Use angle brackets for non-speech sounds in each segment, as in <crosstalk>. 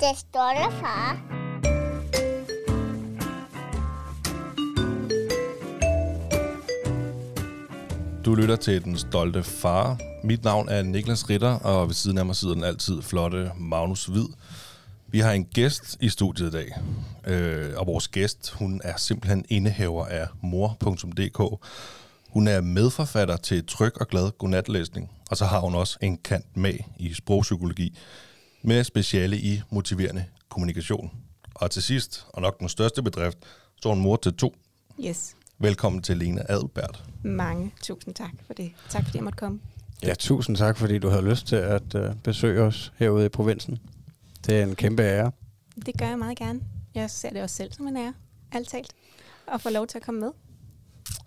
Det står der, far. Du lytter til Den Stolte Far. Mit navn er Niklas Ritter, og ved siden af mig sidder den altid flotte Magnus Hvid. Vi har en gæst i studiet i dag, øh, og vores gæst, hun er simpelthen indehaver af mor.dk. Hun er medforfatter til Tryg og Glad Godnatlæsning, og så har hun også en kant med i sprogpsykologi, med speciale i motiverende kommunikation. Og til sidst, og nok den største bedrift, så er hun mor til to. Yes. Velkommen til Lena Adalbert. Mange tusind tak for det. Tak fordi jeg måtte komme. Ja, tusind tak, fordi du havde lyst til at uh, besøge os herude i provinsen. Det er en kæmpe ære. Det gør jeg meget gerne. Jeg ser det også selv som en ære, alt talt, at få lov til at komme med.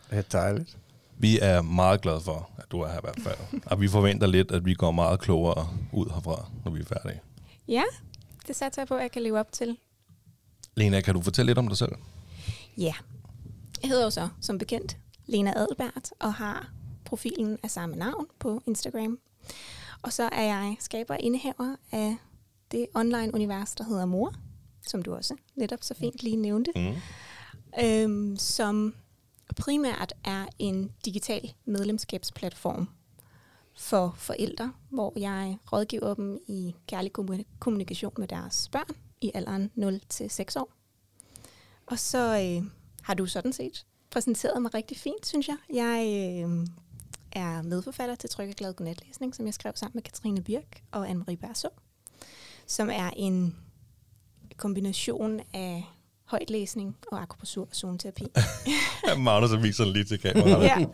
Det er dejligt. Vi er meget glade for, at du er her i hvert fald. Og vi forventer lidt, at vi går meget klogere ud herfra, når vi er færdige. Ja, det satser jeg på, at jeg kan leve op til. Lena, kan du fortælle lidt om dig selv? Ja, jeg hedder jo så, som bekendt, Lena Adelbert, og har profilen af samme navn på Instagram. Og så er jeg skaber og indehaver af det online-univers, der hedder Mor, som du også netop så fint lige nævnte, Mm. øhm, som primært er en digital medlemskabsplatform for forældre, hvor jeg rådgiver dem i kærlig kommunikation med deres børn i alderen 0-6 år. Og så øh, har du sådan set præsenteret mig rigtig fint, synes jeg. Jeg øh, er medforfatter til Tryk og Glad Godnatlæsning, som jeg skrev sammen med Katrine Birk og Anne-Marie Berså, som er en kombination af højtlæsning og akupressur og zoneterapi. <laughs> Magnus så viser den lige til kameraet. ja.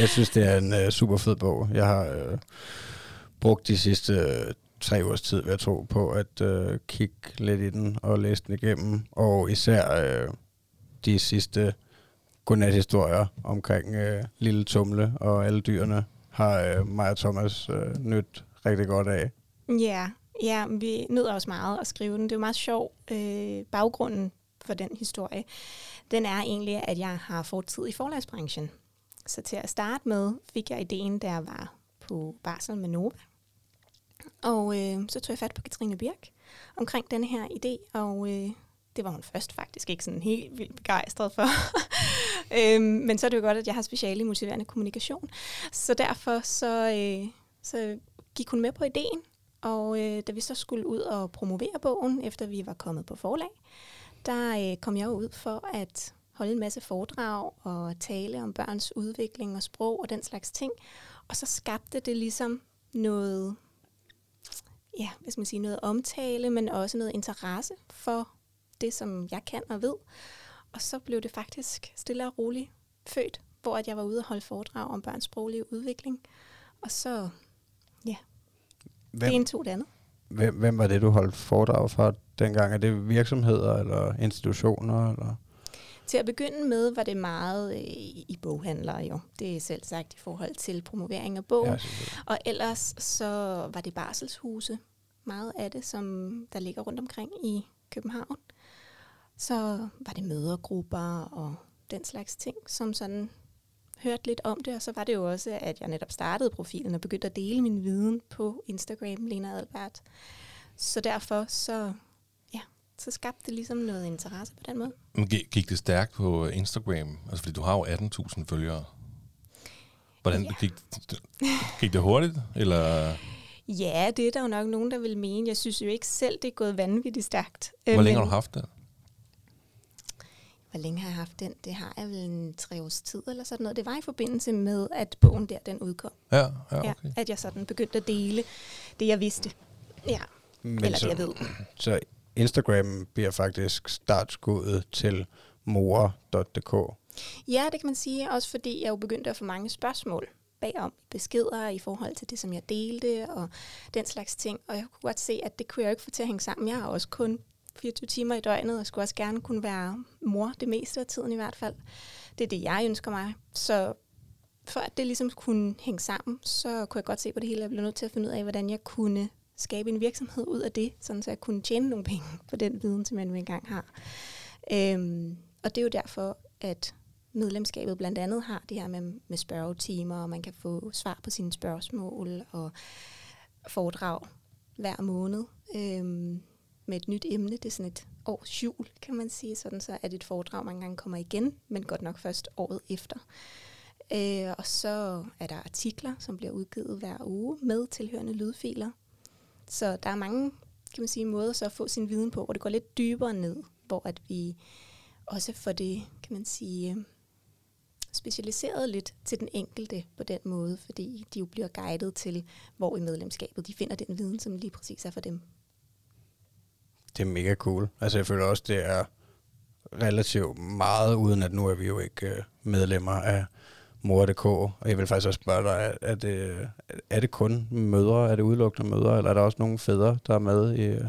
Jeg synes, det er en uh, super fed bog. Jeg har uh, brugt de sidste uh, tre ugers tid, vil jeg tro, på at uh, kigge lidt i den og læse den igennem. Og især uh, de sidste godnathistorier omkring uh, Lille Tumle og alle dyrene har uh, mig og Thomas uh, nyt rigtig godt af. Ja, ja, vi nyder også meget at skrive den. Det er jo meget sjov. Øh, baggrunden for den historie, den er egentlig, at jeg har fortid i forlagsbranchen. Så til at starte med, fik jeg ideen, da jeg var på barsel med Nova. Og øh, så tog jeg fat på Katrine Birk omkring den her idé, og øh, det var hun først faktisk ikke sådan helt vildt begejstret for. <laughs> øhm, men så er det jo godt, at jeg har speciale i motiverende kommunikation. Så derfor så, øh, så gik hun med på ideen, og øh, da vi så skulle ud og promovere bogen, efter vi var kommet på forlag, der øh, kom jeg ud for at holde en masse foredrag og tale om børns udvikling og sprog og den slags ting. Og så skabte det ligesom noget, ja, hvad skal man sige, noget omtale, men også noget interesse for det, som jeg kan og ved. Og så blev det faktisk stille og roligt født, hvor jeg var ude og holde foredrag om børns sproglige udvikling. Og så, ja, det Hvem, ene tog det andet. hvem, hvem var det, du holdt foredrag for dengang? Er det virksomheder eller institutioner? Eller? Til at begynde med var det meget øh, i boghandlere jo. Det er selv sagt i forhold til promovering af bogen. Ja. Og ellers så var det barselshuse, meget af det, som der ligger rundt omkring i København. Så var det mødergrupper og den slags ting, som sådan hørte lidt om det. Og så var det jo også, at jeg netop startede profilen og begyndte at dele min viden på Instagram, Lena Adalbert. Så derfor så, så skabte det ligesom noget interesse på den måde. Men gik, det stærkt på Instagram? Altså, fordi du har jo 18.000 følgere. Hvordan Ja. gik, gik det hurtigt? Eller Ja, det er der jo nok nogen, der vil mene. Jeg synes jo ikke selv, det er gået vanvittigt stærkt. hvor længe har men- du haft det? Hvor længe har jeg haft den? Det har jeg vel en tre års tid eller sådan noget. Det var i forbindelse med, at bogen der, den udkom. Ja, ja Ja, okay. at jeg sådan begyndte at dele det, jeg vidste. Ja, Men eller så, det, jeg ved. så Instagram bliver faktisk startskuddet til mor.dk. Ja, det kan man sige. Også fordi jeg jo begyndte at få mange spørgsmål bagom beskeder i forhold til det, som jeg delte og den slags ting. Og jeg kunne godt se, at det kunne jeg jo ikke få til at hænge sammen. Jeg har også kun 24 timer i døgnet, og skulle også gerne kunne være mor det meste af tiden i hvert fald. Det er det, jeg ønsker mig. Så for at det ligesom kunne hænge sammen, så kunne jeg godt se på det hele. Jeg blev nødt til at finde ud af, hvordan jeg kunne skabe en virksomhed ud af det, sådan så jeg kunne tjene nogle penge <laughs> på den viden, som jeg nu engang har. Øhm, og det er jo derfor, at medlemskabet blandt andet har det her med, med spørgetimer, og man kan få svar på sine spørgsmål og foredrag hver måned øhm, med et nyt emne. Det er sådan et års jul, kan man sige. Sådan så er et foredrag, mange gange kommer igen, men godt nok først året efter. Øh, og så er der artikler, som bliver udgivet hver uge med tilhørende lydfiler. Så der er mange kan man sige, måder så at få sin viden på, hvor det går lidt dybere ned, hvor at vi også får det, kan man sige, øhm, specialiseret lidt til den enkelte på den måde, fordi de jo bliver guidet til, hvor i medlemskabet de finder den viden, som lige præcis er for dem. Det er mega cool. Altså jeg føler også, det er relativt meget, uden at nu er vi jo ikke øh, medlemmer af mor.dk. Og jeg vil faktisk også spørge dig, er det, er det kun mødre? Er det udelukkende mødre? Eller er der også nogle fædre, der er med i... Øh?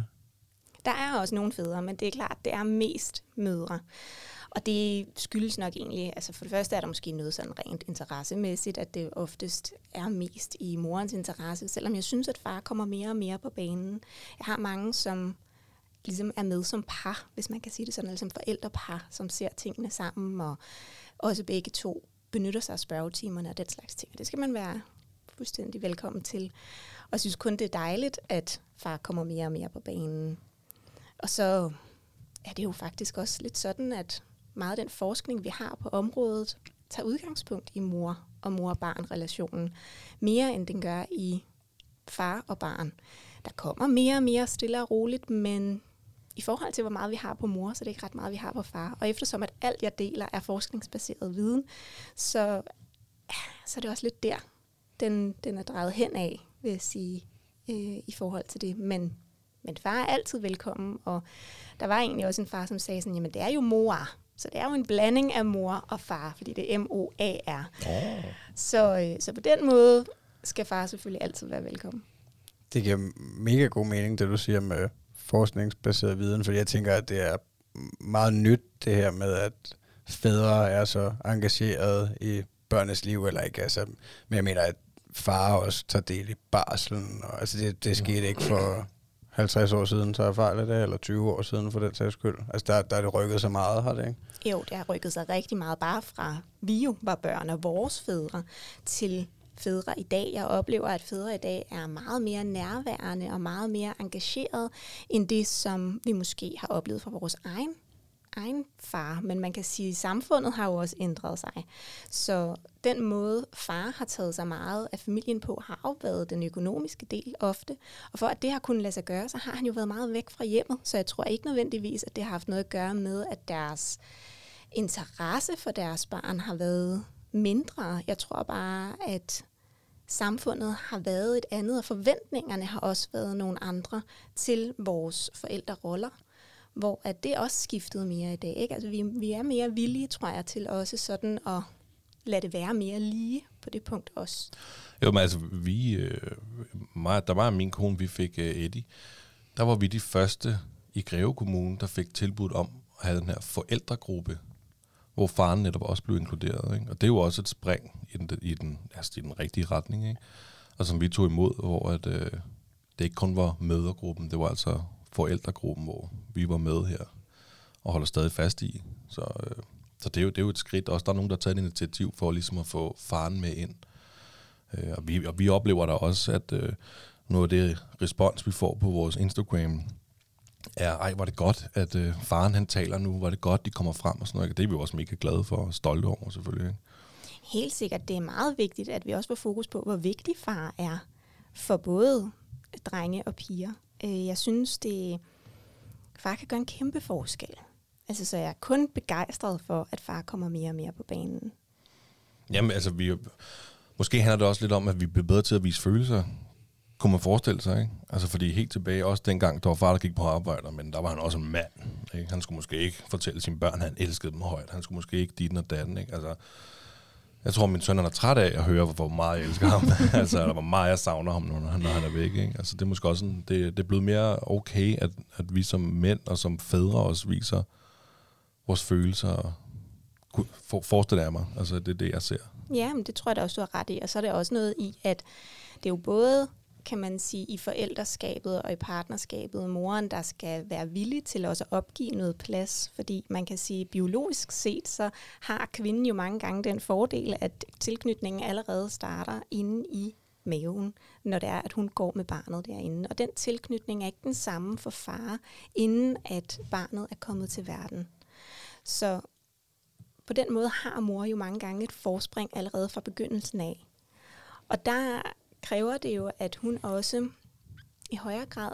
Der er også nogle fædre, men det er klart, det er mest mødre. Og det skyldes nok egentlig, altså for det første er der måske noget sådan rent interessemæssigt, at det oftest er mest i morens interesse, selvom jeg synes, at far kommer mere og mere på banen. Jeg har mange, som ligesom er med som par, hvis man kan sige det sådan, eller som forældrepar, som ser tingene sammen, og også begge to benytter sig af spørgetimerne og den slags ting. det skal man være fuldstændig velkommen til. Og jeg synes kun, det er dejligt, at far kommer mere og mere på banen. Og så er det jo faktisk også lidt sådan, at meget af den forskning, vi har på området, tager udgangspunkt i mor og mor-barn-relationen, mere end den gør i far og barn. Der kommer mere og mere stille og roligt, men i forhold til, hvor meget vi har på mor, så det er ikke ret meget, vi har på far. Og eftersom at alt, jeg deler, er forskningsbaseret viden, så, så er det også lidt der, den, den er drejet hen af, vil jeg sige, øh, i forhold til det. Men, men far er altid velkommen, og der var egentlig også en far, som sagde sådan, jamen det er jo mor, så det er jo en blanding af mor og far, fordi det er M-O-A-R. Oh. Så, øh, så på den måde skal far selvfølgelig altid være velkommen. Det giver mega god mening, det du siger med forskningsbaseret viden, fordi jeg tænker, at det er meget nyt, det her med, at fædre er så engageret i børnenes liv, eller ikke, altså, men jeg mener, at far også tager del i barselen, og altså det, det skete ikke for 50 år siden, så er fejl af det, eller 20 år siden for den sags skyld. Altså der, der er det rykket så meget, har det ikke? Jo, det har rykket sig rigtig meget, bare fra vi jo var børn og vores fædre, til fædre i dag. Jeg oplever, at fædre i dag er meget mere nærværende og meget mere engageret end det, som vi måske har oplevet fra vores egen egen far, men man kan sige, at samfundet har jo også ændret sig. Så den måde, far har taget sig meget af familien på, har jo været den økonomiske del ofte. Og for at det har kunnet lade sig gøre, så har han jo været meget væk fra hjemmet. Så jeg tror ikke nødvendigvis, at det har haft noget at gøre med, at deres interesse for deres barn har været mindre. Jeg tror bare, at samfundet har været et andet, og forventningerne har også været nogle andre til vores forældreroller, hvor at det også skiftet mere i dag. Ikke? Altså vi, vi er mere villige, tror jeg, til også sådan at lade det være mere lige på det punkt også. Jo, men altså, vi, øh, mig, der var min kone, vi fik øh, Eddie, der var vi de første i Greve Kommune, der fik tilbud om at have den her forældregruppe hvor faren netop også blev inkluderet. Ikke? Og det er jo også et spring i den, i den, altså i den rigtige retning, ikke? og som vi tog imod, hvor at, øh, det ikke kun var mødergruppen, det var altså forældregruppen, hvor vi var med her og holder stadig fast i. Så, øh, så det, er jo, det er jo et skridt. Også der er nogen, der har taget et initiativ for ligesom at få faren med ind. Øh, og, vi, og vi oplever da også, at øh, noget af det respons, vi får på vores Instagram, er, ej, var det godt, at øh, faren han taler nu, var det godt, de kommer frem og sådan noget. Det er vi også mega glade for og stolte over selvfølgelig. Ikke? Helt sikkert. Det er meget vigtigt, at vi også får fokus på, hvor vigtig far er for både drenge og piger. Øh, jeg synes, det far kan gøre en kæmpe forskel. Altså, så jeg er kun begejstret for, at far kommer mere og mere på banen. Jamen, altså, vi, måske handler det også lidt om, at vi bliver bedre til at vise følelser kunne man forestille sig, ikke? Altså, fordi helt tilbage, også dengang, der var far, der gik på arbejde, men der var han også en mand, ikke? Han skulle måske ikke fortælle sine børn, at han elskede dem højt. Han skulle måske ikke dit og datten, ikke? Altså, jeg tror, min søn er træt af at høre, hvor meget jeg elsker ham. <laughs> altså, eller hvor meget jeg savner ham, når han, når han er væk, ikke? Altså, det er måske også sådan, det, det er blevet mere okay, at, at vi som mænd og som fædre også viser vores følelser. For, forestiller jeg mig. Altså, det er det, jeg ser. Ja, men det tror jeg da også, du har ret i. Og så er det også noget i, at det er jo både kan man sige, i forældreskabet og i partnerskabet, moren, der skal være villig til også at opgive noget plads, fordi man kan sige, biologisk set, så har kvinden jo mange gange den fordel, at tilknytningen allerede starter inde i maven, når det er, at hun går med barnet derinde. Og den tilknytning er ikke den samme for far, inden at barnet er kommet til verden. Så på den måde har mor jo mange gange et forspring allerede fra begyndelsen af. Og der kræver det jo, at hun også i højere grad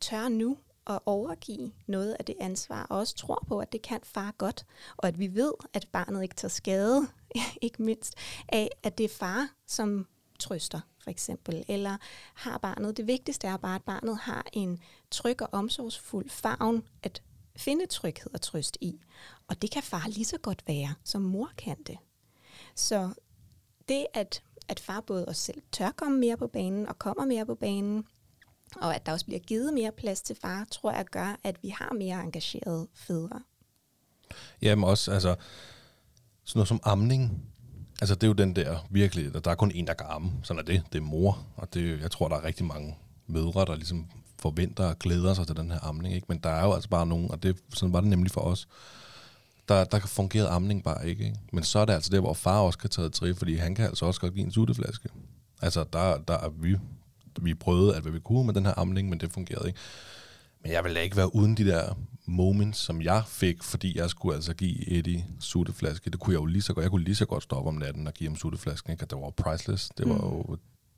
tør nu at overgive noget af det ansvar, og også tror på, at det kan far godt, og at vi ved, at barnet ikke tager skade, <laughs> ikke mindst af, at det er far, som trøster, for eksempel, eller har barnet. Det vigtigste er bare, at barnet har en tryg og omsorgsfuld favn at finde tryghed og trøst i. Og det kan far lige så godt være, som mor kan det. Så det, at, at far både os selv tør komme mere på banen og kommer mere på banen, og at der også bliver givet mere plads til far, tror jeg gør, at vi har mere engagerede fædre. Jamen også, altså, sådan noget som amning, altså det er jo den der virkelig, der er kun en, der kan amme, sådan er det, det er mor, og det, jeg tror, der er rigtig mange mødre, der ligesom forventer og glæder sig til den her amning, ikke? men der er jo altså bare nogen, og det, sådan var det nemlig for os, der, der fungeret amning bare ikke, ikke. Men så er det altså der, hvor far også kan tage tri, fordi han kan altså også godt give en sutteflaske. Altså, der, der er vi, vi prøvede alt, hvad vi kunne med den her amning, men det fungerede ikke. Men jeg ville ikke være uden de der moments, som jeg fik, fordi jeg skulle altså give Eddie sutteflaske. Det kunne jeg jo lige så godt. Jeg kunne lige så godt stoppe om natten og give ham sutteflasken, ikke? Og det var priceless. Det var mm. jo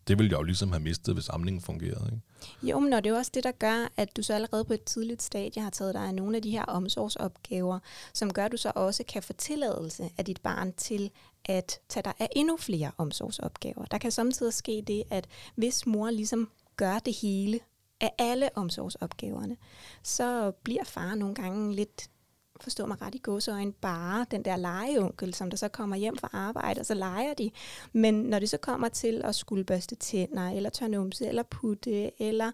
det ville jeg jo ligesom have mistet, hvis samlingen fungerede. Ikke? Jo, men det er jo også det, der gør, at du så allerede på et tidligt stadie har taget dig af nogle af de her omsorgsopgaver, som gør, at du så også kan få tilladelse af dit barn til at tage dig af endnu flere omsorgsopgaver. Der kan samtidig ske det, at hvis mor ligesom gør det hele af alle omsorgsopgaverne, så bliver far nogle gange lidt forstå mig ret i gåseøjne, bare den der legeonkel, som der så kommer hjem fra arbejde, og så leger de. Men når det så kommer til at skulle børste tænder, eller tørre numse, eller putte, eller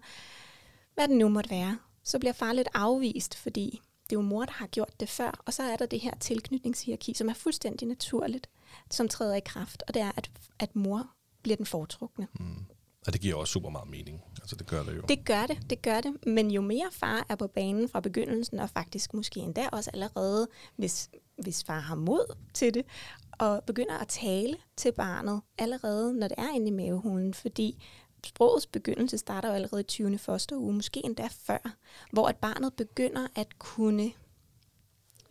hvad det nu måtte være, så bliver far lidt afvist, fordi det er jo mor, der har gjort det før, og så er der det her tilknytningshierarki, som er fuldstændig naturligt, som træder i kraft, og det er, at, at mor bliver den foretrukne. Mm. Og det giver også super meget mening. Altså, det gør det jo. Det gør det, det gør det. Men jo mere far er på banen fra begyndelsen, og faktisk måske endda også allerede, hvis, hvis far har mod til det, og begynder at tale til barnet allerede, når det er inde i mavehulen, fordi sprogets begyndelse starter jo allerede i 20. første uge, måske endda før, hvor at barnet begynder at kunne,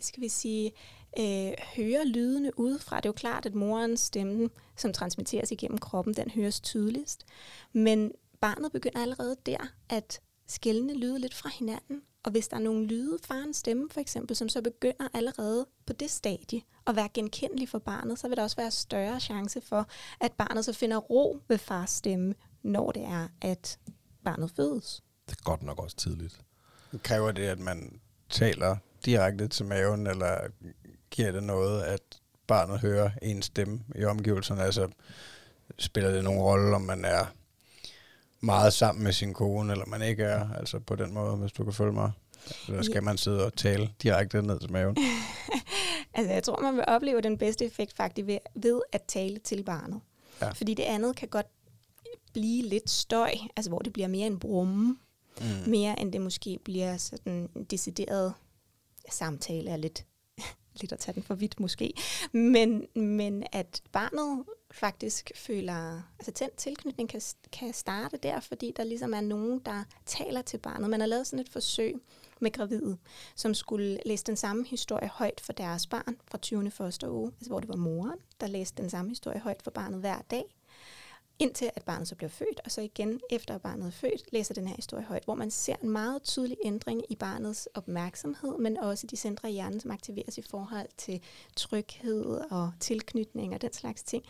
skal vi sige, øh, høre lydene udefra. Det er jo klart, at morens stemme, som transmitteres igennem kroppen, den høres tydeligst. Men barnet begynder allerede der at skældne lyde lidt fra hinanden. Og hvis der er nogle lyde, farens stemme for eksempel, som så begynder allerede på det stadie at være genkendelig for barnet, så vil der også være større chance for, at barnet så finder ro ved fars stemme, når det er, at barnet fødes. Det er godt nok også tidligt. Kræver det, at man taler direkte til maven, eller giver det noget, at barnet hører en stemme i omgivelserne? Altså, spiller det nogen rolle, om man er meget sammen med sin kone, eller man ikke er, altså på den måde, hvis du kan følge mig? Eller skal man sidde og tale direkte ned til maven? <laughs> altså, jeg tror, man vil opleve den bedste effekt faktisk ved, ved at tale til barnet. Ja. Fordi det andet kan godt blive lidt støj, altså hvor det bliver mere en brumme, mm. mere end det måske bliver sådan en decideret samtale er lidt lidt at tage den for vidt måske, men, men at barnet faktisk føler, altså den tilknytning kan, kan starte der, fordi der ligesom er nogen, der taler til barnet. Man har lavet sådan et forsøg med gravide, som skulle læse den samme historie højt for deres barn fra 20. første uge, altså hvor det var moren, der læste den samme historie højt for barnet hver dag indtil at barnet så bliver født, og så igen efter at barnet er født, læser den her historie højt, hvor man ser en meget tydelig ændring i barnets opmærksomhed, men også de centre i hjernen, som aktiveres i forhold til tryghed og tilknytning og den slags ting.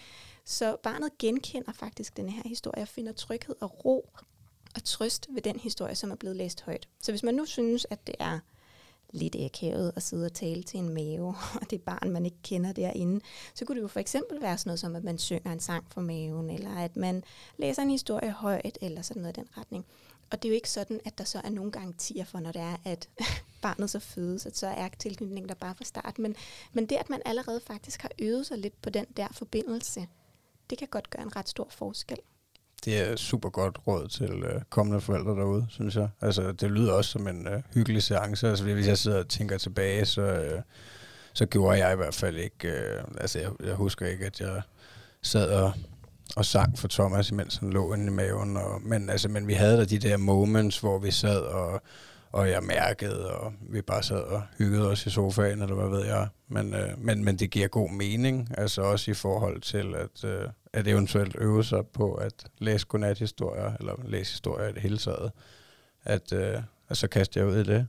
Så barnet genkender faktisk den her historie og finder tryghed og ro og trøst ved den historie, som er blevet læst højt. Så hvis man nu synes, at det er lidt akavet at sidde og tale til en mave, <laughs> og det barn, man ikke kender derinde, så kunne det jo for eksempel være sådan noget som, at man synger en sang for maven, eller at man læser en historie højt, eller sådan noget i den retning. Og det er jo ikke sådan, at der så er nogle garantier for, når det er, at <laughs> barnet så fødes, at så er tilknytningen der bare fra start. Men, men det, at man allerede faktisk har øvet sig lidt på den der forbindelse, det kan godt gøre en ret stor forskel. Det er super godt råd til øh, kommende forældre derude, synes jeg. Altså, det lyder også som en øh, hyggelig seance. Altså, hvis jeg sidder og tænker tilbage, så, øh, så gjorde jeg i hvert fald ikke... Øh, altså, jeg, jeg husker ikke, at jeg sad og, og sang for Thomas, imens han lå inde i maven. Og, men, altså, men vi havde da de der moments, hvor vi sad og og jeg mærkede, og vi bare sad og hyggede os i sofaen, eller hvad ved jeg. Men, øh, men, men det giver god mening, altså også i forhold til at, øh, at eventuelt øve sig på at læse godnathistorier, eller læse historier i det hele taget. At, øh, at så kaster jeg ud i det.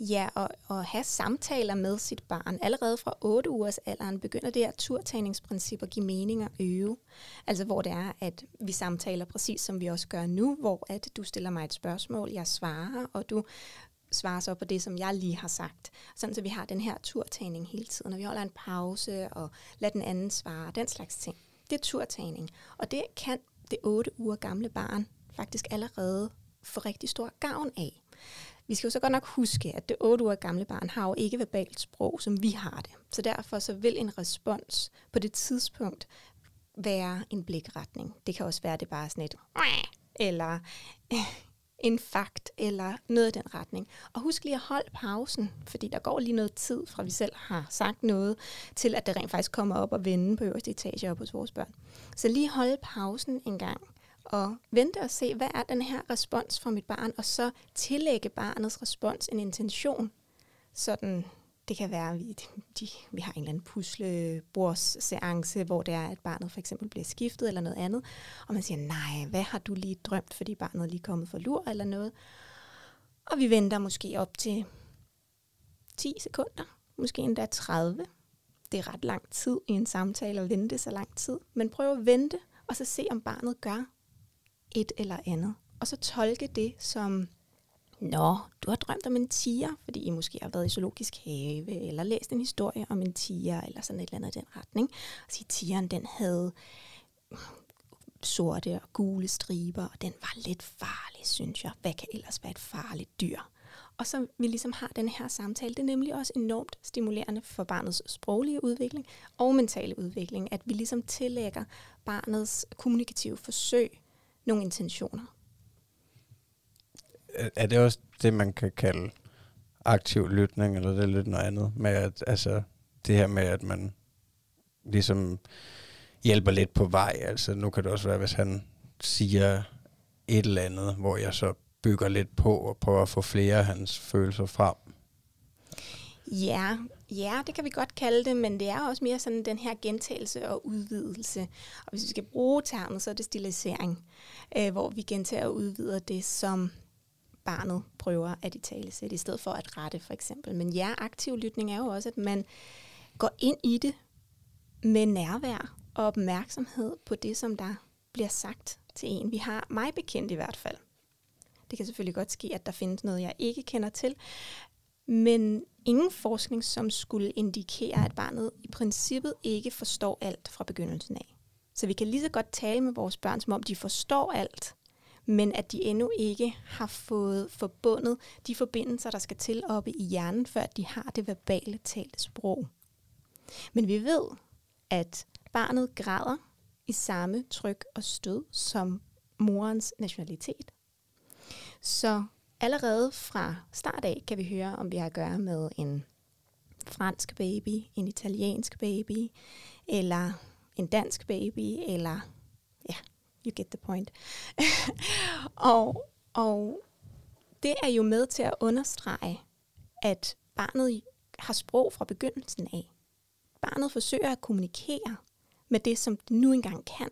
Ja, og, og have samtaler med sit barn. Allerede fra 8 ugers alderen begynder det her turtagningsprincip at give mening og øve. Altså hvor det er, at vi samtaler præcis som vi også gør nu, hvor at du stiller mig et spørgsmål, jeg svarer, og du svarer så på det, som jeg lige har sagt. Sådan så vi har den her turtagning hele tiden, og vi holder en pause og lader den anden svare, den slags ting. Det er turtagning, og det kan det 8 uger gamle barn faktisk allerede få rigtig stor gavn af. Vi skal jo så godt nok huske, at det 8 uger gamle barn har jo ikke verbalt sprog, som vi har det. Så derfor så vil en respons på det tidspunkt være en blikretning. Det kan også være, at det bare er sådan et eller en fakt, eller noget i den retning. Og husk lige at holde pausen, fordi der går lige noget tid, fra vi selv har sagt noget, til at det rent faktisk kommer op og vende på øverste etage op hos vores børn. Så lige holde pausen en gang, og vente og se, hvad er den her respons fra mit barn, og så tillægge barnets respons en intention. Sådan, det kan være, at vi, de, vi har en eller anden puslebordsseance, hvor det er, at barnet for eksempel bliver skiftet eller noget andet, og man siger, nej, hvad har du lige drømt, fordi barnet er lige kommet for lur eller noget. Og vi venter måske op til 10 sekunder, måske endda 30. Det er ret lang tid i en samtale at vente så lang tid, men prøv at vente, og så se, om barnet gør et eller andet. Og så tolke det som, Nå, du har drømt om en tiger, fordi I måske har været i zoologisk have, eller læst en historie om en tiger, eller sådan et eller andet i den retning. Og sige, tigeren den havde sorte og gule striber, og den var lidt farlig, synes jeg. Hvad kan ellers være et farligt dyr? Og så vi ligesom har den her samtale, det er nemlig også enormt stimulerende for barnets sproglige udvikling og mentale udvikling, at vi ligesom tillægger barnets kommunikative forsøg nogle intentioner. Øh, er det også det, man kan kalde aktiv lytning, eller det er lidt noget andet? Med at, altså, det her med, at man ligesom hjælper lidt på vej. Altså, nu kan det også være, hvis han siger et eller andet, hvor jeg så bygger lidt på og prøver at få flere af hans følelser frem. Ja, ja, det kan vi godt kalde det, men det er også mere sådan den her gentagelse og udvidelse. Og hvis vi skal bruge termet, så er det stilisering, øh, hvor vi gentager og udvider det, som barnet prøver at i tale sætte, i stedet for at rette for eksempel. Men ja, aktiv lytning er jo også, at man går ind i det med nærvær og opmærksomhed på det, som der bliver sagt til en. Vi har mig bekendt i hvert fald. Det kan selvfølgelig godt ske, at der findes noget, jeg ikke kender til, men ingen forskning, som skulle indikere, at barnet i princippet ikke forstår alt fra begyndelsen af. Så vi kan lige så godt tale med vores børn, som om de forstår alt, men at de endnu ikke har fået forbundet de forbindelser, der skal til oppe i hjernen, før de har det verbale talte sprog. Men vi ved, at barnet græder i samme tryk og stød som morens nationalitet. Så allerede fra start af kan vi høre, om vi har at gøre med en fransk baby, en italiensk baby, eller en dansk baby, eller you get the point. <laughs> og, og det er jo med til at understrege, at barnet har sprog fra begyndelsen af. Barnet forsøger at kommunikere med det, som det nu engang kan.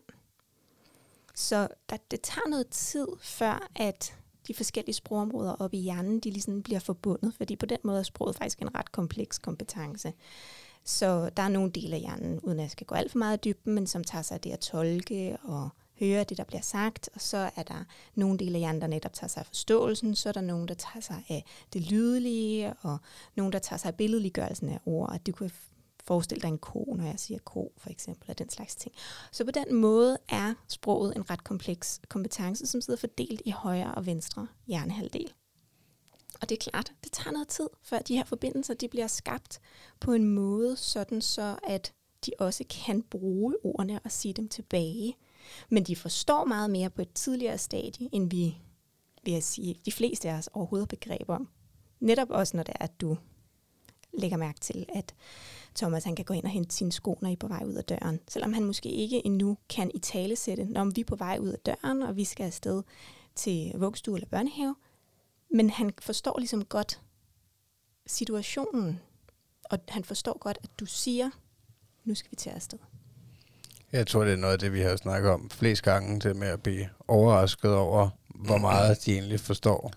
Så der, det tager noget tid, før at de forskellige sprogområder op i hjernen, de ligesom bliver forbundet, fordi på den måde er sproget faktisk en ret kompleks kompetence. Så der er nogle dele af hjernen, uden at jeg skal gå alt for meget i dybden, men som tager sig af det at tolke og høre det, der bliver sagt, og så er der nogle dele af hjernen, der netop tager sig af forståelsen, så er der nogen, der tager sig af det lydlige, og nogen, der tager sig af billedliggørelsen af ord, at du kan forestille dig en ko, når jeg siger ko, for eksempel, og den slags ting. Så på den måde er sproget en ret kompleks kompetence, som sidder fordelt i højre og venstre hjernehalvdel. Og det er klart, det tager noget tid, før de her forbindelser de bliver skabt på en måde, sådan så at de også kan bruge ordene og sige dem tilbage. Men de forstår meget mere på et tidligere stadie, end vi, vil jeg sige, de fleste af os overhovedet begreber om. Netop også, når det er, at du lægger mærke til, at Thomas han kan gå ind og hente sine sko, når I er på vej ud af døren. Selvom han måske ikke endnu kan i tale sætte, når vi er på vej ud af døren, og vi skal afsted til vuggestue eller børnehave. Men han forstår ligesom godt situationen, og han forstår godt, at du siger, nu skal vi til afsted. Jeg tror, det er noget af det, vi har snakket om flest gange, det med at blive overrasket over, hvor meget de egentlig forstår.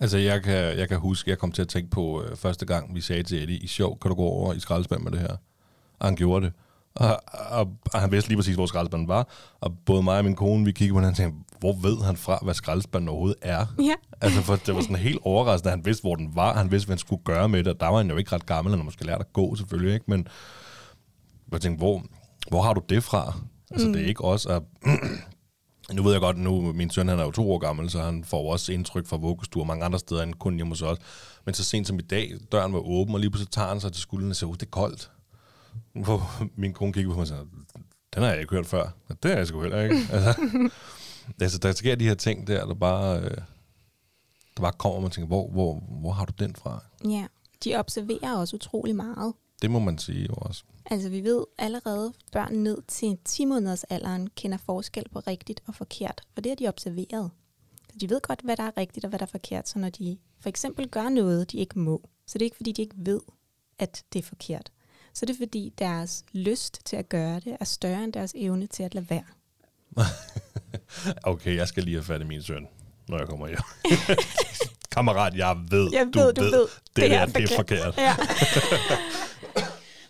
Altså, jeg kan, jeg kan huske, jeg kom til at tænke på øh, første gang, vi sagde til Eddie, i sjov, kan du gå over i skraldespand med det her? Og han gjorde det. Og, og, og han vidste lige præcis, hvor skraldespanden var. Og både mig og min kone, vi kiggede på den og tænkte, hvor ved han fra, hvad skraldespanden overhovedet er? Ja. Altså, for det var sådan helt overraskende, at han vidste, hvor den var. Han vidste, hvad han skulle gøre med det. Og der var han jo ikke ret gammel, han måske lært at gå, selvfølgelig, ikke? Men jeg tænkte, hvor, hvor har du det fra? Altså, mm. det er ikke også at... <clears throat> nu ved jeg godt, nu min søn han er jo to år gammel, så han får også indtryk fra vuggestuer mange andre steder end kun hjemme hos os. Men så sent som i dag, døren var åben, og lige pludselig tager han sig til skulderen og siger, det er koldt. Hvor min kone kigger på mig og siger, den har jeg ikke hørt før. Det har jeg sgu heller ikke. <laughs> altså, altså, der sker de her ting der, der bare, øh, der bare kommer, og man tænker, hvor, hvor, hvor har du den fra? Ja, de observerer også utrolig meget. Det må man sige jo også. Altså vi ved allerede, at børn ned til 10 måneders alderen kender forskel på rigtigt og forkert, og det har de observeret. Så de ved godt, hvad der er rigtigt og hvad der er forkert, så når de for eksempel gør noget, de ikke må, så det er ikke fordi, de ikke ved, at det er forkert. Så det er fordi, deres lyst til at gøre det er større end deres evne til at lade være. <laughs> okay, jeg skal lige have fat i min søn, når jeg kommer hjem. <laughs> Kammerat, jeg ved, Jeg du ved, du ved, det, det det her er det er forkert. Ja. <laughs>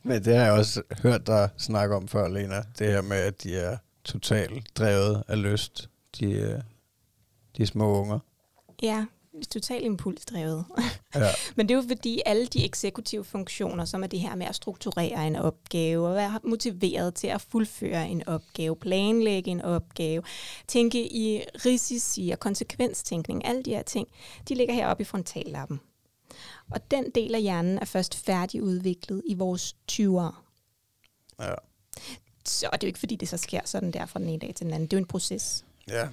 Men det har jeg også hørt dig snakke om før, Lena. Det her med, at de er totalt drevet af lyst, de, øh, de små unger. ja, totalt impulsdrevet. Ja. <laughs> Men det er jo fordi alle de eksekutive funktioner, som er det her med at strukturere en opgave, og være motiveret til at fuldføre en opgave, planlægge en opgave, tænke i risici og konsekvenstænkning, alle de her ting, de ligger heroppe i frontallappen. Og den del af hjernen er først færdigudviklet i vores 20'ere. Ja. Så det er jo ikke fordi, det så sker sådan der fra den ene dag til den anden. Det er jo en proces. ja.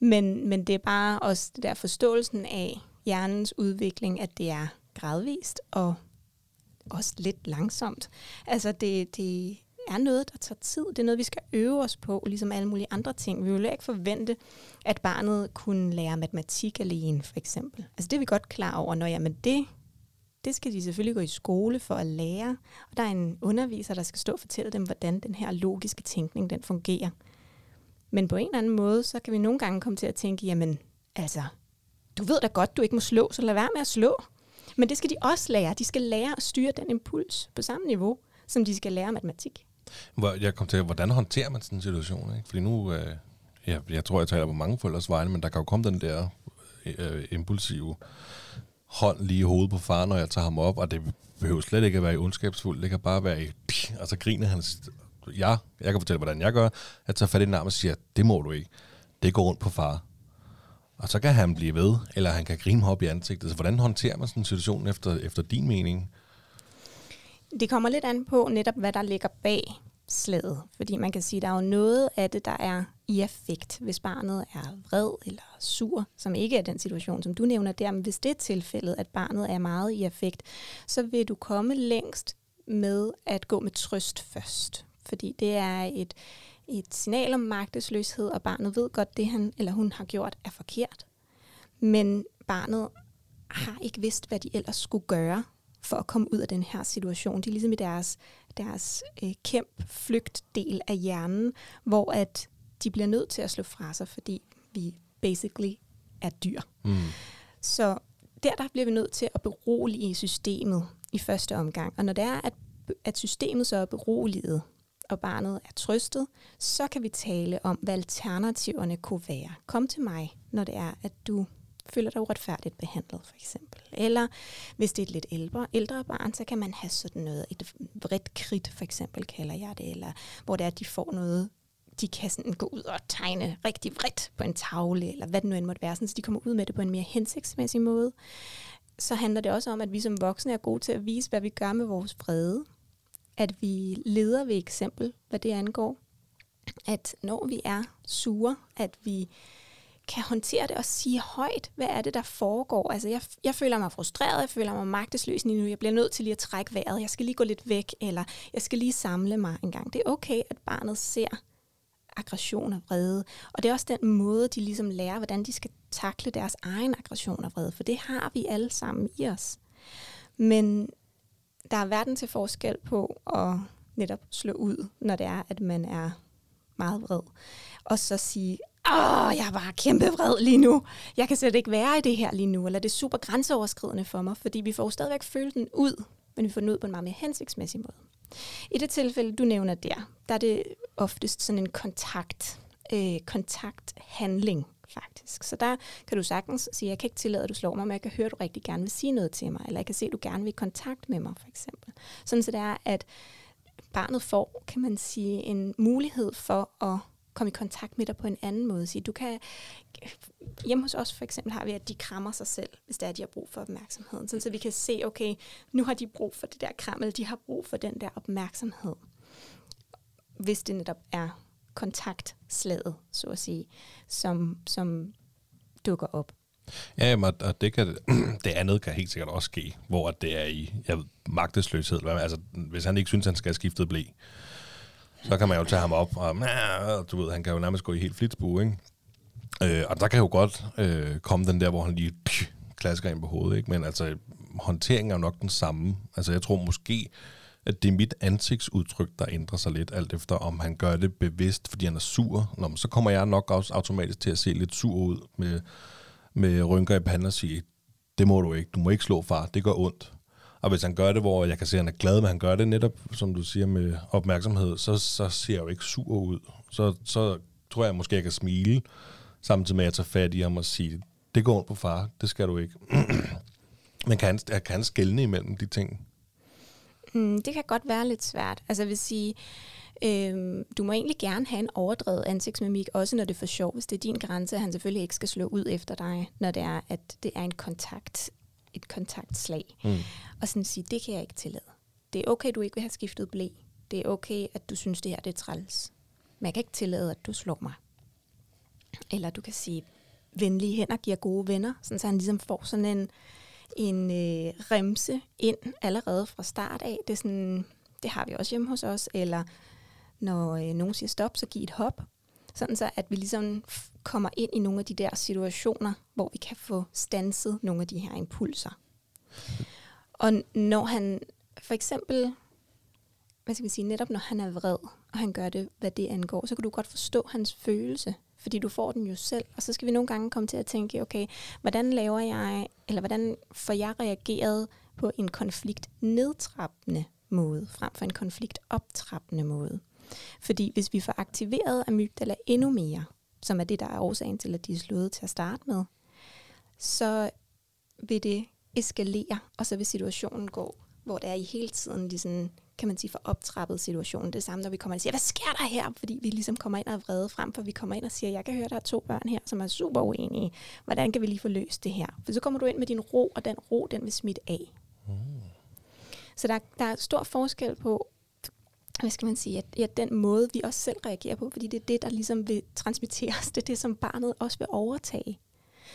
Men, men det er bare også det der forståelsen af hjernens udvikling, at det er gradvist og også lidt langsomt. Altså det, det er noget, der tager tid. Det er noget, vi skal øve os på, ligesom alle mulige andre ting. Vi vil jo ikke forvente, at barnet kunne lære matematik alene, for eksempel. Altså det er vi godt klar over, når jamen det, det skal de selvfølgelig gå i skole for at lære. Og der er en underviser, der skal stå og fortælle dem, hvordan den her logiske tænkning, den fungerer. Men på en eller anden måde, så kan vi nogle gange komme til at tænke, jamen, altså, du ved da godt, du ikke må slå, så lad være med at slå. Men det skal de også lære. De skal lære at styre den impuls på samme niveau, som de skal lære matematik. Jeg kom til, hvordan håndterer man sådan en situation? Ikke? Fordi nu, øh, jeg, jeg tror, jeg taler på mange forældres vegne, men der kan jo komme den der øh, impulsive hånd lige i hovedet på far, når jeg tager ham op, og det behøver slet ikke at være i ondskabsfuldt, det kan bare være i, og så griner han, ja, jeg kan fortælle, hvordan jeg gør, jeg tager fat i den arm og siger, det må du ikke, det går rundt på far. Og så kan han blive ved, eller han kan grine mig op i ansigtet. Så hvordan håndterer man sådan en situation efter, efter din mening? Det kommer lidt an på netop, hvad der ligger bag slaget. Fordi man kan sige, at der er jo noget af det, der er i affekt, hvis barnet er vred eller sur, som ikke er den situation, som du nævner der. Men hvis det er tilfældet, at barnet er meget i affekt, så vil du komme længst med at gå med trøst først. Fordi det er et, et signal om magtesløshed, og barnet ved godt, det han eller hun har gjort er forkert. Men barnet har ikke vidst, hvad de ellers skulle gøre for at komme ud af den her situation. De er ligesom i deres, deres øh, kæmp flygtdel af hjernen, hvor at de bliver nødt til at slå fra sig, fordi vi basically er dyr. Mm. Så der, der bliver vi nødt til at berolige systemet i første omgang. Og når det er, at, at systemet så er beroliget, og barnet er trøstet, så kan vi tale om, hvad alternativerne kunne være. Kom til mig, når det er, at du føler dig uretfærdigt behandlet, for eksempel. Eller hvis det er et lidt ældre, ældre barn, så kan man have sådan noget, et vredt kridt, for eksempel kalder jeg det, eller hvor det er, at de får noget, de kan sådan gå ud og tegne rigtig vredt på en tavle, eller hvad det nu end måtte være, sådan, så de kommer ud med det på en mere hensigtsmæssig måde. Så handler det også om, at vi som voksne er gode til at vise, hvad vi gør med vores vrede. At vi leder ved eksempel, hvad det angår. at når vi er sure, at vi kan håndtere det og sige højt, hvad er det, der foregår. Altså, jeg, jeg føler mig frustreret, jeg føler mig magtesløs lige nu, jeg bliver nødt til lige at trække vejret, jeg skal lige gå lidt væk, eller jeg skal lige samle mig en gang. Det er okay, at barnet ser aggression og vrede. Og det er også den måde, de ligesom lærer, hvordan de skal takle deres egen aggression og vrede, for det har vi alle sammen i os. Men der er verden til forskel på at netop slå ud, når det er, at man er meget vred. Og så sige, åh, jeg er bare kæmpe vred lige nu. Jeg kan slet ikke være i det her lige nu, eller det er super grænseoverskridende for mig, fordi vi får jo stadigvæk føle den ud, men vi får den ud på en meget mere hensigtsmæssig måde. I det tilfælde, du nævner der, der er det oftest sådan en kontakt, øh, kontakthandling, faktisk. Så der kan du sagtens sige, jeg kan ikke tillade, at du slår mig, men jeg kan høre, at du rigtig gerne vil sige noget til mig, eller jeg kan se, at du gerne vil i kontakt med mig, for eksempel. Sådan så det er, at barnet får, kan man sige, en mulighed for at komme i kontakt med dig på en anden måde. Sige, du kan, hjemme hos os for eksempel har vi, at de krammer sig selv, hvis det er, at de har brug for opmærksomheden. Så, så vi kan se, okay, nu har de brug for det der kram, eller de har brug for den der opmærksomhed. Hvis det netop er kontaktslaget, så at sige, som, som dukker op. Ja, men, og det, kan, <clears throat> det andet kan helt sikkert også ske, hvor det er i jeg ved, magtesløshed. Altså, hvis han ikke synes, han skal have skiftet blæ, så kan man jo tage ham op, og du ved, han kan jo nærmest gå i helt flitsbue, ikke? Øh, og der kan jo godt øh, komme den der, hvor han lige psh, klasker ind på hovedet, ikke? Men altså, håndteringen er jo nok den samme. Altså, jeg tror måske, at det er mit ansigtsudtryk, der ændrer sig lidt, alt efter om han gør det bevidst, fordi han er sur. Nå, så kommer jeg nok også automatisk til at se lidt sur ud med, med rynker i panden og sige, det må du ikke, du må ikke slå far, det gør ondt. Og hvis han gør det, hvor jeg kan se, at han er glad, men han gør det netop, som du siger, med opmærksomhed, så, så ser jeg jo ikke sur ud. Så, så tror jeg måske, jeg kan smile, samtidig med at jeg tager fat i ham og sige, det går ondt på far, det skal du ikke. <clears throat> men kan han, kan han skælne imellem de ting? Mm, det kan godt være lidt svært. Altså jeg vil sige, Øhm, du må egentlig gerne have en overdrevet ansigtsmimik, også når det er for sjov, hvis det er din grænse, at han selvfølgelig ikke skal slå ud efter dig, når det er, at det er en kontakt, et kontaktslag. Mm. Og sådan sige, det kan jeg ikke tillade. Det er okay, du ikke vil have skiftet blæ. Det er okay, at du synes, det her det er træls. Men jeg kan ikke tillade, at du slår mig. Eller du kan sige, venlige hænder giver gode venner, sådan så han ligesom får sådan en, en øh, remse ind allerede fra start af. Det, er sådan, det har vi også hjemme hos os. Eller når øh, nogen siger stop, så giv et hop. Sådan så, at vi ligesom kommer ind i nogle af de der situationer, hvor vi kan få stanset nogle af de her impulser. Og når han for eksempel, hvad skal vi sige, netop når han er vred, og han gør det, hvad det angår, så kan du godt forstå hans følelse, fordi du får den jo selv. Og så skal vi nogle gange komme til at tænke, okay, hvordan laver jeg, eller hvordan får jeg reageret på en konflikt nedtrappende måde, frem for en konflikt optrappende måde. Fordi hvis vi får aktiveret amygdala endnu mere, som er det, der er årsagen til, at de er slået til at starte med, så vil det eskalere, og så vil situationen gå, hvor det er i hele tiden ligesom, kan man sige, for optrappet situationen. Det samme, når vi kommer og siger, hvad sker der her? Fordi vi ligesom kommer ind og er vrede frem, for vi kommer ind og siger, jeg kan høre, der er to børn her, som er super uenige. Hvordan kan vi lige få løst det her? For så kommer du ind med din ro, og den ro, den vil smitte af. Mm. Så der, der er stor forskel på, hvad skal man sige, at, at den måde, vi også selv reagerer på, fordi det er det, der ligesom vil transmitteres, det er det, som barnet også vil overtage.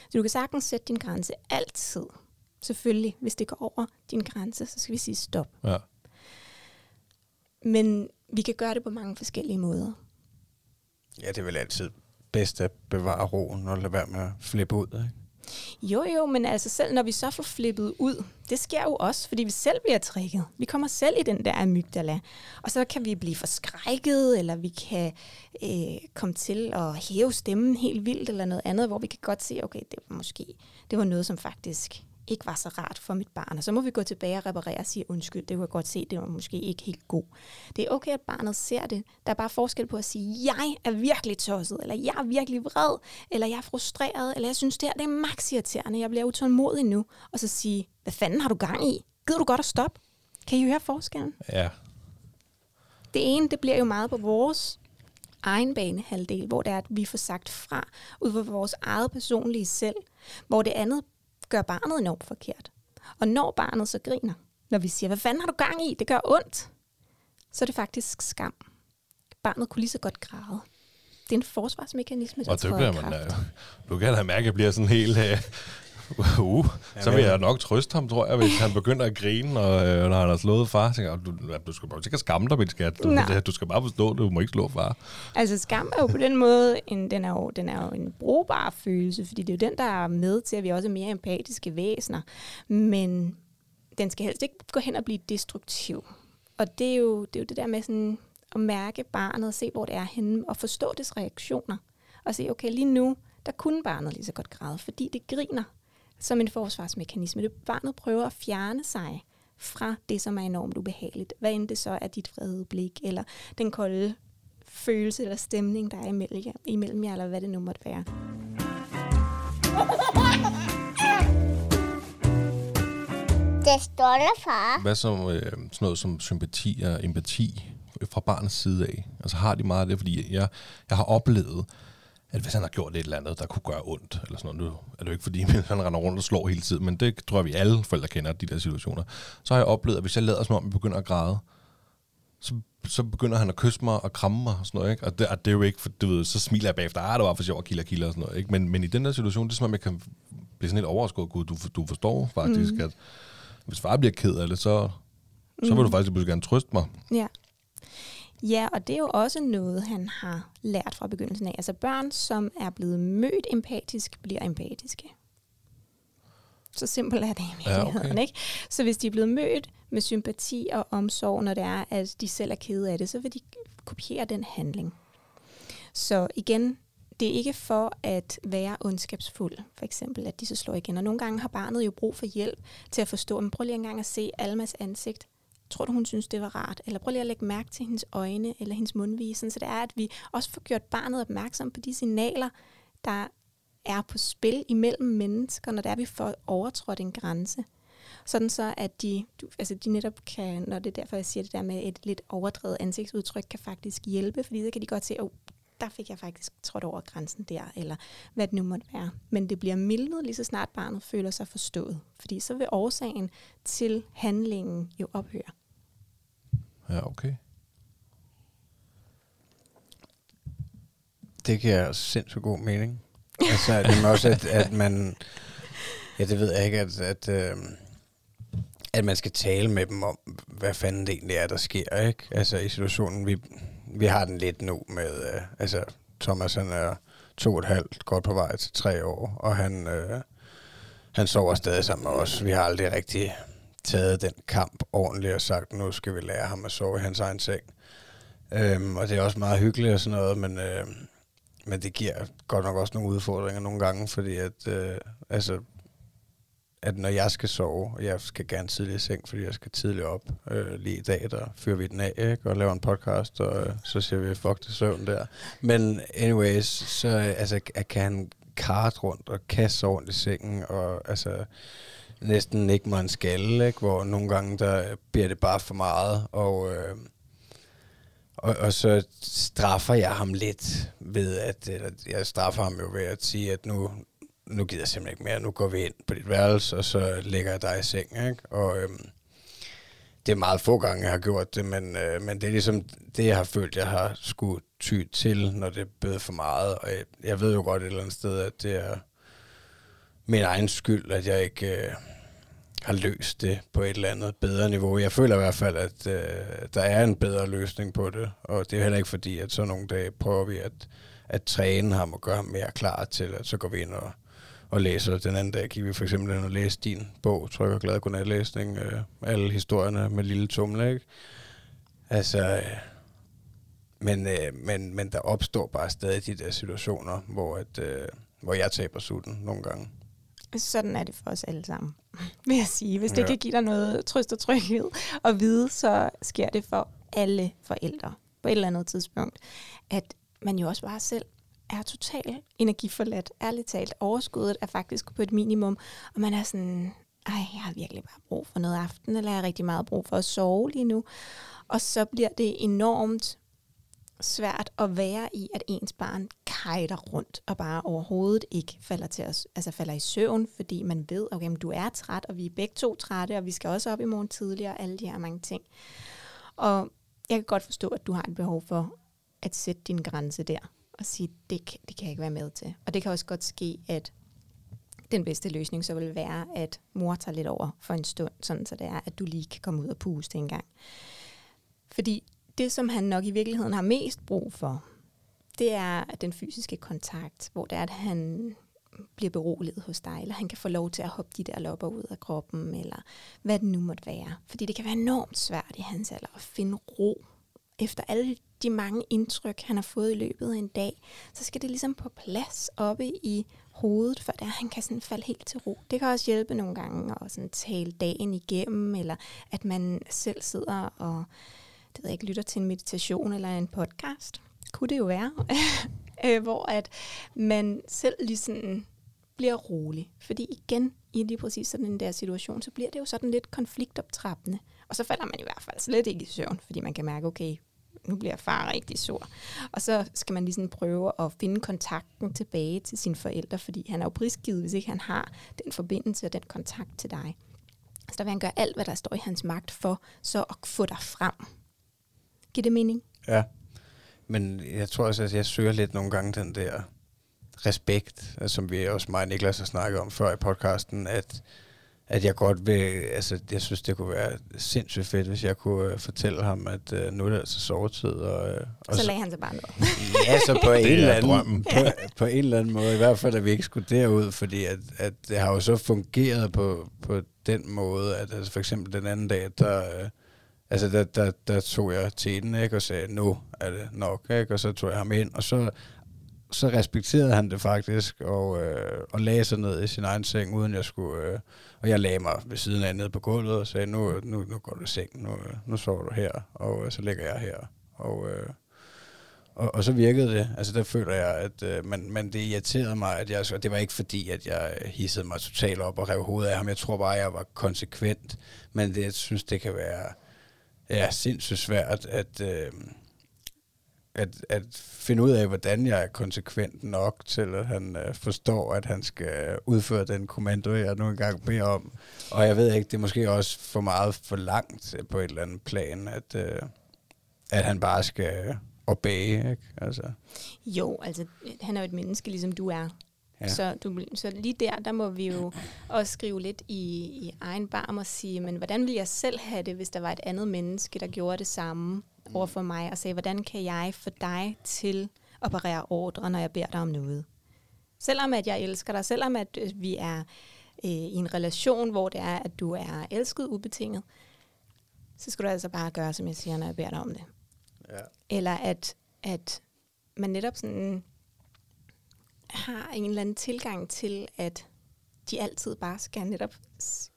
Så du kan sagtens sætte din grænse altid. Selvfølgelig, hvis det går over din grænse, så skal vi sige stop. Ja. Men vi kan gøre det på mange forskellige måder. Ja, det er vel altid bedst at bevare roen og lade være med at flippe ud, ikke? Jo, jo, men altså selv når vi så får flippet ud, det sker jo også, fordi vi selv bliver trigget. Vi kommer selv i den der amygdala, og så kan vi blive forskrækket, eller vi kan øh, komme til at hæve stemmen helt vildt, eller noget andet, hvor vi kan godt se, okay, det var måske det var noget, som faktisk ikke var så rart for mit barn. Og så må vi gå tilbage og reparere og sige, undskyld, det kunne jeg godt se, det var måske ikke helt god. Det er okay, at barnet ser det. Der er bare forskel på at sige, jeg er virkelig tosset, eller jeg er virkelig vred, eller jeg er frustreret, eller jeg synes, det her det er max irriterende, jeg bliver utålmodig nu. Og så sige, hvad fanden har du gang i? Gider du godt at stoppe? Kan I høre forskellen? Ja. Det ene, det bliver jo meget på vores egen banehalvdel, hvor det er, at vi får sagt fra ud fra vores eget personlige selv, hvor det andet gør barnet enormt forkert. Og når barnet så griner, når vi siger, hvad fanden har du gang i, det gør ondt, så er det faktisk skam. barnet kunne lige så godt græde. Det er en forsvarsmekanisme, der Og det bliver man... Øh, du kan da mærke, at jeg bliver sådan helt... Øh, <laughs> uh, så vil jeg nok trøste ham, tror jeg, hvis han begynder at grine, og øh, når han har slået far, så tænker du, du skal bare ikke skamme dig, min skat. Du, Nej. du skal bare forstå, at du må ikke slå far. Altså skam er jo på den måde, en, den, er jo, den er jo en brugbar følelse, fordi det er jo den, der er med til, at vi også er mere empatiske væsener. Men den skal helst ikke gå hen og blive destruktiv. Og det er jo det, er jo det der med sådan at mærke barnet og se, hvor det er henne, og forstå dets reaktioner. Og se, okay, lige nu, der kunne barnet lige så godt græde, fordi det griner som en forsvarsmekanisme. Det barnet prøver at fjerne sig fra det, som er enormt ubehageligt. Hvad end det så er dit vrede blik, eller den kolde følelse eller stemning, der er imellem jer, imellem jer eller hvad det nu måtte være. Det stolte far. Hvad så øh, sådan noget som sympati og empati fra barnets side af? Altså har de meget af det? Fordi jeg, jeg har oplevet, at hvis han har gjort et eller andet, der kunne gøre ondt, eller sådan noget, nu er det jo ikke fordi, <laughs> han render rundt og slår hele tiden, men det tror jeg, vi alle forældre kender, de der situationer. Så har jeg oplevet, at hvis jeg lader som om, jeg begynder at græde, så, så begynder han at kysse mig og kramme mig og sådan noget, ikke? Og det, og det er jo ikke, for du ved, så smiler jeg bagefter, ah, det var for sjov, kilder, kilder og sådan noget, ikke? Men, men i den der situation, det er som om, jeg kan blive sådan lidt overrasket, gud, du, du forstår faktisk, mm. at hvis far bliver ked af det, så, så vil du faktisk pludselig gerne trøste mig. Ja. Ja, og det er jo også noget, han har lært fra begyndelsen af. Altså børn, som er blevet mødt empatisk, bliver empatiske. Så simpelt er det i Ja, okay. ikke? Så hvis de er blevet mødt med sympati og omsorg, når det er, at de selv er kede af det, så vil de kopiere den handling. Så igen, det er ikke for at være ondskabsfuld, for eksempel, at de så slår igen. Og nogle gange har barnet jo brug for hjælp til at forstå, men prøv lige engang at se Almas ansigt. Tror du, hun synes, det var rart? Eller prøv lige at lægge mærke til hendes øjne eller hendes mundvige, sådan så det er, at vi også får gjort barnet opmærksom på de signaler, der er på spil imellem mennesker, når det er, vi får overtrådt en grænse. Sådan så, at de, du, altså de netop kan, når det er derfor, jeg siger det der med et lidt overdrevet ansigtsudtryk, kan faktisk hjælpe, fordi så kan de godt se, at oh, der fik jeg faktisk trådt over grænsen der, eller hvad det nu måtte være. Men det bliver mildnet lige så snart barnet føler sig forstået, fordi så vil årsagen til handlingen jo ophøre. Ja, okay. Det giver sindssygt god mening. Altså, det er også, at, at man... Ja, det ved jeg ikke, at, at, øh, at man skal tale med dem om, hvad fanden det egentlig er, der sker, ikke? Altså, i situationen, vi, vi har den lidt nu med... Øh, altså, Thomas, han er to og et halvt, godt på vej til tre år, og han, øh, han sover stadig sammen med os. Vi har aldrig rigtig taget den kamp ordentligt og sagt, nu skal vi lære ham at sove i hans egen seng. Øhm, og det er også meget hyggeligt og sådan noget, men, øh, men det giver godt nok også nogle udfordringer nogle gange, fordi at, øh, altså, at når jeg skal sove, og jeg skal gerne tidligt i seng, fordi jeg skal tidligt op, øh, lige i dag, der fyrer vi den af, ikke? og laver en podcast, og øh, så siger vi, fuck det søvn der. Men anyways, så øh, altså, jeg kan han kart rundt og kaste sig rundt i sengen, og altså næsten ikke mig en skalle, ikke? hvor nogle gange der bliver det bare for meget, og, øh, og, og så straffer jeg ham lidt ved, at eller, jeg straffer ham jo ved at sige, at nu, nu gider jeg simpelthen ikke mere, nu går vi ind på dit værelse, og så lægger jeg dig i seng, ikke? Og øhm, det er meget få gange, jeg har gjort det, men, øh, men det er ligesom det, jeg har følt, jeg har skulle ty til, når det er blevet for meget, og jeg, jeg ved jo godt et eller andet sted, at det er min egen skyld, at jeg ikke øh, har løst det på et eller andet bedre niveau. Jeg føler i hvert fald, at øh, der er en bedre løsning på det, og det er heller ikke fordi, at så nogle dage prøver vi at, at træne ham og gøre ham mere klar til, at så går vi ind og, og læser. Den anden dag gik vi for eksempel ind og læste din bog, Tryk og Glad Godnatlæsning, øh, alle historierne med Lille Tumle, ikke? Altså, øh, men, øh, men, men der opstår bare stadig de der situationer, hvor, at, øh, hvor jeg taber sutten nogle gange. Sådan er det for os alle sammen, <laughs> vil jeg sige. Hvis det Ja. kan give dig noget trøst og tryghed at vide, så sker det for alle forældre på et eller andet tidspunkt, at man jo også bare selv er totalt energiforladt. Ærligt talt, overskuddet er faktisk på et minimum, og man er sådan, ej, jeg har virkelig bare brug for noget aften, eller jeg har rigtig meget brug for at sove lige nu. Og så bliver det enormt svært at være i, at ens barn kajter rundt og bare overhovedet ikke falder, til os, altså falder i søvn, fordi man ved, okay, men du er træt, og vi er begge to trætte, og vi skal også op i morgen tidligere, og alle de her mange ting. Og jeg kan godt forstå, at du har et behov for at sætte din grænse der og sige, det, det kan jeg ikke være med til. Og det kan også godt ske, at den bedste løsning så vil være, at mor tager lidt over for en stund, sådan så det er, at du lige kan komme ud og puste en gang. Fordi det, som han nok i virkeligheden har mest brug for, det er den fysiske kontakt, hvor det er, at han bliver beroliget hos dig, eller han kan få lov til at hoppe de der lopper ud af kroppen, eller hvad det nu måtte være. Fordi det kan være enormt svært i hans alder at finde ro. Efter alle de mange indtryk, han har fået i løbet af en dag, så skal det ligesom på plads oppe i hovedet, for der han kan sådan falde helt til ro. Det kan også hjælpe nogle gange at sådan tale dagen igennem, eller at man selv sidder og det ved jeg ikke, lytter til en meditation eller en podcast. Kunne det jo være. <laughs> Øh, hvor at man selv lige sådan bliver rolig. Fordi igen, i lige præcis sådan en der situation, så bliver det jo sådan lidt konfliktoptrappende. Og så falder man i hvert fald slet ikke i søvn, fordi man kan mærke, okay, nu bliver far rigtig sur. Og så skal man lige prøve at finde kontakten tilbage til sine forældre, fordi han er jo prisgivet, hvis ikke han har den forbindelse og den kontakt til dig. Så der vil han gøre alt, hvad der står i hans magt for, så at få dig frem. Giver det mening? Ja. Men jeg tror også, at jeg søger lidt nogle gange den der respekt, som vi også mig og Niklas har snakket om før i podcasten, at, at jeg godt vil, altså jeg synes, det kunne være sindssygt fedt, hvis jeg kunne uh, fortælle ham, at uh, nu er det altså sovetid. Og, uh, og Så lagde han sig bare ned. <laughs> Ja, så på en, er eller anden, drømmen. på, på en eller anden måde, i hvert fald, at vi ikke skulle derud, fordi at, at det har jo så fungeret på, på den måde, at altså for eksempel den anden dag, der, øh, altså der, der, der tog jeg til den, ikke, og sagde, nu er det nok, ikke, og så tog jeg ham ind, og så, så respekterede han det faktisk, og, øh, og lagde sig ned i sin egen seng, uden jeg skulle, øh, og jeg lagde mig ved siden af nede på gulvet, og sagde, nu, nu, nu går du i seng, nu, nu sover du her, og øh, så ligger jeg her, og... Øh, og, og så virkede det. Altså der føler jeg, at øh, men, men det irriterede mig, at jeg, og det var ikke fordi, at jeg hissede mig totalt op og rev hovedet af ham. Jeg tror bare, at jeg var konsekvent. Men det, jeg synes, det kan være ja, sindssygt svært at, øh, at, at finde ud af, hvordan jeg er konsekvent nok til, at han øh, forstår, at han skal udføre den kommando, jeg nu engang beder om. Og jeg ved ikke, det er måske også for meget for langt på et eller andet plan, at, øh, at han bare skal obey, ikke? Altså, Jo, altså han er jo et menneske, ligesom du er. Ja. Så, du, så lige der, der må vi jo også skrive lidt i, i egen barm og sige, men hvordan ville jeg selv have det, hvis der var et andet menneske, der gjorde det samme over for mig, og sagde, hvordan kan jeg få dig til at operere ordre, når jeg beder dig om noget? Selvom at jeg elsker dig, selvom at øh, vi er øh, i en relation, hvor det er, at du er elsket ubetinget, så skal du altså bare gøre, som jeg siger, når jeg beder dig om det. ja. Eller at, at man netop sådan har en eller anden tilgang til, at de altid bare skal netop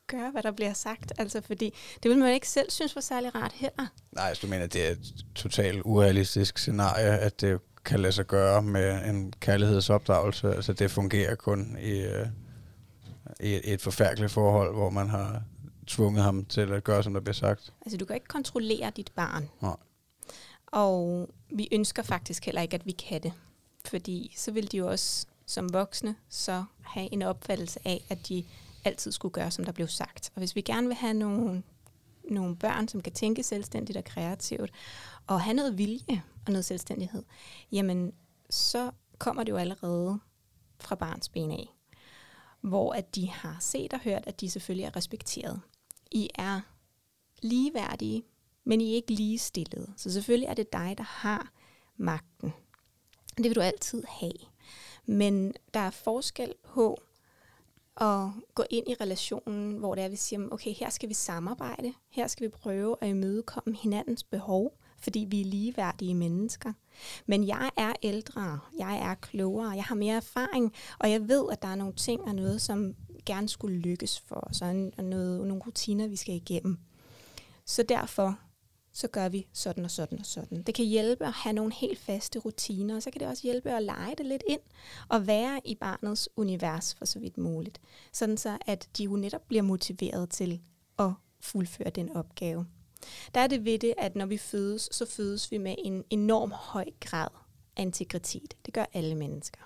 gøre, hvad der bliver sagt. Altså fordi, det vil man ikke selv synes var særlig rart heller. Nej, så du mener, det er et totalt urealistisk scenarie, at det kan lade sig gøre med en kærlighedsopdragelse. Altså det fungerer kun i, øh, i et forfærdeligt forhold, hvor man har tvunget ham til at gøre, som der bliver sagt. Altså du kan ikke kontrollere dit barn. Nej. Og vi ønsker faktisk heller ikke, at vi kan det. Fordi så vil de jo også som voksne så have en opfattelse af, at de altid skulle gøre, som der blev sagt. Og hvis vi gerne vil have nogle, nogle børn, som kan tænke selvstændigt og kreativt, og have noget vilje og noget selvstændighed, jamen så kommer det jo allerede fra barns ben af. Hvor at de har set og hørt, at de selvfølgelig er respekteret. I er ligeværdige, men I er ikke ligestillede. Så selvfølgelig er det dig, der har magten. Det vil du altid have. Men der er forskel på at gå ind i relationen, hvor det er, vi siger, okay, her skal vi samarbejde, her skal vi prøve at imødekomme hinandens behov, fordi vi er ligeværdige mennesker. Men jeg er ældre, jeg er klogere, jeg har mere erfaring, og jeg ved, at der er nogle ting og noget, som gerne skulle lykkes for os, og en- og noget, nogle rutiner, vi skal igennem. Så derfor så gør vi sådan og sådan og sådan. Det kan hjælpe at have nogle helt faste rutiner, og så kan det også hjælpe at lege det lidt ind og være i barnets univers for så vidt muligt. Sådan så, at de jo netop bliver motiveret til at fuldføre den opgave. Der er det ved det, at når vi fødes, så fødes vi med en enorm høj grad af integritet. Det gør alle mennesker.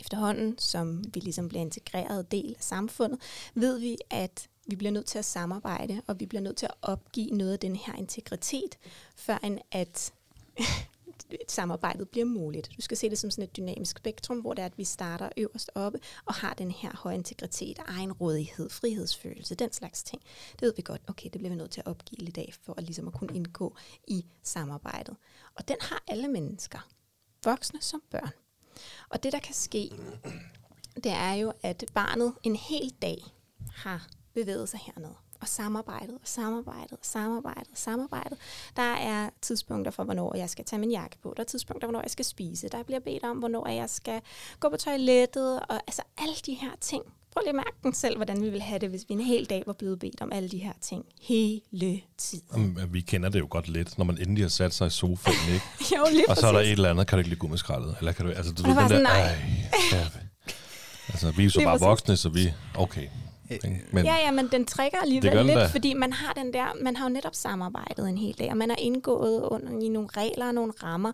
Efterhånden, som vi ligesom bliver integreret del af samfundet, ved vi, at vi bliver nødt til at samarbejde, og vi bliver nødt til at opgive noget af den her integritet, før end at <laughs> samarbejdet bliver muligt. Du skal se det som sådan et dynamisk spektrum, hvor det er, at vi starter øverst oppe og har den her høje integritet, egen rådighed, frihedsfølelse, den slags ting. Det ved vi godt, okay, det bliver vi nødt til at opgive i dag, for at ligesom at kunne indgå i samarbejdet. Og den har alle mennesker, voksne som børn. Og det, der kan ske, det er jo, at barnet en hel dag har bevæget sig hernede og samarbejdet, og samarbejdet, og samarbejdet, og samarbejdet. Der er tidspunkter for, hvornår jeg skal tage min jakke på. Der er tidspunkter, hvornår jeg skal spise. Der bliver bedt om, hvornår jeg skal gå på toilettet. Og altså alle de her ting. Prøv lige at mærke den selv, hvordan vi ville have det, hvis vi en hel dag var blevet bedt om alle de her ting. Hele tiden. Jamen, Vi kender det jo godt lidt, når man endelig har sat sig i sofaen, ikke? <laughs> jo, lige Og så er der et eller andet, kan du ikke lige gå med skraldet? Eller kan du, altså, du var den der, nej. ej, ja. Altså, vi er jo så bare voksne, så vi, okay. Ikke? Men, Ja, ja, men den trækker alligevel den lidt, da. fordi man har den der, man har jo netop samarbejdet en hel dag, og man har indgået under i nogle regler og nogle rammer,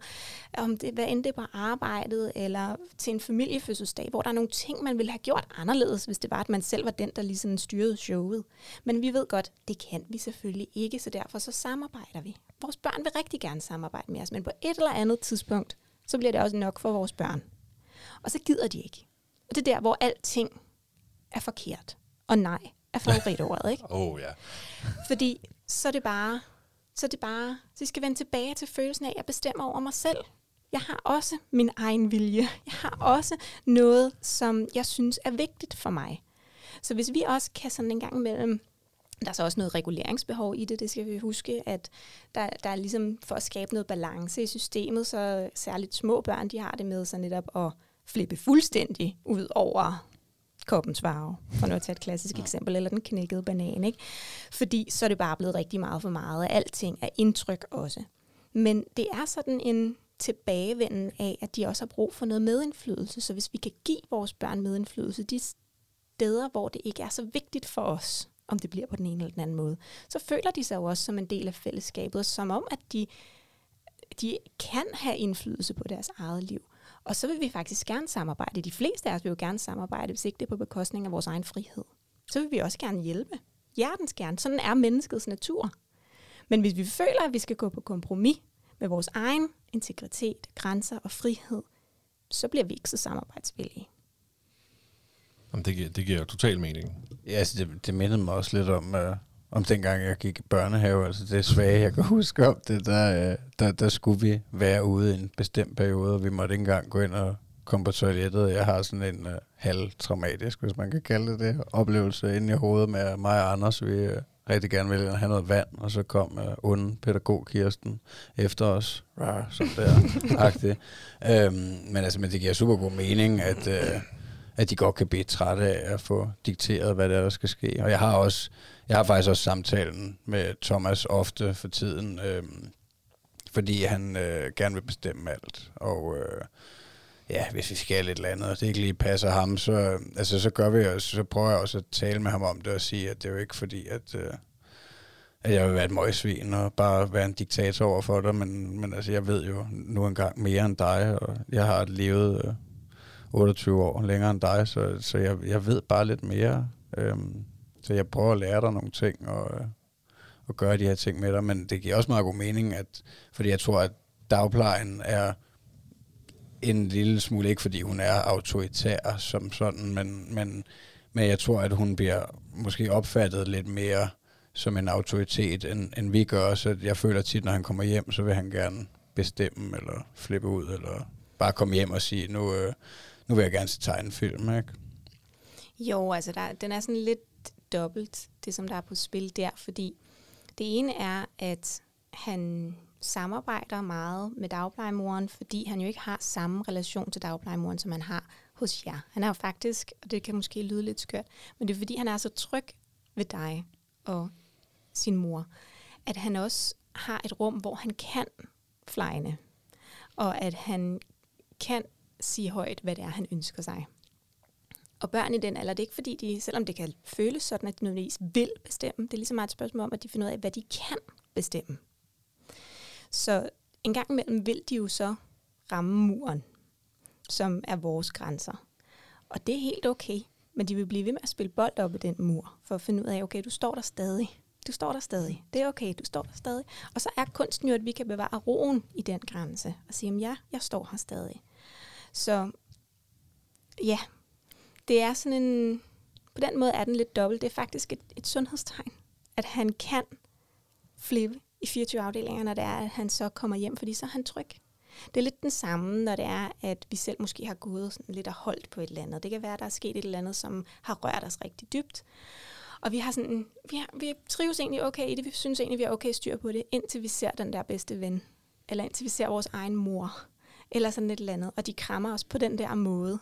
om det, hvad end det på arbejdet eller til en familiefødselsdag, hvor der er nogle ting, man ville have gjort anderledes, hvis det var, at man selv var den, der ligesom styrede showet. Men vi ved godt, det kan vi selvfølgelig ikke, så derfor så samarbejder vi. Vores børn vil rigtig gerne samarbejde med os, men på et eller andet tidspunkt, så bliver det også nok for vores børn. Og så gider de ikke. Og det er der, hvor alting er forkert. Og nej er favoritordet, ikke? <laughs> Oh, ja. Fordi så er det bare, så er det bare, så skal vende tilbage til følelsen af, at jeg bestemmer over mig selv. Jeg har også min egen vilje. Jeg har også noget, som jeg synes er vigtigt for mig. Så hvis vi også kan sådan en gang imellem, der er så også noget reguleringsbehov i det, det skal vi huske, at der, der er ligesom for at skabe noget balance i systemet, så særligt små børn, de har det med så netop at flippe fuldstændig ud over koppens farve, for nu at tage et klassisk eksempel, eller den knækkede banan, ikke? Fordi så er det bare blevet rigtig meget for meget, og alting er indtryk også. Men det er sådan en tilbagevenden af, at de også har brug for noget medindflydelse. Så hvis vi kan give vores børn medindflydelse de steder, hvor det ikke er så vigtigt for os, om det bliver på den ene eller den anden måde, så føler de sig jo også som en del af fællesskabet, som om, at de, de kan have indflydelse på deres eget liv. Og så vil vi faktisk gerne samarbejde. De fleste af os vil jo gerne samarbejde, hvis ikke det er på bekostning af vores egen frihed. Så vil vi også gerne hjælpe. Hjertens gerne. Sådan er menneskets natur. Men hvis vi føler, at vi skal gå på kompromis med vores egen integritet, grænser og frihed, så bliver vi ikke så samarbejdsvillige. Jamen, det, giver, det giver jo total mening. Ja, altså det, det mindede mig også lidt om, uh, om dengang jeg gik i børnehave. Altså det svage, jeg kan <laughs> huske om det, der, uh, der, der skulle vi være ude i en bestemt periode, og vi måtte ikke engang gå ind og komme på toilettet. Jeg har sådan en uh, halvtraumatisk, hvis man kan kalde det det, oplevelse inde i hovedet med mig og Anders. Vi uh, rigtig gerne ville have noget vand, og så kom uh, onde pædagog Kirsten efter os. Rah, sådan der. <laughs> agtigt. øhm, men altså, men det giver super god mening, at... Uh, at de godt kan blive trætte af at få dikteret, hvad det er, der skal ske. Og jeg har også, jeg har faktisk også samtalen med Thomas ofte for tiden, øh, fordi han øh, gerne vil bestemme alt. Og øh, ja, hvis vi skal et eller andet, og det ikke lige passer ham, så, altså, så gør vi også, så prøver jeg også at tale med ham om det og sige, at det er jo ikke fordi, at, øh, at jeg vil være et møgsvin og bare være en diktator over for dig, men, men altså, jeg ved jo nu engang mere end dig, og jeg har levet... Øh, 28 år længere end dig, så, så jeg, jeg ved bare lidt mere. Øhm, så jeg prøver at lære dig nogle ting og, øh, og gøre de her ting med dig, men det giver også meget god mening, at, fordi jeg tror, at dagplejen er en lille smule, ikke fordi hun er autoritær som sådan, men, men, men jeg tror, at hun bliver måske opfattet lidt mere som en autoritet, end, end vi gør, så jeg føler tit, når han kommer hjem, så vil han gerne bestemme, eller flippe ud, eller bare komme hjem og sige, nu, øh, nu vil jeg gerne se tegnefilm, ikke? Jo, altså der, den er sådan lidt dobbelt, det som der er på spil der, fordi det ene er, at han samarbejder meget med dagplejemoren, fordi han jo ikke har samme relation til dagplejemoren, som han har hos jer. Han er jo faktisk, og det kan måske lyde lidt skørt, men det er fordi, han er så tryg ved dig og sin mor, at han også har et rum, hvor han kan flyne, og at han kan sige højt, hvad det er, han ønsker sig. Og børn i den alder, det er ikke fordi, de, selvom det kan føles sådan, at de nødvendigvis vil bestemme, det er ligesom meget et spørgsmål om, at de finder ud af, hvad de kan bestemme. Så en gang imellem vil de jo så ramme muren, som er vores grænser. Og det er helt okay, men de vil blive ved med at spille bold op i den mur, for at finde ud af, okay, du står der stadig. du står der stadig. Det er okay, du står der stadig. Og så er kunsten jo, at vi kan bevare roen i den grænse. Og sige, ja, jeg står her stadig. Så ja, det er sådan en... På den måde er den lidt dobbelt. Det er faktisk et, et sundhedstegn, at han kan flippe i 24 afdelinger, når det er, at han så kommer hjem, fordi så er han tryg. Det er lidt den samme, når det er, at vi selv måske har gået sådan lidt og holdt på et eller andet. Det kan være, at der er sket et eller andet, som har rørt os rigtig dybt. Og vi har sådan, vi, har, vi trives egentlig okay i det, vi synes egentlig, vi har okay styr på det, indtil vi ser den der bedste ven, eller indtil vi ser vores egen mor, eller sådan et eller andet, og de krammer os på den der måde.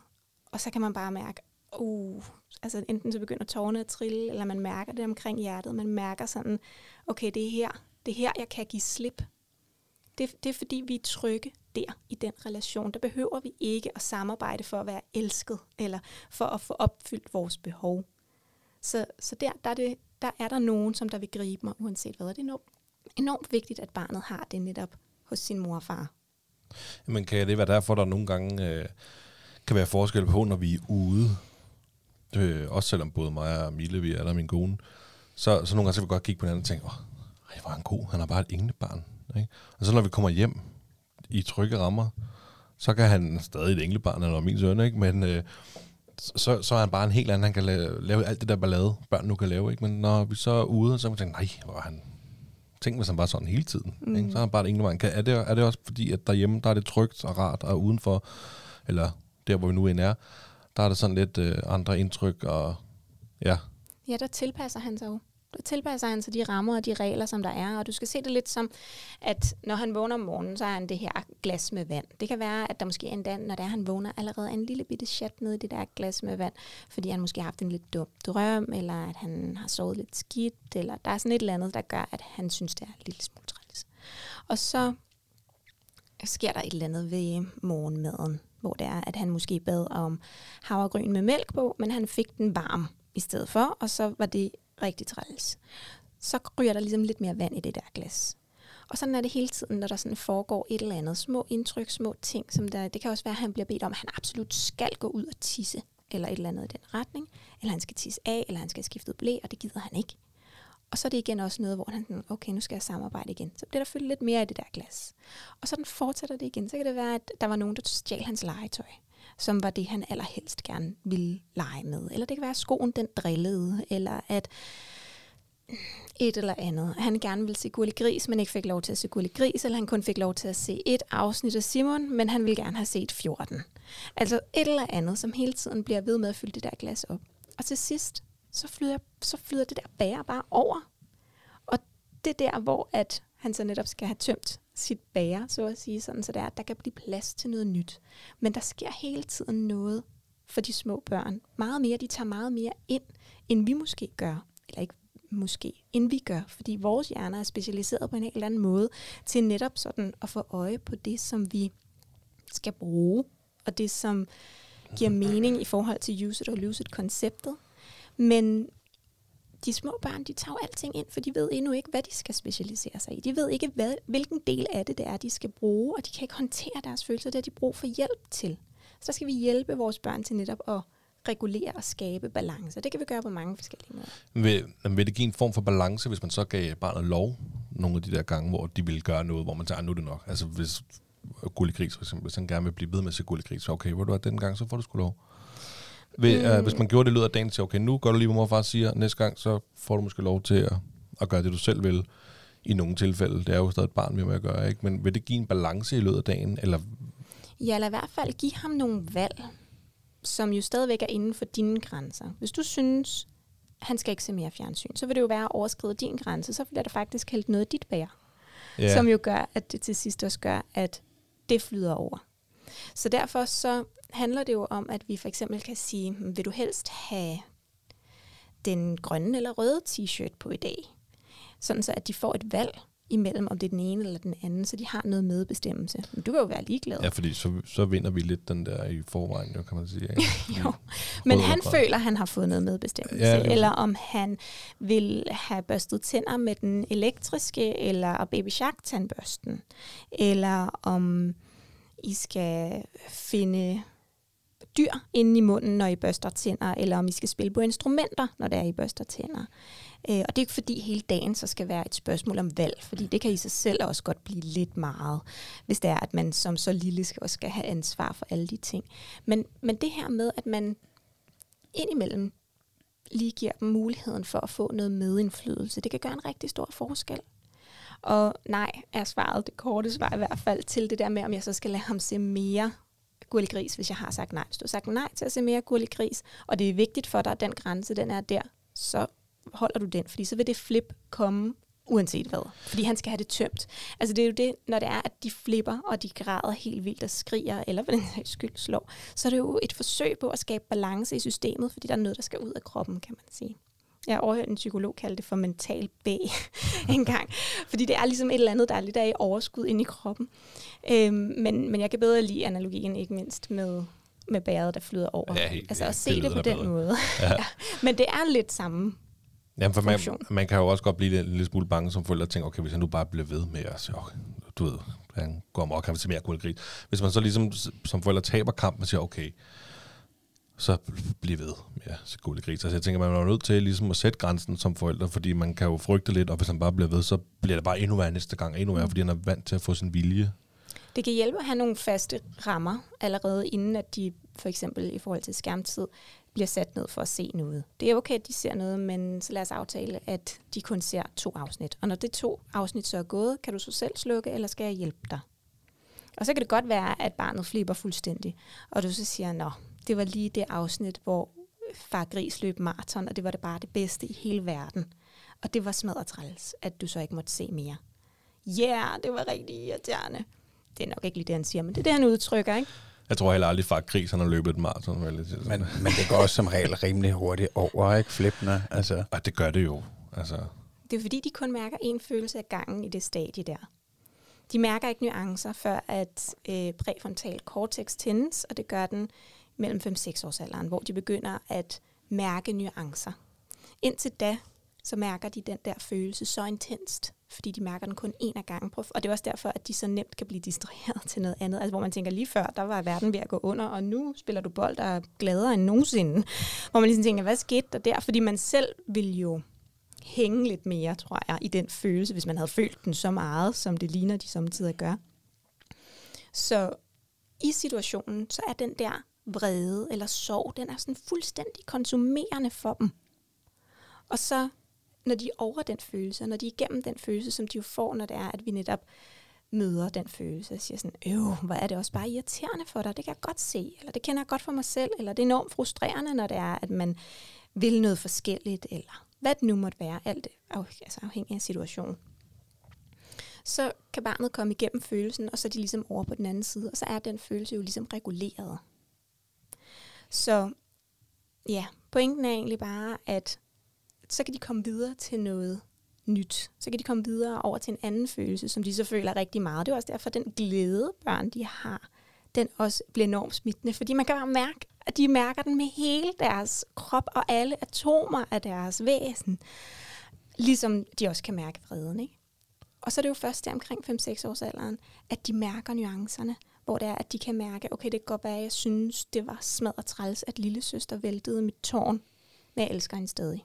Og så kan man bare mærke, uh, altså enten så begynder tårerne at trille, eller man mærker det omkring hjertet, man mærker sådan, okay, det er her, det er her, jeg kan give slip. Det, det er fordi, vi er trygge der i den relation. Der behøver vi ikke at samarbejde for at være elsket, eller for at få opfyldt vores behov. Så, så der, der, er det, der er der nogen, som der vil gribe mig, uanset hvad. Det er enormt, enormt vigtigt, at barnet har det netop hos sin mor og far. Jamen kan det være derfor, der nogle gange øh, kan være forskel på, når vi er ude? Øh, også selvom både mig og Mille, vi er der, min kone. Så, så nogle gange så vil vi godt kigge på hinanden og tænke, åh, ej, hvor er han god, han er bare et englebarn. Ikke? Og så når vi kommer hjem i trygge rammer, så kan han stadig et englebarn, eller min søn, ikke? men øh, så, så er han bare en helt anden. Han kan lave, lave alt det der ballade, børn nu kan lave. Ikke? Men når vi så er ude, så kan man tænke, nej, hvor er han... Tænk, hvis han bare sådan hele tiden. Mm. Ikke? Så er han bare et englebarn. Er, det, er det også fordi, at derhjemme, der er det trygt og rart, og udenfor, eller der, hvor vi nu end er, der er det sådan lidt øh, andre indtryk, og ja. Ja, der tilpasser han sig jo tilpasser han sig de rammer og de regler, som der er. Og du skal se det lidt som, at når han vågner om morgenen, så er han det her glas med vand. Det kan være, at der måske endda, når det er, han vågner, allerede er en lille bitte chat nede i det der glas med vand, fordi han måske har haft en lidt dum drøm, eller at han har sovet lidt skidt, eller der er sådan et eller andet, der gør, at han synes, det er en lille smule træls. Og så sker der et eller andet ved morgenmaden, hvor det er, at han måske bad om havregryn med mælk på, men han fik den varm i stedet for, og så var det rigtig træls. Så ryger der ligesom lidt mere vand i det der glas. Og sådan er det hele tiden, når der sådan foregår et eller andet. Små indtryk, små ting. Som der, det kan også være, at han bliver bedt om, at han absolut skal gå ud og tisse. Eller et eller andet i den retning. Eller han skal tisse af, eller han skal skifte skiftet blæ, og det gider han ikke. Og så er det igen også noget, hvor han okay, nu skal jeg samarbejde igen. Så bliver der fyldt lidt mere i det der glas. Og så den fortsætter det igen. Så kan det være, at der var nogen, der stjal hans legetøj som var det, han allerhelst gerne ville lege med. Eller det kan være, at skoen den drillede, eller at et eller andet. Han gerne ville se Gulli Gris, men ikke fik lov til at se Gulli Gris, eller han kun fik lov til at se et afsnit af Simon, men han ville gerne have set 14. Altså et eller andet, som hele tiden bliver ved med at fylde det der glas op. Og til sidst, så flyder, så flyder det der bære bare over. Og det er der, hvor at han så netop skal have tømt sit bære, så at sige, sådan, så der, der kan blive plads til noget nyt. Men der sker hele tiden noget for de små børn. Meget mere, de tager meget mere ind, end vi måske gør. Eller ikke måske, end vi gør, fordi vores hjerner er specialiseret på en helt anden måde til netop sådan at få øje på det, som vi skal bruge, og det, som giver mening i forhold til use it or lose it konceptet. Men de små børn, de tager jo alting ind, for de ved endnu ikke, hvad de skal specialisere sig i. De ved ikke, hvad, hvilken del af det, det er, de skal bruge, og de kan ikke håndtere deres følelser. Det har de brug for hjælp til. Så skal vi hjælpe vores børn til netop at regulere og skabe balance. Det kan vi gøre på mange forskellige måder. Vil, vil det give en form for balance, hvis man så gav barnet lov nogle af de der gange, hvor de vil gøre noget, hvor man tager, ah, nu er det nok. Altså hvis Gulli for eksempel, hvis han gerne vil blive ved med at se Gulli så okay, hvor du er den gang, så får du sgu lov. Ved, mm. uh, hvis man gjorde det af dagen til, okay, nu gør du lige, hvad morfar siger, næste gang, så får du måske lov til at, at gøre det, du selv vil. I nogle tilfælde, det er jo stadig et barn, vi med at gøre, ikke? Men vil det give en balance i løbet af dagen, eller... Ja, eller i hvert fald give ham nogle valg, som jo stadigvæk er inden for dine grænser. Hvis du synes, han skal ikke se mere fjernsyn, så vil det jo være at overskride din grænse, så bliver der faktisk hældt noget af dit bær. Yeah. Som jo gør, at det til sidst også gør, at det flyder over. Så derfor så handler det jo om, at vi for eksempel kan sige, vil du helst have den grønne eller røde t-shirt på i dag? Sådan så, at de får et valg imellem, om det er den ene eller den anden, så de har noget medbestemmelse. Men du kan jo være ligeglad. Ja, fordi så, så vinder vi lidt den der i forvejen, jo, kan man sige. Ikke? <laughs> jo, men han føler, at han har fået noget medbestemmelse. Ja, eller om han vil have børstet tænder med den elektriske, eller baby shark tandbørsten. Eller om I skal finde dyr inde i munden, når I børster tænder, eller om I skal spille på instrumenter, når det er, I børster tænder. Øh, og det er ikke fordi hele dagen så skal være et spørgsmål om valg, fordi det kan i sig selv også godt blive lidt meget, hvis det er, at man som så lille skal, også skal have ansvar for alle de ting. Men, men det her med, at man indimellem lige giver dem muligheden for at få noget medindflydelse, det kan gøre en rigtig stor forskel. Og nej, er svaret det korte svar i hvert fald til det der med, om jeg så skal lade ham se mere gurlig gris, hvis jeg har sagt nej. Hvis du har sagt nej til at se mere gurlig gris, og det er vigtigt for dig, at den grænse den er der, så holder du den, fordi så vil det flip komme uanset hvad. Fordi han skal have det tømt. Altså det er jo det, når det er, at de flipper, og de græder helt vildt og skriger, eller for den sags skyld slår, så er det jo et forsøg på at skabe balance i systemet, fordi der er noget, der skal ud af kroppen, kan man sige. Jeg overhørte en psykolog kalde det for mental B <laughs> engang. Fordi det er ligesom et eller andet, der er lidt af i overskud ind i kroppen. Øhm, men, men jeg kan bedre lide analogien, ikke mindst med, med bæret, der flyder over. Ja, helt, altså at se det det, på den bedre. måde. Ja. <laughs> ja. Men det er lidt samme. Jamen, for man, funktion. man kan jo også godt blive lidt, lille smule bange som forældre og tænke, okay, hvis han nu bare bliver ved med at okay, du ved, han går amok, han vil se mere guld gris. Hvis man så ligesom som forældre taber kampen og siger, okay, så bliv ved med at se guld gris. Altså jeg tænker, man er nødt til ligesom at sætte grænsen som forældre, fordi man kan jo frygte lidt, og hvis han bare bliver ved, så bliver det bare endnu værre næste gang, endnu værre, Mm. fordi han er vant til at få sin vilje. Det kan hjælpe at have nogle faste rammer allerede inden, at de for eksempel i forhold til skærmtid bliver sat ned for at se noget. Det er okay, at de ser noget, men så lad os aftale, at de kun ser to afsnit. Og når det to afsnit så er gået, kan du så selv slukke, eller skal jeg hjælpe dig? Og så kan det godt være, at barnet flipper fuldstændig, og du så siger, nå, det var lige det afsnit, hvor far gris løb maraton, og det var det bare det bedste i hele verden. Og det var smadret træls, at du så ikke måtte se mere. Ja, yeah, det var rigtig irriterende. Det er nok ikke lige det, han siger, men det er det, han udtrykker, ikke? Jeg tror heller aldrig, far gris, han har løbet et maraton. Men, men det går også som regel rimelig hurtigt over, ikke? Flippende. Altså, Og det gør det jo. Altså, Det er fordi, de kun mærker en følelse af gangen i det stadie der. De mærker ikke nuancer, før at øh, præfrontal cortex tændes, og det gør den mellem 5-6 års alderen, hvor de begynder at mærke nuancer. Indtil da, så mærker de den der følelse så intenst, fordi de mærker den kun én af gangen. På, Og det er også derfor, at de så nemt kan blive distraheret <laughs> til noget andet. Altså hvor man tænker, lige før, der var verden ved at gå under, og nu spiller du bold, der er gladere end nogensinde. Hvor man ligesom tænker, hvad skete der der? Fordi man selv vil jo hænge lidt mere, tror jeg, i den følelse, hvis man havde følt den så meget, som det ligner, de samtidig gør. Så i situationen, så er den der vrede eller sorg, den er sådan fuldstændig konsumerende for dem. Og så, når de er over den følelse, og når de er igennem den følelse, som de jo får, når det er, at vi netop møder den følelse og siger sådan, øv, hvor er det også bare irriterende for dig, det kan jeg godt se, eller det kender jeg godt for mig selv, eller det er enormt frustrerende, når det er, at man vil noget forskelligt, eller hvad det nu måtte være, alt af, altså afhængig af situationen. Så kan barnet komme igennem følelsen, og så er de ligesom over på den anden side, og så er den følelse jo ligesom reguleret. Så ja, pointen er egentlig bare, at så kan de komme videre til noget nyt. Så kan de komme videre over til en anden følelse, som de så føler rigtig meget. Det er også derfor, at den glæde, børn de har, den også bliver enormt smittende. Fordi man kan bare mærke, at de mærker den med hele deres krop og alle atomer af deres væsen. Ligesom de også kan mærke vreden. Ikke? Og så er det jo først der omkring 5-6 års alderen, at de mærker nuancerne. Hvor det er, at de kan mærke, okay, det kan godt være, at jeg synes, det var smadret træls, at lille søster væltede mit tårn, men jeg elsker hende stadig.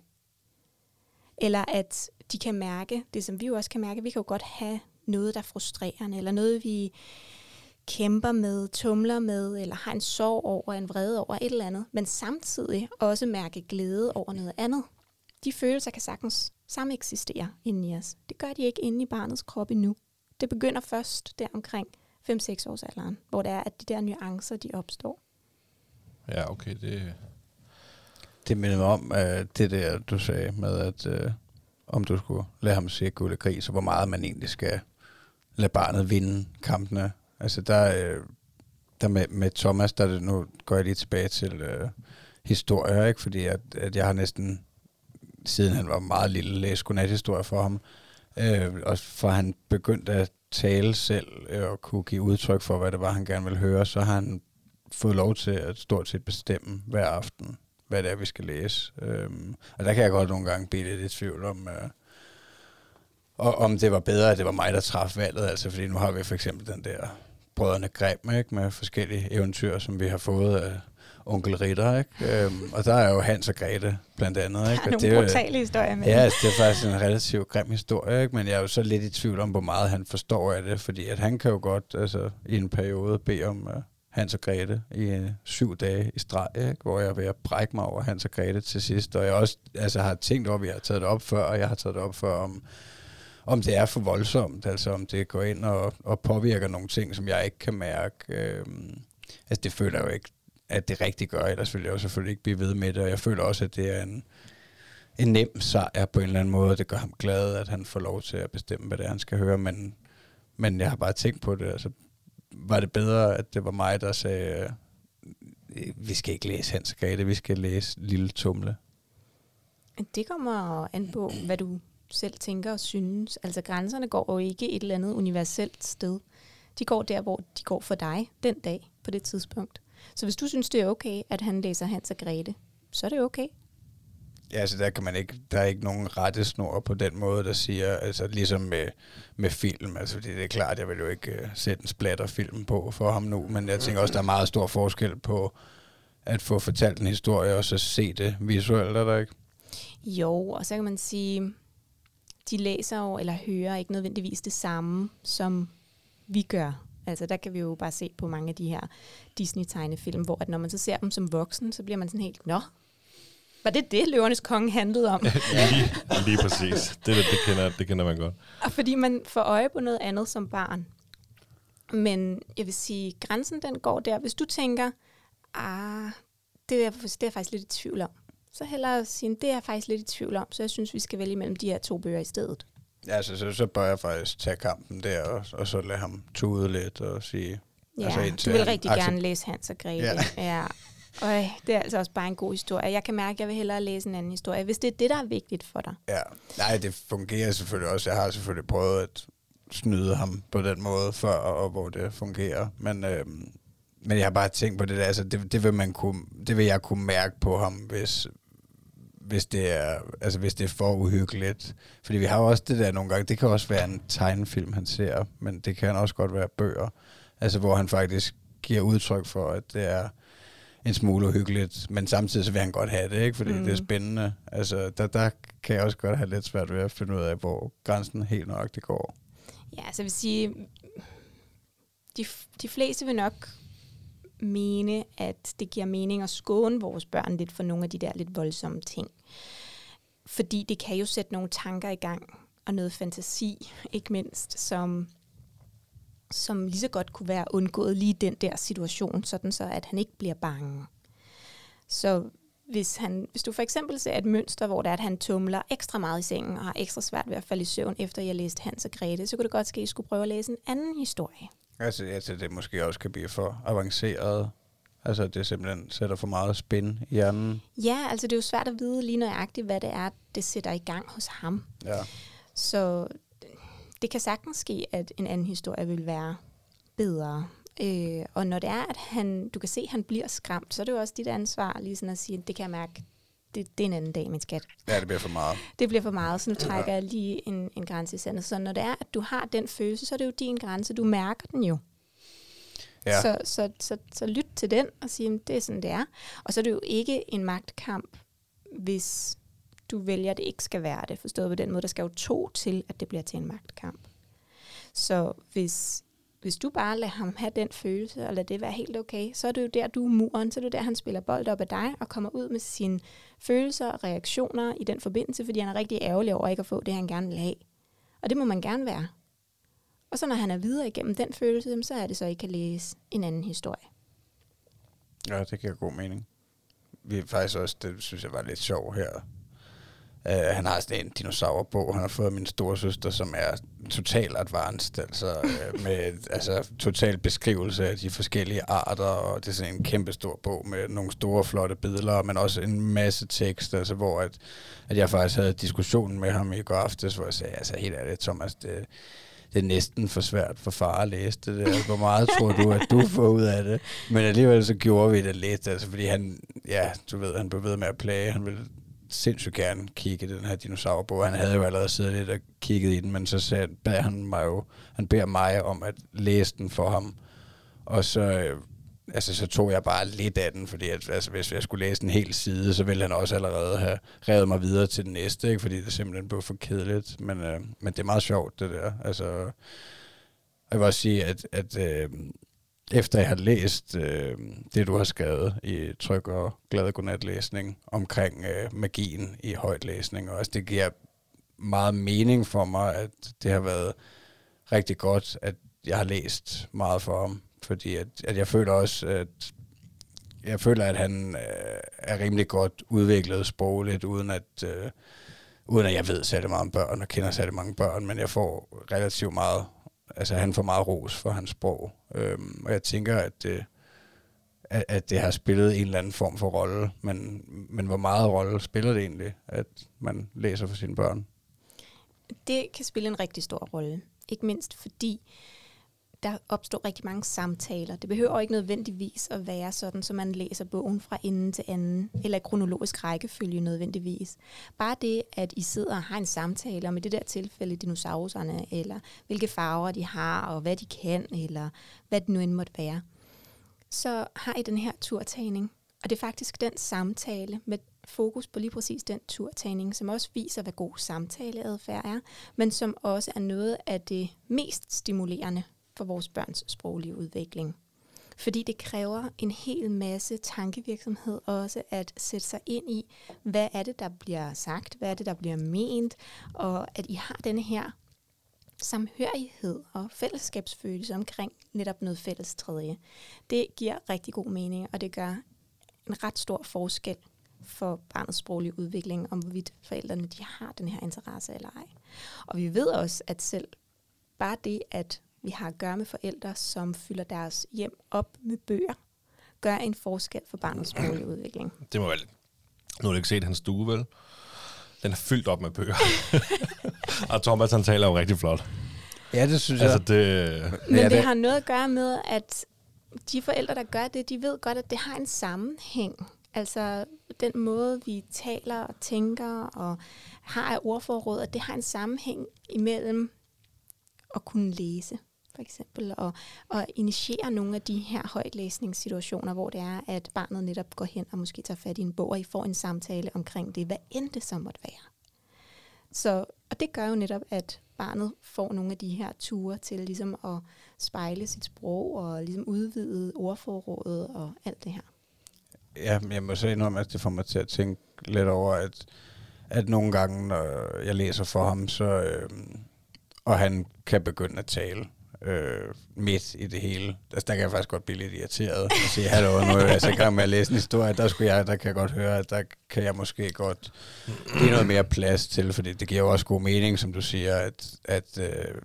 Eller at de kan mærke, det som vi jo også kan mærke, vi kan jo godt have noget, der er frustrerende, eller noget, vi kæmper med, tumler med, eller har en sorg over, en vrede over et eller andet, men samtidig også mærke glæde over noget andet. De følelser kan sagtens samme eksistere inde i os. Det gør de ikke inde i barnets krop endnu. Det begynder først der omkring 5-6 års alderen, hvor det er, at de der nuancer, de opstår. ja, okay, det det minder mig om uh, det der, du sagde med, at uh, om du skulle lade ham se guld og gris, og hvor meget man egentlig skal lade barnet vinde kampene. Altså der, uh, der med, med Thomas, der det, nu går jeg lige tilbage til uh, historier, ikke? fordi at, at jeg har næsten, siden han var meget lille, læst godnathistorier for ham, uh, og fra han begyndte at tale selv øh, og kunne give udtryk for, hvad det var, han gerne ville høre, så har han fået lov til at stort set bestemme hver aften, hvad det er, vi skal læse. Øhm, og der kan jeg godt nogle gange blive lidt i tvivl om, øh, og om det var bedre, at det var mig, der traf valget. Altså, fordi nu har vi for eksempel den der Brødrene Grimm, ikke, med forskellige eventyr, som vi har fået af onkel Ritter, ikke? Øhm, og der er jo Hans og Grete blandt andet, ikke? Og det er brutale historier med Ja, det. altså, det er faktisk en relativt grim historie, ikke? men jeg er jo så lidt i tvivl om, hvor meget han forstår af det, fordi at han kan jo godt altså, i en periode bede om uh, Hans og Grete i uh, syv dage i streg, ikke? hvor jeg er ved at brække mig over Hans og Grete til sidst, og jeg også altså, har tænkt over, at vi har taget det op før, og jeg har taget det op før, om, om det er for voldsomt, altså om det går ind og, og påvirker nogle ting, som jeg ikke kan mærke. Øhm, altså det føler jeg jo ikke, at det rigtigt gør, ellers ville jeg jo selvfølgelig ikke blive ved med det, og jeg føler også, at det er en, en nem sejr på en eller anden måde. Det gør ham glad, at han får lov til at bestemme, hvad det er, han skal høre. Men, men jeg har bare tænkt på det. Altså, var det bedre, at det var mig, der sagde, øh, vi skal ikke læse Hans og Grete, vi skal læse Lille Tumle. Det kommer an på, hvad du selv tænker og synes. Altså grænserne går jo ikke et eller andet universelt sted. De går der, hvor de går for dig den dag på det tidspunkt. Så hvis du synes, det er okay, at han læser Hans og Grete, så er det okay. Ja, altså der kan man ikke, der er ikke nogen rettesnor på den måde, der siger, altså ligesom med, med film, altså fordi det er klart, jeg vil jo ikke uh, sætte en splatterfilm på for ham nu, men jeg tænker også, der er meget stor forskel på at få fortalt en historie, og så se det visuelt, er der ikke? Jo, og så kan man sige, de læser jo eller hører ikke nødvendigvis det samme, som vi gør. Altså der kan vi jo bare se på mange af de her Disney-tegnefilm, hvor at når man så ser dem som voksen, så bliver man sådan helt, nå, var det det, Løvernes Konge handlede om? <laughs> Lige, lige præcis. Det, det, det, kender, det kender man godt. Og fordi man får øje på noget andet som barn. Men jeg vil sige, grænsen den går der. Hvis du tænker, ah, det er, det er jeg faktisk lidt i tvivl om. Så hellere sige, det er jeg faktisk lidt i tvivl om, så jeg synes, vi skal vælge mellem de her to bøger i stedet. Ja, altså, så, så bør jeg faktisk tage kampen der, og, og så lade ham tude lidt og sige... Ja, Altså, du vil han rigtig accep- gerne læse Hans og Grete. Ja. Ja. Øj, det er altså også bare en god historie. Jeg kan mærke, at jeg vil hellere læse en anden historie, hvis det er det, der er vigtigt for dig. Ja, nej, det fungerer selvfølgelig også. Jeg har selvfølgelig prøvet at snyde ham på den måde før, og, hvor det fungerer. Men, øhm, men jeg har bare tænkt på det der, altså det, det, vil man kunne, det vil jeg kunne mærke på ham, hvis, hvis, det er, altså hvis det er for uhyggeligt. Fordi vi har jo også det der nogle gange, det kan også være en tegnefilm, han ser, men det kan også godt være bøger, altså hvor han faktisk giver udtryk for, at det er en smule uhyggeligt, men samtidig så vil han godt have det, ikke? fordi mm. Mm. det er spændende. Altså, der, der kan jeg også godt have lidt svært ved at finde ud af, hvor grænsen helt nok det går. Ja, så jeg vil sige, de, de fleste vil nok mene, at det giver mening at skåne vores børn lidt for nogle af de der lidt voldsomme ting. Fordi det kan jo sætte nogle tanker i gang, og noget fantasi, ikke mindst, som, som lige så godt kunne være undgået lige den der situation, sådan så at han ikke bliver bange. Så hvis, han, hvis du for eksempel ser et mønster, hvor det er, at han tumler ekstra meget i sengen og har ekstra svært ved at falde i søvn, efter jeg læste Hans og Grete, så kunne det godt ske, at I skulle prøve at læse en anden historie. Altså, altså, det måske også kan blive for avanceret. Altså, det simpelthen sætter for meget spin i hjernen. Ja, altså det er jo svært at vide lige nøjagtigt, hvad det er, det sætter i gang hos ham. Ja. Så det kan sagtens ske, at en anden historie vil være bedre. Øh, og når det er, at han, du kan se, at han bliver skræmt, så er det jo også dit ansvar lige sådan at sige, det kan jeg mærke, det, det er en anden dag, min skat. ja, det bliver for meget. Det bliver for meget, så nu trækker jeg lige en, en grænse i sandet. Så når det er, at du har den følelse, så er det jo din grænse. Du mærker den jo. Ja. Så, så, så, så lyt til den og sige, det er sådan, det er. Og så er det jo ikke en magtkamp, hvis du vælger, at det ikke skal være det. Forstået på den måde, der skal jo to til, at det bliver til en magtkamp. Så hvis, hvis du bare lader ham have den følelse, og lader det være helt okay, så er det jo der, du er muren, så er det jo der, han spiller bold op af dig, og kommer ud med sine følelser og reaktioner i den forbindelse, fordi han er rigtig ærgerlig over ikke at få det, han gerne vil have. Og det må man gerne være. Og så når han er videre igennem den følelse, så er det så, at I kan læse en anden historie. Ja, det giver god mening. Vi er faktisk også, det synes jeg var lidt sjovt her. Uh, han har sådan en dinosaurbog, han har fået min storesøster, som er total advanced, altså uh, <laughs> med altså, total beskrivelse af de forskellige arter, og det er sådan en kæmpe stor bog med nogle store, flotte billeder, men også en masse tekst, altså hvor at, at jeg faktisk havde diskussionen med ham i går aftes, hvor jeg sagde, altså helt ærligt, Thomas, det, det er næsten for svært for far at læse det der. Hvor meget tror du, at du får ud af det? Men alligevel så gjorde vi det lidt, altså fordi han, ja, du ved, han blev ved med at plage. Han ville sindssygt gerne kigge i den her dinosaurbog. Han havde jo allerede siddet lidt og kigget i den, men så sagde, bad han mig jo, han beder mig om at læse den for ham. Og så, øh, altså, så tog jeg bare lidt af den, fordi at, altså, hvis jeg skulle læse en hel side, så ville han også allerede have revet mig videre til den næste, ikke? fordi det simpelthen blev for kedeligt. Men, øh, men det er meget sjovt, det der. Altså, jeg vil også sige, at, at øh, efter jeg har læst øh, det, du har skrevet i Tryk og Glad Godnat-læsning omkring øh, magien i højtlæsning, og også det giver meget mening for mig, at det har været rigtig godt, at jeg har læst meget for ham, fordi at, at jeg føler også, at jeg føler, at han øh, er rimelig godt udviklet sprogligt, uden at, øh, uden at jeg ved særlig meget om børn og kender særlig mange børn, men jeg får relativt meget, altså han får meget ros for hans sprog. Øhm, og jeg tænker, at det, at, at det har spillet en eller anden form for rolle, men, men hvor meget rolle spiller det egentlig, at man læser for sine børn? Det kan spille en rigtig stor rolle. Ikke mindst fordi, der opstår rigtig mange samtaler. Det behøver ikke nødvendigvis at være sådan, så man læser bogen fra ende til anden, eller i kronologisk rækkefølge nødvendigvis. Bare det, at I sidder og har en samtale om i det der tilfælde dinosaurerne, eller hvilke farver de har, og hvad de kan, eller hvad det nu end måtte være, så har I den her turtagning. Og det er faktisk den samtale med fokus på lige præcis den turtagning, som også viser, hvad god samtaleadfærd er, men som også er noget af det mest stimulerende for vores børns sproglige udvikling. Fordi det kræver en hel masse tankevirksomhed også at sætte sig ind i, hvad er det, der bliver sagt, hvad er det, der bliver ment, og at I har denne her samhørighed og fællesskabsfølelse omkring netop noget fælles tredje. Det giver rigtig god mening, og det gør en ret stor forskel for barnets sproglige udvikling, om hvorvidt forældrene de har den her interesse eller ej. Og vi ved også, at selv bare det, at vi har at gøre med forældre, som fylder deres hjem op med bøger, gør en forskel for barnets <clears throat> sproglige udvikling. Det må vel... Nu har du ikke set hans stue, vel? Den er fyldt op med bøger. <laughs> og Thomas, han taler jo rigtig flot. Ja, det synes Altså, det... Men Ja, det det- har noget at gøre med, at de forældre, der gør det, de ved godt, at det har en sammenhæng. Altså den måde, vi taler og tænker og har af ordforråd, at det har en sammenhæng imellem at kunne læse, for eksempel, og, og initiere nogle af de her højtlæsningssituationer, hvor det er, at barnet netop går hen og måske tager fat i en bog, og I får en samtale omkring det, hvad end det så måtte være. Så, og det gør jo netop, at barnet får nogle af de her ture til ligesom at spejle sit sprog og ligesom udvide ordforrådet og alt det her. Ja, men jeg må så indrømme, at det får mig til at tænke lidt over, at, at nogle gange, når jeg læser for ham, så, øh, og han kan begynde at tale øh, midt i det hele, altså, der kan jeg faktisk godt blive lidt irriteret og sige, hallo, nu er jeg altså i gang med at læse en historie, der, skulle jeg, der kan jeg godt høre, at der kan jeg måske godt give noget mere plads til, fordi det giver jo også god mening, som du siger, at, at øh,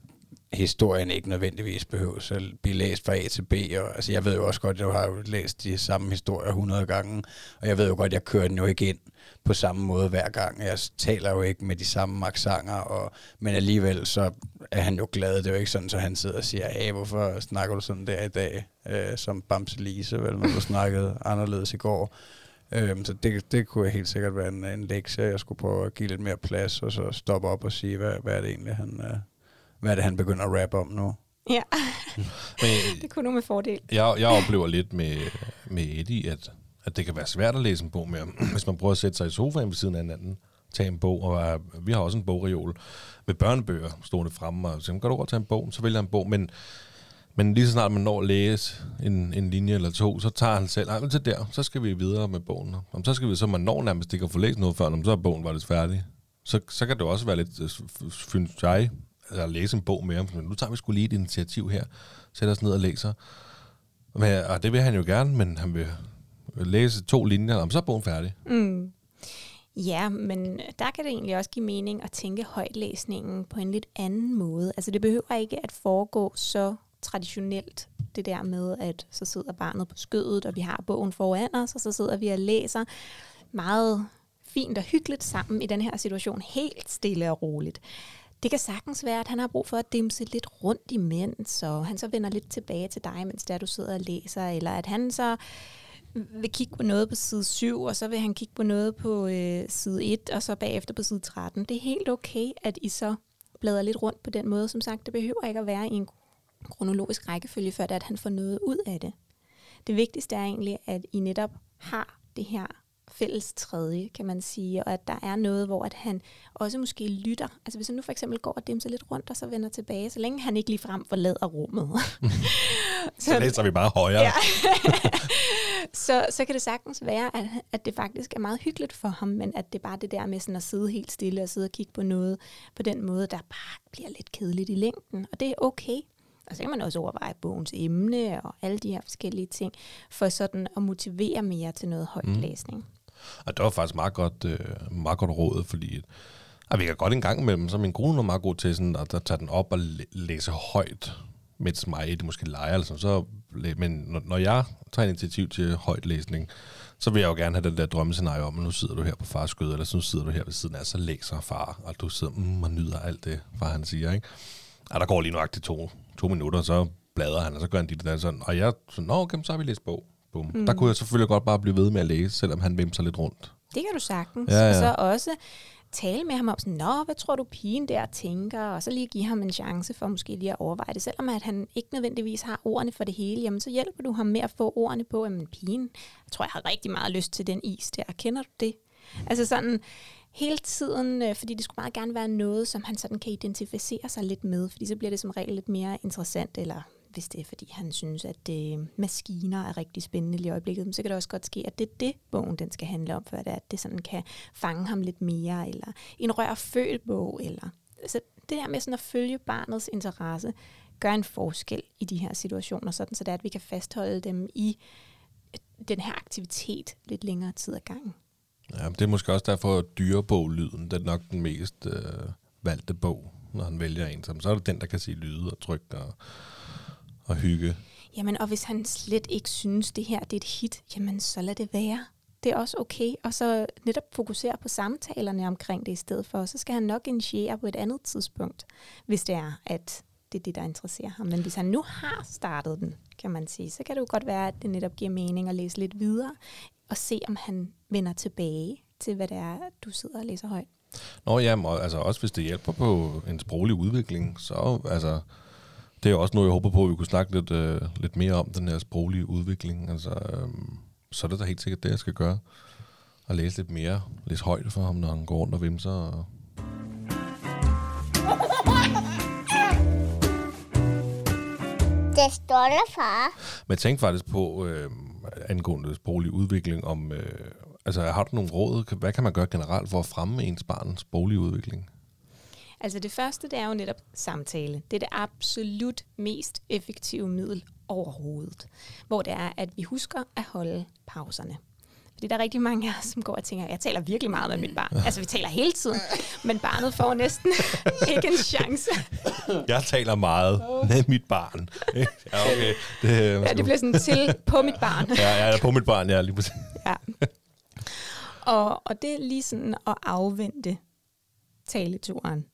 historien ikke nødvendigvis behøver at blive læst fra A til B. Og, altså, jeg ved jo også godt, jeg har jo læst de samme historier 100 gange, og jeg ved jo godt, jeg kører den jo ikke ind på samme måde hver gang. Jeg taler jo ikke med de samme aksanger, og, men alligevel så er han jo glad. Det er jo ikke sådan, så han sidder og siger, hey, hvorfor snakker du sådan der i dag, øh, som Bamse Lise, vel, når du <laughs> snakkede anderledes i går. Øhm, så det, det kunne helt sikkert være en, en lektie, jeg skulle prøve at give lidt mere plads, og så stoppe op og sige, hvad, hvad er det egentlig, han, øh, hvad er det, han begynder at rappe om nu? Ja, Men <laughs> det kunne nu med fordel. jeg, jeg oplever lidt med, med Eddie, at, at det kan være svært at læse en bog mere, <clears throat> hvis man prøver at sætte sig i sofaen ved siden af hinanden, tage en bog, og vi har også en bogreol med børnebøger stående fremme, og så kan du godt tage en bog, så vælger han en bog, men, men lige så snart man når at læse en, en linje eller to, så tager han selv, men til der, så skal vi videre med bogen. Om så skal vi, så man når nærmest ikke at få læst noget før, om så er bogen var lidt færdig. Så, så kan det også være lidt, øh, synes jeg, altså at læse en bog mere, men nu tager vi skulle lige et initiativ her, sætter os ned og læser. Men, og det vil han jo gerne, men han vil læse to linjer, om så er bogen færdig. Mm. Ja, men der kan det egentlig også give mening at tænke højtlæsningen på en lidt anden måde. Altså det behøver ikke at foregå så traditionelt, det der med, at så sidder barnet på skødet, og vi har bogen foran os, og så sidder vi og læser meget fint og hyggeligt sammen i den her situation, helt stille og roligt. Det kan sagtens være, at han har brug for at dimse lidt rundt imens, og han så vender lidt tilbage til dig, mens der du sidder og læser, eller at han så vil kigge på noget på side 7, og så vil han kigge på noget på øh, side 1, og så bagefter på side 13. Det er helt okay, at I så bladrer lidt rundt på den måde. Som sagt, det behøver ikke at være i en kronologisk rækkefølge, før det at han får noget ud af det. Det vigtigste er egentlig, at I netop har det her fælles tredje, kan man sige, og at der er noget, hvor at han også måske lytter. Altså hvis han nu for eksempel går og dimser lidt rundt, og så vender tilbage, så længe han ikke lige frem forlader rummet. <laughs> Så læser vi bare højere. Ja. <laughs> så, så kan det sagtens være, at, at det faktisk er meget hyggeligt for ham, men at det er bare det der med sådan at sidde helt stille og sidde og kigge på noget på den måde, der bare bliver lidt kedeligt i længden. Og det er okay. Og så kan man også overveje bogens emne og alle de her forskellige ting, for sådan at motivere mere til noget højt mm. læsning. Og det var faktisk meget godt, øh, meget godt råd, fordi at vi kan godt en gang imellem, så min kone er meget god til sådan, at, at tage den op og læse højt, mens mig det måske leger, eller sådan, så, men når, når jeg tager initiativ til højt læsning, så vil jeg jo gerne have den der drømmescenarie om, at nu sidder du her på fars skød, eller så nu sidder du her ved siden af, så læser far, og du sidder mm, og nyder alt det, far han siger, ikke? Og der går lige nøjagtigt to, to minutter, så bladrer han, og så gør han dit der sådan, og jeg sådan, nå, okay, så har vi læst bog. Boom. Mm. Der kunne jeg selvfølgelig godt bare blive ved med at læse, selvom han vimser lidt rundt. Det kan du sagtens. Ja, ja. Og så også tale med ham om sådan, nå, hvad tror du pigen der tænker? Og så lige give ham en chance for måske lige at overveje det. Selvom at han ikke nødvendigvis har ordene for det hele, jamen så hjælper du ham med at få ordene på, at pigen, jeg tror, jeg har rigtig meget lyst til den is der. Kender du det? Altså sådan, hele tiden, øh, fordi det skulle meget gerne være noget, som han sådan kan identificere sig lidt med, fordi så bliver det som regel lidt mere interessant, eller hvis det er, fordi han synes, at det, øh, maskiner er rigtig spændende i øjeblikket, så kan det også godt ske, at det er det, bogen den skal handle om, for det, at det sådan kan fange ham lidt mere, eller en rør bog, eller så det der med sådan at følge barnets interesse, gør en forskel i de her situationer, sådan så det er, at vi kan fastholde dem i øh, den her aktivitet lidt længere tid ad gangen. Ja, det er måske også derfor, at dyreboglyden, den er nok den mest øh, valgte bog, når han vælger en. Så er det den, der kan sige lyde og tryk og, og hygge. Jamen, og hvis han slet ikke synes, det her det er et hit, jamen så lad det være. Det er også okay. Og så netop fokusere på samtalerne omkring det i stedet for. Så skal han nok initiere på et andet tidspunkt, hvis det er, at det er det, der interesserer ham. Men hvis han nu har startet den, kan man sige, så kan det jo godt være, at det netop giver mening at læse lidt videre, og se, om han vender tilbage til, hvad det er, du sidder og læser højt. Nå ja, altså også hvis det hjælper på en sproglig udvikling, så altså, det er også noget, jeg håber på, at vi kunne snakke lidt, øh, lidt mere om, den her sproglige udvikling. Altså, øh, så er det da helt sikkert det, jeg skal gøre. Og læse lidt mere, læse højt for ham, når han går rundt og vimser. Og Det stolte far. Men tænkte faktisk på, øh, angående sproglig udvikling, om, øh, altså har du nogle råd? Hvad kan man gøre generelt for at fremme ens barns sproglige udvikling? Altså det første, det er jo netop samtale. Det er det absolut mest effektive middel overhovedet. Hvor det er, at vi husker at holde pauserne. Fordi der er rigtig mange af os, som går og tænker, jeg taler virkelig meget med mit barn. Altså, vi taler hele tiden, men barnet får næsten <laughs> ikke en chance. Jeg taler meget med mit barn. <laughs> Ja, okay. Det, ja, det bliver sådan til på mit barn. Ja, ja på mit barn, ja, lige præcis. Ja. Og, og det er lige sådan at afvente taleturen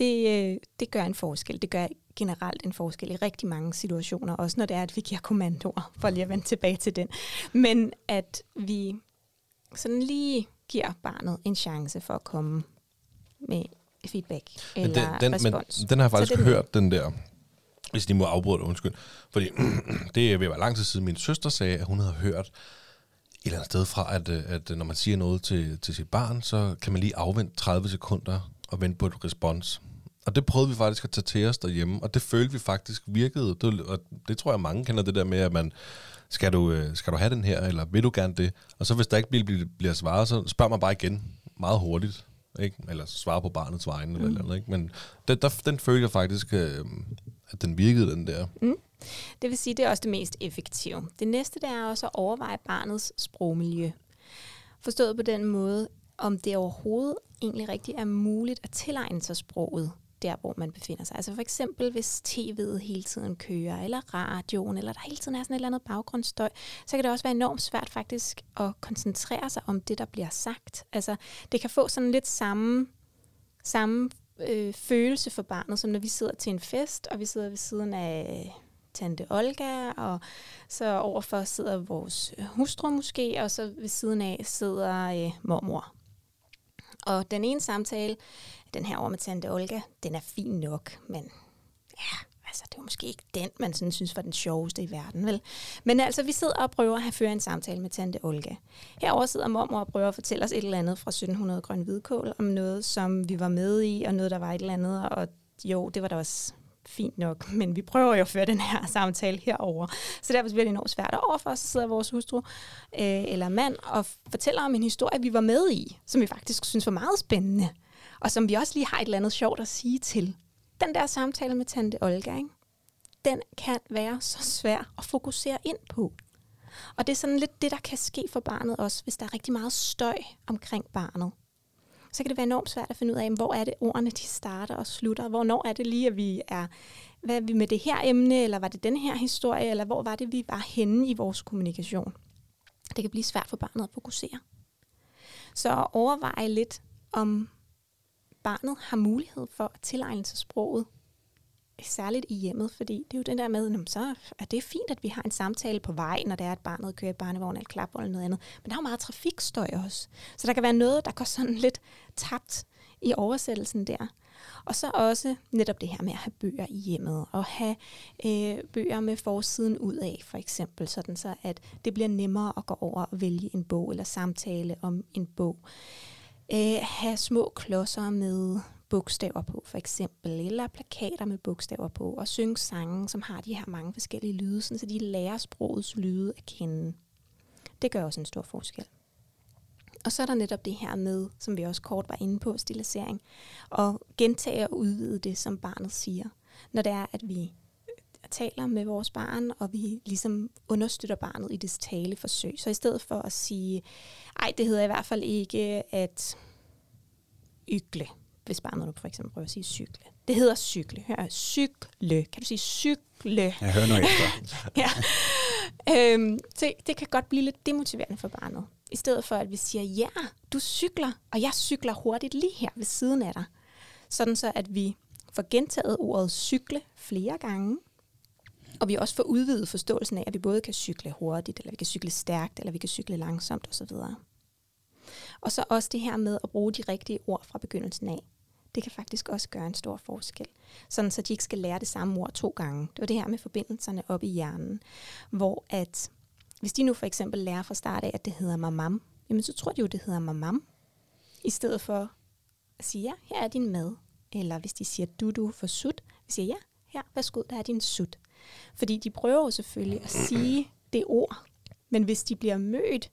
det, øh, det gør en forskel. Det gør generelt en forskel i rigtig mange situationer, også når det er, at vi giver kommandoer, for lige at vende tilbage til den. Men at vi sådan lige giver barnet en chance for at komme med feedback eller den, den, respons. Men den har jeg faktisk den hørt, den der, hvis de må afbryde undskyld. Fordi <clears throat> det er ved at være lang tid siden, min søster sagde, at hun havde hørt et eller andet sted fra, at, øh, at når man siger noget til, til sit barn, så kan man lige afvente 30 sekunder og vente på et respons. Og det prøvede vi faktisk at tage til os derhjemme, og det følte vi faktisk virkede. Det, og det tror jeg, mange kender det der med, at man, skal du, øh, skal du have den her, eller vil du gerne det? Og så hvis der ikke bliver, bliver svaret, så spørg man bare igen meget hurtigt. Ikke? Eller svare på barnets vegne, mm. eller, eller ikke? Men det, der, den følte jeg faktisk, øh, at den virkede, den der. Mm. Det vil sige, det er også det mest effektive. Det næste, det er også at overveje barnets sprogmiljø. Forstået på den måde, om det overhovedet egentlig rigtigt er muligt at tilegne sig sproget der, hvor man befinder sig. Altså for eksempel, hvis tv'et hele tiden kører, eller radioen, eller der hele tiden er sådan et eller andet baggrundsstøj, så kan det også være enormt svært faktisk at koncentrere sig om det, der bliver sagt. Altså det kan få sådan lidt samme, samme øh, følelse for barnet, som når vi sidder til en fest, og vi sidder ved siden af tante Olga, og så overfor sidder vores hustru måske, og så ved siden af sidder øh, mormor. Og den ene samtale den her over med Tante Olga, den er fin nok, men ja, altså, det var måske ikke den, man sådan synes var den sjoveste i verden, vel? Men altså, vi sidder og prøver at føre en samtale med tante Olga. Herover sidder mormor og prøver at fortælle os et eller andet fra 1700 Grøn Hvidkål, om noget, som vi var med i, og noget, der var et eller andet, og jo, det var da også fint nok, <laughs> men vi prøver jo at føre den her samtale herover. Så derfor bliver det enormt svært. Og overfor så sidder vores hustru øh, eller mand og fortæller om en historie, vi var med i, som vi faktisk synes var meget spændende, og som vi også lige har et eller andet sjovt at sige til. Den der samtale med tante Olga, ikke? den kan være så svær at fokusere ind på. Og det er sådan lidt det, der kan ske for barnet også, hvis der er rigtig meget støj omkring barnet så kan det være enormt svært at finde ud af, hvor er det ordene, de starter og slutter. Hvornår er det lige, at vi er, hvad er vi med det her emne, eller var det den her historie, eller hvor var det, vi var henne i vores kommunikation. Det kan blive svært for barnet at fokusere. Så overveje lidt, om barnet har mulighed for at tilegne sig sproget særligt i hjemmet, fordi det er jo den der med, så er det fint, at vi har en samtale på vej, når det er, at barnet kører i barnevogn eller klapvogn eller noget andet. Men der er jo meget trafikstøj også. Så der kan være noget, der går sådan lidt tabt i oversættelsen der. Og så også netop det her med at have bøger i hjemmet, og have øh, bøger med forsiden ud af, for eksempel, sådan så at det bliver nemmere at gå over og vælge en bog, eller samtale om en bog. Øh, have små klodser med bogstaver på, for eksempel, eller plakater med bogstaver på, og synge sange, som har de her mange forskellige lyde, så de lærer sprogets lyde at kende. Det gør også en stor forskel. Og så er der netop det her med, som vi også kort var inde på, stilisering, og gentage og udvide det, som barnet siger. Når det er, at vi taler med vores barn, og vi ligesom understøtter barnet i det taleforsøg. Så i stedet for at sige, ej, det hedder i hvert fald ikke at ygle, hvis barnet nu for eksempel prøver at sige cykle. Det hedder cykle. Hør, cykle. Kan du sige cykle? Jeg hører nu efter. <laughs> ja. Øhm, det, det kan godt blive lidt demotiverende for barnet. I stedet for, at vi siger, ja, du cykler, og jeg cykler hurtigt lige her ved siden af dig. Sådan så, at vi får gentaget ordet cykle flere gange, og vi også får udvidet forståelsen af, at vi både kan cykle hurtigt, eller vi kan cykle stærkt, eller vi kan cykle langsomt osv. Og så også det her med at bruge de rigtige ord fra begyndelsen af. Det kan faktisk også gøre en stor forskel. Sådan så de ikke skal lære det samme ord to gange. Det var det her med forbindelserne op i hjernen. Hvor at, hvis de nu for eksempel lærer fra start af, at det hedder mamam, jamen så tror de jo, det hedder mamam. I stedet for at sige, ja, her er din mad. Eller hvis de siger du, du for sut, vi siger, ja, her, værsgo, der er din sut. Fordi de prøver jo selvfølgelig at sige det ord, men hvis de bliver mødt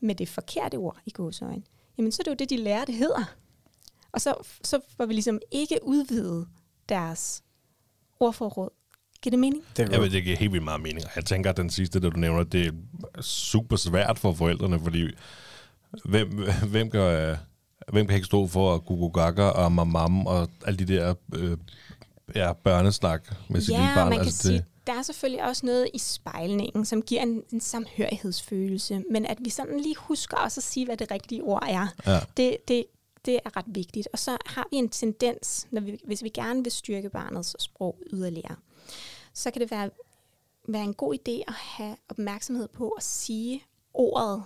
med det forkerte ord i gåsøjne, jamen så er det jo det, de lærer, det hedder. Og så, så får vi ligesom ikke udvidet deres ordforråd. Giver det mening? Det jeg ved, det giver helt vildt meget mening. Jeg tænker, at den sidste, der du nævner, det er super svært for forældrene, fordi hvem, hvem, kan, hvem kan ikke stå for at gugu gaga og mamam og alle de der øh, ja, børnesnak med sit ja, lille barn? man kan altså, sige, det... der er selvfølgelig også noget i spejlningen, som giver en, en samhørighedsfølelse, men at vi sådan lige husker også at sige, hvad det rigtige ord er, Ja. det, det, det er ret vigtigt. Og så har vi en tendens, når vi, hvis vi gerne vil styrke barnets sprog yderligere, så kan det være, være en god idé at have opmærksomhed på at sige ordet,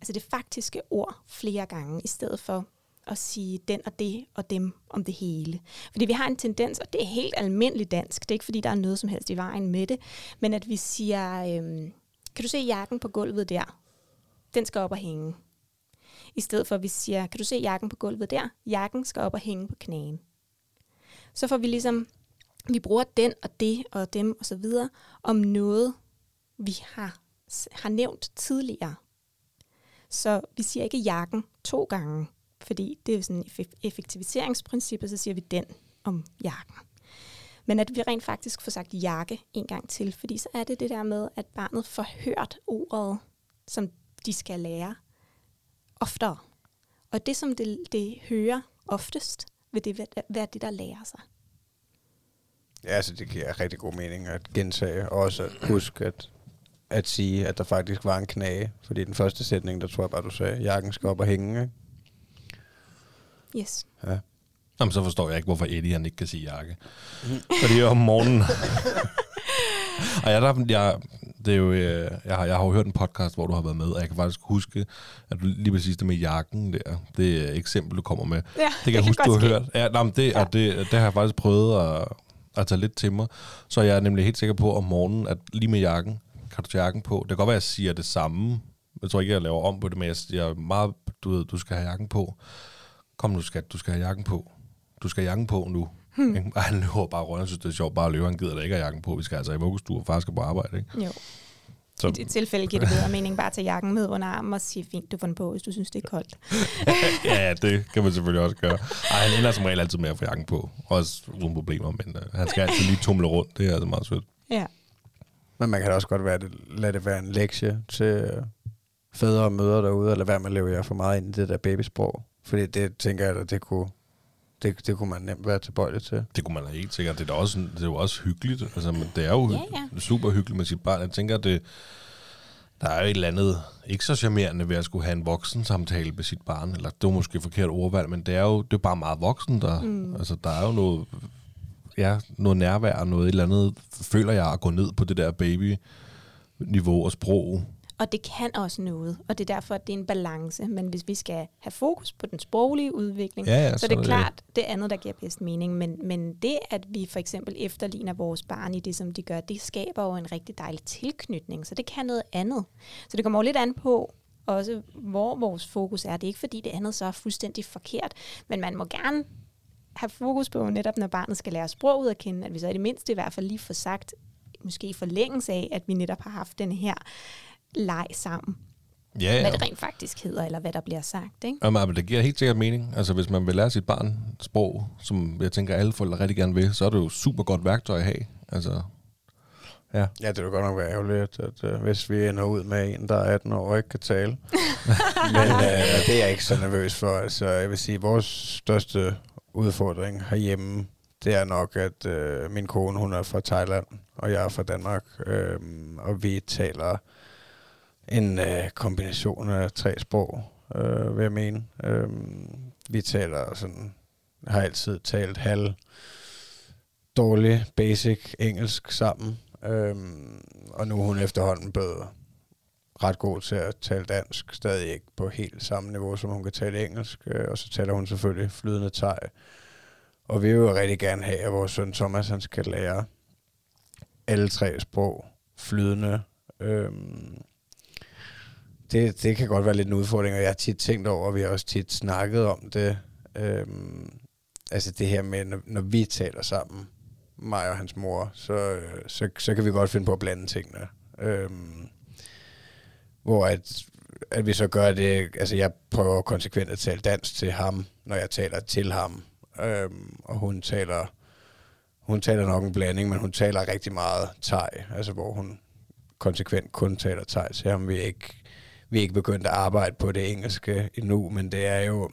altså det faktiske ord, flere gange, i stedet for at sige den og det og dem om det hele. Fordi vi har en tendens, og det er helt almindeligt dansk, det er ikke fordi, der er noget som helst i vejen med det, men at vi siger, øhm, kan du se jakken på gulvet der? Den skal op og hænge. I stedet for, at vi siger, kan du se jakken på gulvet der? Jakken skal op og hænge på knæen. Så får vi ligesom, vi bruger den og det og dem og så videre, om noget, vi har, har nævnt tidligere. Så vi siger ikke jakken to gange, fordi det er sådan effektiviseringsprincippet, så siger vi den om jakken. Men at vi rent faktisk får sagt jakke en gang til, fordi så er det det der med, at barnet får hørt ordet, som de skal lære, oftere. Og det, som det, det hører oftest, vil det være, være det, der lærer sig. Ja, altså det giver rigtig god mening at gentage, og også at huske at, at sige, at der faktisk var en knage. Fordi den første sætning, der tror jeg bare, du sagde, jakken skal op og hænge, ikke? Yes. Ja. Jamen, så forstår jeg ikke, hvorfor Eddie han ikke kan sige jakke. Fordi om morgenen... <laughs> og jeg, der, jeg, det er jo, øh, jeg, har, jeg har jo hørt en podcast, hvor du har været med, og jeg kan faktisk huske, at du lige præcis det med jakken der, det er eksempel, du kommer med. Ja, det kan jeg huske, du har hørt. Ja, nej, men det, ja. og det, det har jeg faktisk prøvet at, at tage lidt til mig, så er jeg nemlig helt sikker på om morgenen, at lige med jakken, kan du tage jakken på. Det kan godt være, at jeg siger det samme. Jeg tror ikke, jeg laver om på det, men jeg siger meget, du ved, du skal have jakken på. Kom nu, skat, du skal have jakken på. Du skal have jakken på nu. Hmm. Han løber bare rundt, jeg synes, det er sjovt bare at løbe. Han gider da ikke have jakken på. Vi skal altså i vuggestue, og far skal på arbejde, ikke? Jo. Så, I det tilfælde giver det bedre mening bare at tage jakken med under armen og sige, fint, du får den på, hvis du synes, det er koldt. <laughs> ja, det kan man selvfølgelig også gøre. Ej, han ender som regel altid med at få jakken på. Også uden problemer, men uh, han skal altid lige tumle rundt. Det er altså meget sødt. Ja. Men man kan da også godt være lade det være en lektie til øh, fædre og mødre derude, eller være med at leve jer for meget ind i det der babysprog. Fordi det tænker jeg, at det kunne, det, det kunne man nemt være tilbøjelig til. Det kunne man da helt sikkert. Det er, da også, det er jo også hyggeligt. Altså, men det er jo Ja, ja, super hyggeligt med sit barn. Jeg tænker, at det, der er jo et eller andet ikke så charmerende ved at skulle have en voksen samtale med sit barn. Eller det var måske et forkert ordvalg, men det er jo det er bare meget voksen. Der, mm. altså, der er jo noget, ja, noget nærvær, noget et eller andet, føler jeg, at gå ned på det der baby-niveau og sprog. Og det kan også noget, og det er derfor, at det er en balance. Men hvis vi skal have fokus på den sproglige udvikling, Ja, ja, så, så er det er det- klart det andet, der giver bedst mening. Men, men det, at vi for eksempel efterligner vores barn i det, som de gør, det skaber jo en rigtig dejlig tilknytning. Så det kan noget andet. Så det kommer jo lidt an på, også hvor vores fokus er. Det er ikke fordi, det andet så er fuldstændig forkert, men man må gerne have fokus på, netop når barnet skal lære sproget at kende, at vi så i det mindste i hvert fald lige får sagt, måske i forlængelse af, at vi netop har haft den her leg sammen, Ja, ja. hvad det rent faktisk hedder, eller hvad der bliver sagt. Ikke? Jamen, men det giver helt sikkert mening. Altså, hvis man vil lære sit barn sprog, som jeg tænker, alle forældre rigtig gerne vil, så er det jo super godt værktøj at have. Altså, ja. Ja, det vil godt nok være ærgerligt, at uh, hvis vi ender ud med en, der er 18 år og ikke kan tale. <laughs> Men uh, det er jeg ikke så nervøs for. Altså, jeg vil sige, vores største udfordring herhjemme, det er nok, at uh, min kone, hun er fra Thailand, og jeg er fra Danmark. Um, og vi taler en øh, kombination af tre sprog, øh, vil jeg mene. Øh, vi taler sådan, har altid talt halv dårlig, basic engelsk sammen. øh, og nu er hun efterhånden blevet ret god til at tale dansk. Stadig ikke på helt samme niveau, som hun kan tale engelsk. Øh, og så taler hun selvfølgelig flydende thai. Og vi vil jo rigtig gerne have, at vores søn Thomas han skal lære alle tre sprog flydende. Øhm, det, det kan godt være lidt en udfordring, og jeg har tit tænkt over, og vi har også tit snakket om det. Øhm, altså det her med, når, når vi taler sammen, mig og hans mor, så, så, så kan vi godt finde på at blande tingene. Øhm, hvor at, at vi så gør det, altså jeg prøver konsekvent at tale dansk til ham, når jeg taler til ham. Øhm, og hun taler, hun taler nok en blanding, men hun taler rigtig meget thai, altså hvor hun konsekvent kun taler thai til ham. Vi ikke, vi er ikke begyndt at arbejde på det engelske endnu, men det er jo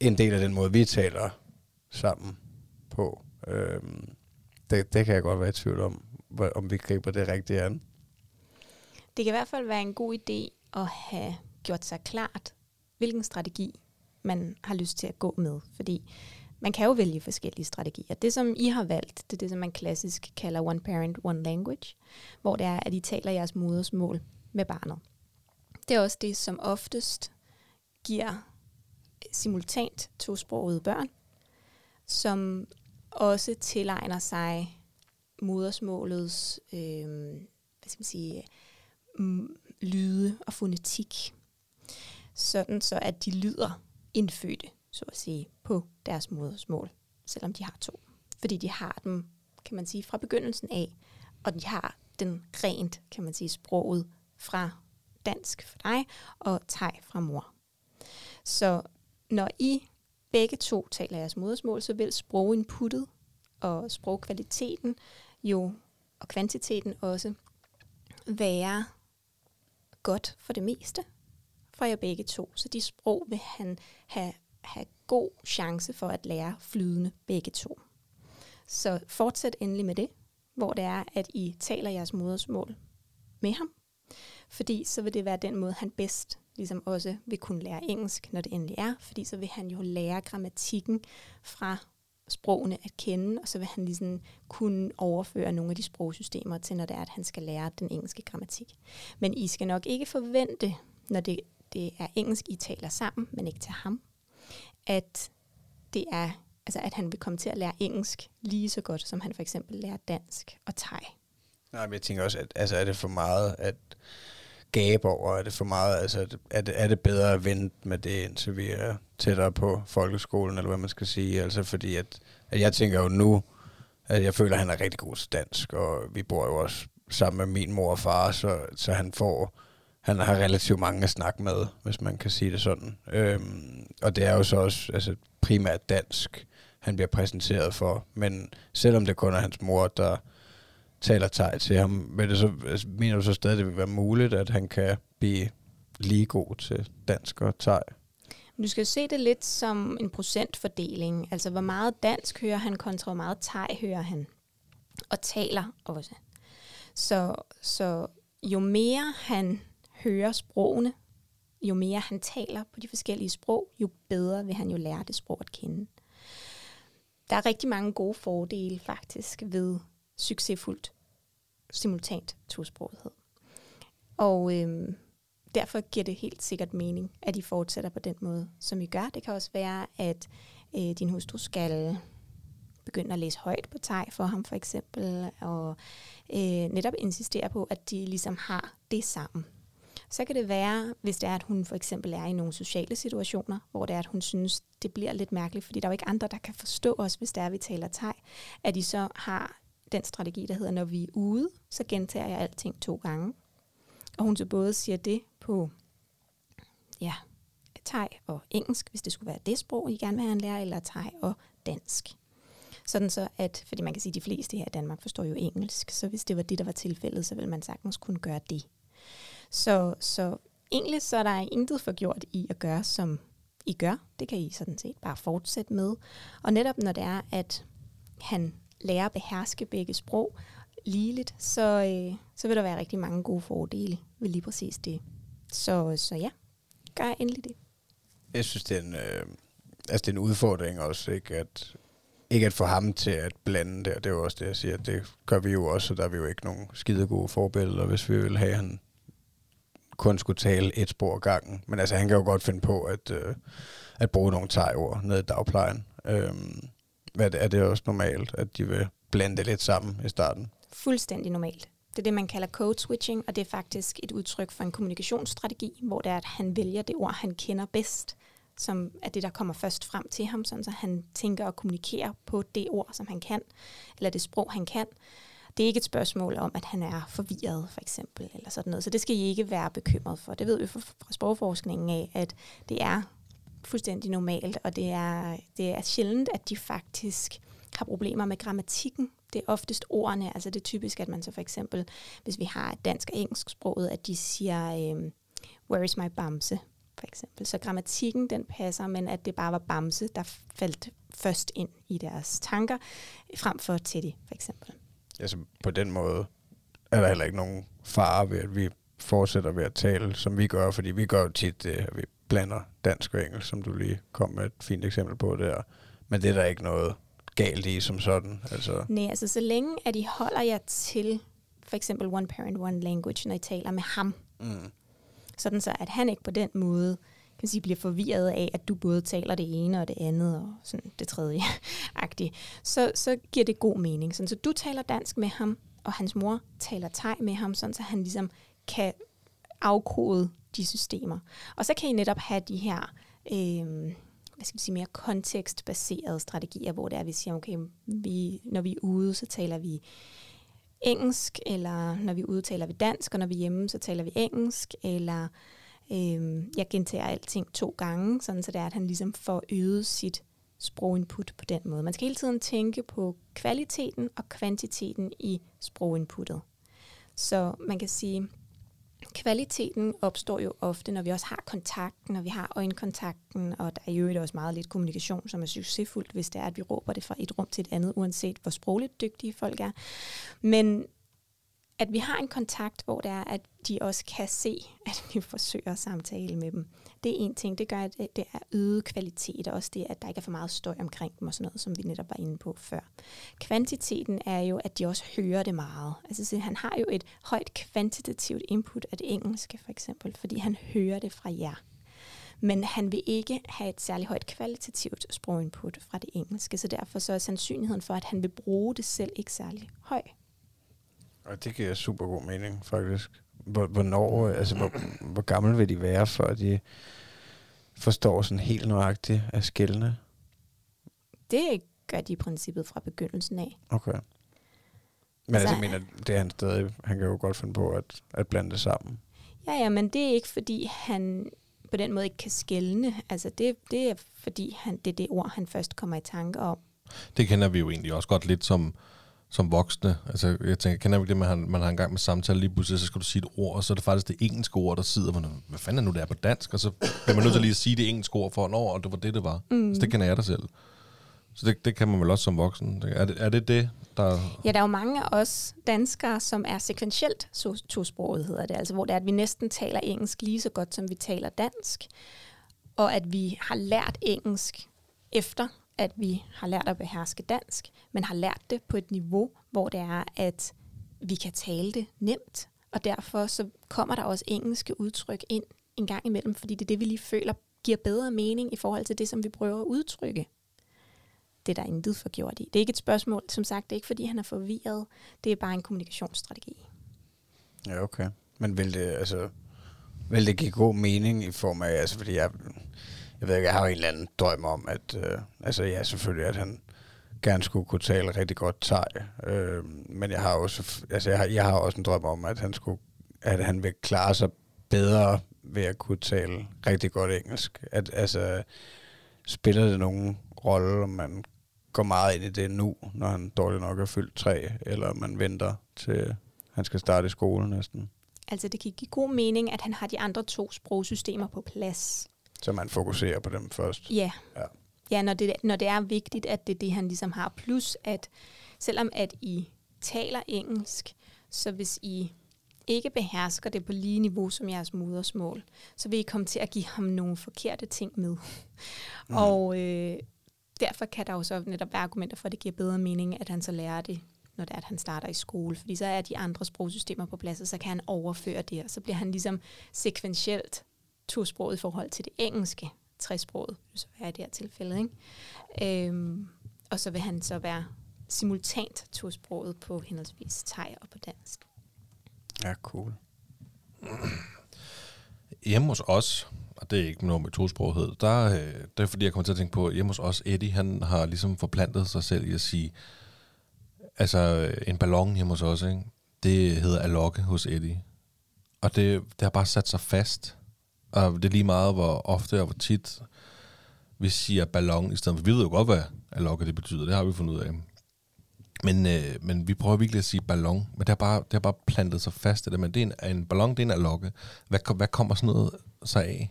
en del af den måde, vi taler sammen på. Øhm, det, det kan jeg godt være i tvivl om, om vi griber det rigtigt an. Det kan i hvert fald være en god idé at have gjort sig klart, hvilken strategi man har lyst til at gå med. Fordi man kan jo vælge forskellige strategier. Det, som I har valgt, det er det, som man klassisk kalder one parent, one language, hvor det er, at I taler jeres modersmål med barnet. Det er også det, som oftest giver simultant tosprogede børn, som også tilegner sig modersmålets øh, hvad skal man sige, mm, lyde og fonetik, sådan så at de lyder indfødte, så at sige, på deres modersmål, selvom de har to. Fordi de har dem, kan man sige, fra begyndelsen af, og de har den rent, kan man sige, sproget fra dansk for dig, og thai fra mor. Så når I begge to taler jeres modersmål, så vil sproginputtet og sprogkvaliteten jo, og kvantiteten også, være godt for det meste for jer begge to. Så de sprog vil han have, have god chance for at lære flydende begge to. Så fortsæt endelig med det, hvor det er, at I taler jeres modersmål med ham. Fordi så vil det være den måde, han bedst ligesom også vil kunne lære engelsk, når det endelig er. Fordi så vil han jo lære grammatikken fra sprogene at kende, og så vil han ligesom kunne overføre nogle af de sprogsystemer til, når det er, at han skal lære den engelske grammatik. Men I skal nok ikke forvente, når det, det er engelsk, I taler sammen, men ikke til ham, at det er altså at han vil komme til at lære engelsk lige så godt, som han for eksempel lærer dansk og thai. Nej, men jeg tænker også, at altså, er det for meget at gabe over? Er det for meget, altså er det, er det bedre at vente med det, indtil vi er tættere på folkeskolen, eller hvad man skal sige? Altså fordi, at, at jeg tænker jo nu, at jeg føler, at han er rigtig god til dansk, og vi bor jo også sammen med min mor og far, så, så han får han har relativt mange at snakke med, hvis man kan sige det sådan. Øhm, og det er jo så også altså, primært dansk, han bliver præsenteret for. Men selvom det kun er hans mor, der taler teg til ham, men det så, altså, mener du så stadig, det vil være muligt, at han kan blive lige god til dansk og teg? Du skal se det lidt som en procentfordeling. Altså, hvor meget dansk hører han, kontra hvor meget thai hører han. Og taler også. Så, så jo mere han hører sprogene, jo mere han taler på de forskellige sprog, jo bedre vil han jo lære det sprog at kende. Der er rigtig mange gode fordele faktisk ved succesfuldt simultant tosprogethed. Og øhm, derfor giver det helt sikkert mening, at I fortsætter på den måde, som I gør. Det kan også være, at øh, din hustru skal begynde at læse højt på teg for ham for eksempel, og øh, netop insistere på, at de ligesom har det sammen. Så kan det være, hvis det er, at hun for eksempel er i nogle sociale situationer, hvor det er, at hun synes, det bliver lidt mærkeligt, fordi der er jo ikke andre, der kan forstå os, hvis det er, at vi taler teg, at de så har den strategi, der hedder, når vi er ude, så gentager jeg alting to gange. Og hun så både siger det på ja, thai og engelsk, hvis det skulle være det sprog, I gerne vil have en lærer, eller thai og dansk. Sådan så, at, fordi man kan sige, at de fleste her i Danmark forstår jo engelsk, så hvis det var det, der var tilfældet, så ville man sagtens kunne gøre det. Så, så egentlig så er der intet for gjort i at gøre, som I gør. Det kan I sådan set bare fortsætte med. Og netop når det er, at han lærer at beherske begge sprog ligeligt, så, øh, så vil der være rigtig mange gode fordele ved lige præcis det. Så, så ja, gør endelig det. Jeg synes, det er en, øh, altså det er en udfordring også, ikke? At, ikke at få ham til at blande det, og det er jo også det, jeg siger, det gør vi jo også, og der er vi jo ikke nogen skide gode forbilleder, hvis vi vil have, at han kun skulle tale et spor gangen. Men altså, han kan jo godt finde på at, øh, at bruge nogle tegord nede i dagplejen. Øhm, hvad, er det også normalt, at de vil blande det lidt sammen i starten? Fuldstændig normalt. Det er det, man kalder code switching, og det er faktisk et udtryk for en kommunikationsstrategi, hvor det er, at han vælger det ord, han kender bedst, som er det, der kommer først frem til ham, sådan så han tænker og kommunikerer på det ord, som han kan, eller det sprog, han kan. Det er ikke et spørgsmål om, at han er forvirret, for eksempel, eller sådan noget. Så det skal I ikke være bekymret for. Det ved vi fra sprogforskningen af, at det er fuldstændig normalt, og det er, det er sjældent, at de faktisk har problemer med grammatikken. Det er oftest ordene, altså det er typisk, at man så for eksempel, hvis vi har dansk og engelsk sproget, at de siger, øh, where is my bamse, for eksempel. Så grammatikken, den passer, men at det bare var bamse, der faldt først ind i deres tanker, frem for Teddy, for eksempel. Altså på den måde er der heller ikke nogen fare ved, at vi fortsætter ved at tale, som vi gør, fordi vi gør jo tit det, at vi blander dansk og engelsk, som du lige kom med et fint eksempel på der. Men det er der ikke noget galt i som sådan. Altså. Nej, altså så længe at I holder jer til for eksempel one parent, one language, når I taler med ham. Mm. Sådan så, at han ikke på den måde kan sige, bliver forvirret af, at du både taler det ene og det andet, og sådan det tredje <laughs> agtigt, så, så giver det god mening. Sådan, så du taler dansk med ham, og hans mor taler thai med ham, sådan så han ligesom kan afkode de systemer. Og så kan I netop have de her øh, hvad skal vi sige, mere kontekstbaserede strategier, hvor det er, at vi siger, okay, vi, når vi er ude, så taler vi engelsk, eller når vi udtaler vi dansk, og når vi er hjemme, så taler vi engelsk, eller øh, jeg gentager alting to gange, sådan så det er, at han ligesom får øget sit sproginput på den måde. Man skal hele tiden tænke på kvaliteten og kvantiteten i sproginputtet. Så man kan sige, kvaliteten opstår jo ofte, når vi også har kontakten, når vi har øjenkontakten, og der er jo også meget lidt kommunikation, som er succesfuldt, hvis det er, at vi råber det fra et rum til et andet, uanset hvor sprogligt dygtige folk er. Men at vi har en kontakt, hvor det er, at de også kan se, at vi forsøger at samtale med dem. Det er en ting, det gør, at det er øget kvalitet, og også det, at der ikke er for meget støj omkring dem og sådan noget, som vi netop var inde på før. Kvantiteten er jo, at de også hører det meget. Altså så han har jo et højt kvantitativt input af det engelske, for eksempel, fordi han hører det fra jer. Men han vil ikke have et særligt højt kvalitativt sproginput fra det engelske, så derfor så er sandsynligheden for, at han vil bruge det selv ikke særlig høj. Og det giver super god mening, faktisk. Hvor- Hvornår, altså, hvor, hvor gammel vil de være, før de forstår sådan helt nøjagtigt af skældene? Det gør de i princippet fra begyndelsen af. Okay. Men altså, Altså- jeg mener, det er han stadig, han kan jo godt finde på at, at blande det sammen. Ja, ja, men det er ikke, fordi han på den måde ikke kan skælne. Altså, det, det er, fordi han, det er det ord, han først kommer i tanke om. Det kender vi jo egentlig også godt lidt som, som voksne. Altså, jeg tænker, kender vi ikke det, man har, man har en gang med samtale, lige pludselig, så skal du sige et ord, og så er det faktisk det engelske ord, der sidder, hvor hvad fanden er nu, det er på dansk, og så bliver man nødt til lige at sige det engelske ord for, når, og det var det, det var. Mm. Så det kender jeg da selv. Så det, det kan man vel også som voksen. Er det er det, det der... Ja, der er jo mange af os danskere, som er sekventielt to- tosproget, hedder det. Altså, hvor det er, at vi næsten taler engelsk lige så godt, som vi taler dansk. Og at vi har lært engelsk efter, at vi har lært at beherske dansk, men har lært det på et niveau, hvor det er, at vi kan tale det nemt. Og derfor så kommer der også engelske udtryk ind en gang imellem, fordi det er det, vi lige føler giver bedre mening i forhold til det, som vi prøver at udtrykke det er der intet for gjort i. Det er ikke et spørgsmål, som sagt, det er ikke fordi, han er forvirret. Det er bare en kommunikationsstrategi. Ja, okay. Men vil det, altså, vil det give god mening i form af, altså fordi jeg, jeg ved ikke, jeg har jo en eller anden drøm om, at, øh, altså ja, selvfølgelig, at han gerne skulle kunne tale rigtig godt thai, øh, men jeg har også, altså jeg har, jeg har også en drøm om, at han skulle, at han vil klare sig bedre ved at kunne tale rigtig godt engelsk. At, altså, spiller det nogen rolle, om man går meget ind i det nu, når han dårligt nok er fyldt tre, eller man venter til han skal starte i skolen næsten. Altså, det kan give god mening, at han har de andre to sprogsystemer på plads. Så man fokuserer på dem først. Ja. Ja. Ja, når det, når det er vigtigt, at det er det, han ligesom har. Plus, at selvom at I taler engelsk, så hvis I ikke behersker det på lige niveau som jeres modersmål, så vil I komme til at give ham nogle forkerte ting med. Mm. Og øh, derfor kan der jo så netop være argumenter for, at det giver bedre mening, at han så lærer det, når det er, at han starter i skole. Fordi så er de andre sprogsystemer på plads, og så kan han overføre det, og så bliver han ligesom sekventielt tosproget i forhold til det engelske, tresproget, vil så er i det her tilfælde. Ikke? Øhm, og så vil han så være simultant tosproget på henholdsvis thai og på dansk. Ja, cool. Hjemme hos os, og det er ikke noget med tosprogethed, der, øh, det er fordi, jeg kommer til at tænke på, hjemme hos os, Eddie, han har ligesom forplantet sig selv i at sige, altså øh, en ballon hjemme hos os, ikke? det hedder alokke hos Eddie. Og det, det har bare sat sig fast. Og det er lige meget, hvor ofte og hvor tit vi siger ballon i stedet for. Vi ved jo godt, hvad alokke det betyder. Det har vi fundet ud af. Men, øh, men vi prøver virkelig at sige ballon. Men det har bare, det har bare plantet sig fast. Det der. Men det er en, en ballon, det er en alokke. Hvad, hvad kommer sådan noget så af?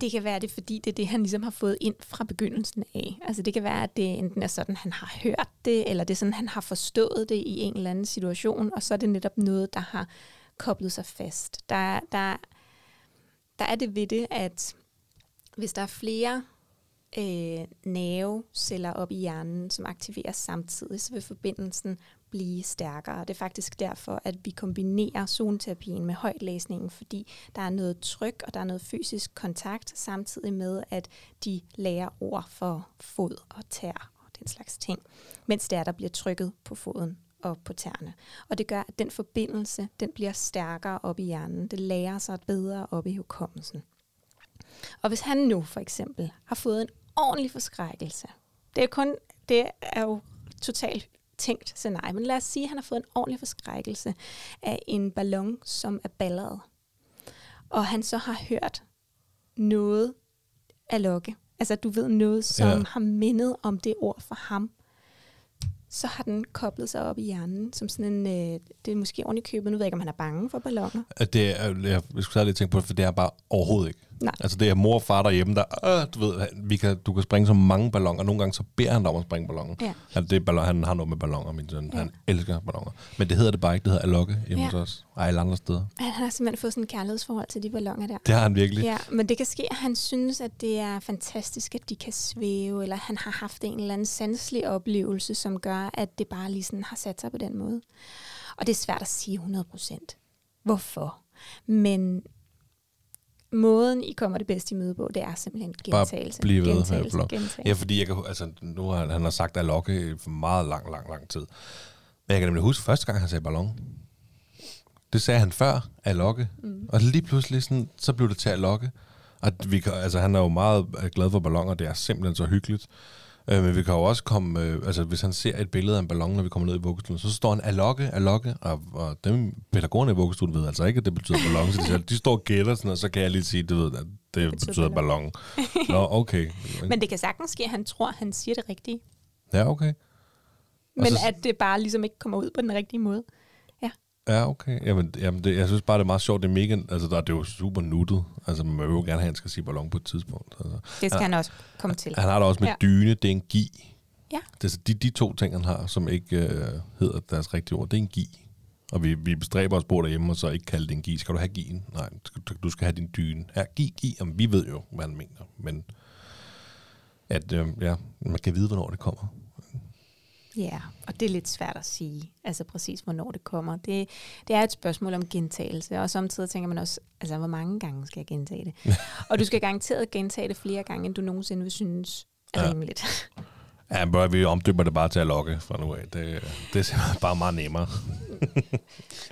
Det kan være det, fordi det er det, han ligesom har fået ind fra begyndelsen af. Altså det kan være, at det enten er sådan, han har hørt det, eller det er sådan, han har forstået det i en eller anden situation, og så er det netop noget, der har koblet sig fast. Der, der, der er det ved det, at hvis der er flere øh, nerveceller op i hjernen, som aktiveres samtidig, så vil forbindelsen blive stærkere. Det er faktisk derfor, at vi kombinerer zoneterapien med højtlæsningen, fordi der er noget tryk, og der er noget fysisk kontakt, samtidig med, at de lærer ord for fod og tær og den slags ting, mens det er, der bliver trykket på foden og på tæerne. Og det gør, at den forbindelse, den bliver stærkere op i hjernen. Det lærer sig bedre op i hukommelsen. Og hvis han nu for eksempel har fået en ordentlig forskrækkelse, det er kun, det er jo totalt tænkt scenarie, men lad os sige, at han har fået en ordentlig forskrækkelse af en ballon, som er balleret. Og han så har hørt noget af lokke. Altså du ved noget, som Ja. har mindet om det ord for ham. Så har den koblet sig op i hjernen, som sådan en, øh, det er måske ordentligt købet. Nu ved jeg ikke, om han er bange for balloner. At det er, jeg, jeg skulle særligt tænke på det, for det er bare overhovedet ikke. Nej. Altså det er mor og far derhjemme, der, øh, du ved, vi kan, du kan springe så mange balloner, og nogle gange så beder han dig om at springe balloner. Ja. Altså, det er ballon, han har noget med balloner, min søn. Ja. Han elsker balloner. Men det hedder det bare ikke, det hedder alokke hjemme Ja. hos os. Ej, alle andre steder. Han har simpelthen fået sådan et kærlighedsforhold til de balloner der. Det har han virkelig. Ja, men det kan ske, at han synes, at det er fantastisk, at de kan svæve, eller han har haft en eller anden sanselig oplevelse, som gør, at det bare lige sådan har sat sig på den måde. Og det er svært at sige 100% Hvorfor? Men måden, I kommer det bedste i møde på, det er simpelthen Bare gentagelse. blive ved med at gentagelse, blot- gentagelse. Ja, fordi jeg kan, altså, nu har han, har sagt alokke for meget lang, lang, lang tid. Men jeg kan nemlig huske første gang, han sagde ballon. Det sagde han før, alokke. Mm. Og lige pludselig, sådan, så blev det til alokke. Og vi kan, altså, han er jo meget øh, glad for balloner, det er simpelthen så hyggeligt. Øh, men vi kan jo også komme, øh, altså hvis han ser et billede af en ballon, når vi kommer ned i vuggestuen, så står han alokke, alokke, og, og dem pædagogerne i vuggestuen ved altså ikke, at det betyder ballon, så de, siger, de står og gætter sådan, og så kan jeg lige sige, du ved, at det, det betyder betyder ballon. Nå, <laughs> okay. Men det kan sagtens ske, at han tror, han siger det rigtige. Ja, okay. Men så- at det bare ligesom ikke kommer ud på den rigtige måde. Ja. Okay. Jamen, jamen det, jeg synes bare, det er meget sjovt. Det er mega, altså der er det jo super nuttet. Altså, man vil jo gerne have, at han skal sige ballon på et tidspunkt. Altså. Det skal Ja. han også komme til. Han har det også med Ja. dyne, det er en gi. Ja. Det er de, de to ting, han har, som ikke øh, hedder deres rigtige ord, det er en gi. Og vi, vi bestræber os på derhjemme, og så ikke kalde det en gi. Skal du have gien? Nej, du- du skal have din dyne. Ja, gi, gi. Jamen, vi ved jo, hvad han mener. Men at, øh, ja, man kan vide, hvornår det kommer. Ja, og det er lidt svært at sige, altså præcis hvornår det kommer. Det, det er et spørgsmål om gentagelse, og samtidig tænker man også, altså hvor mange gange skal jeg gentage det? <laughs> og du skal garanteret gentage det flere gange, end du nogensinde vil synes er Ja. rimeligt. Ja, men vi omdøber det bare til at lokke fra nu af. Det, det er <laughs> bare meget nemmere. <laughs>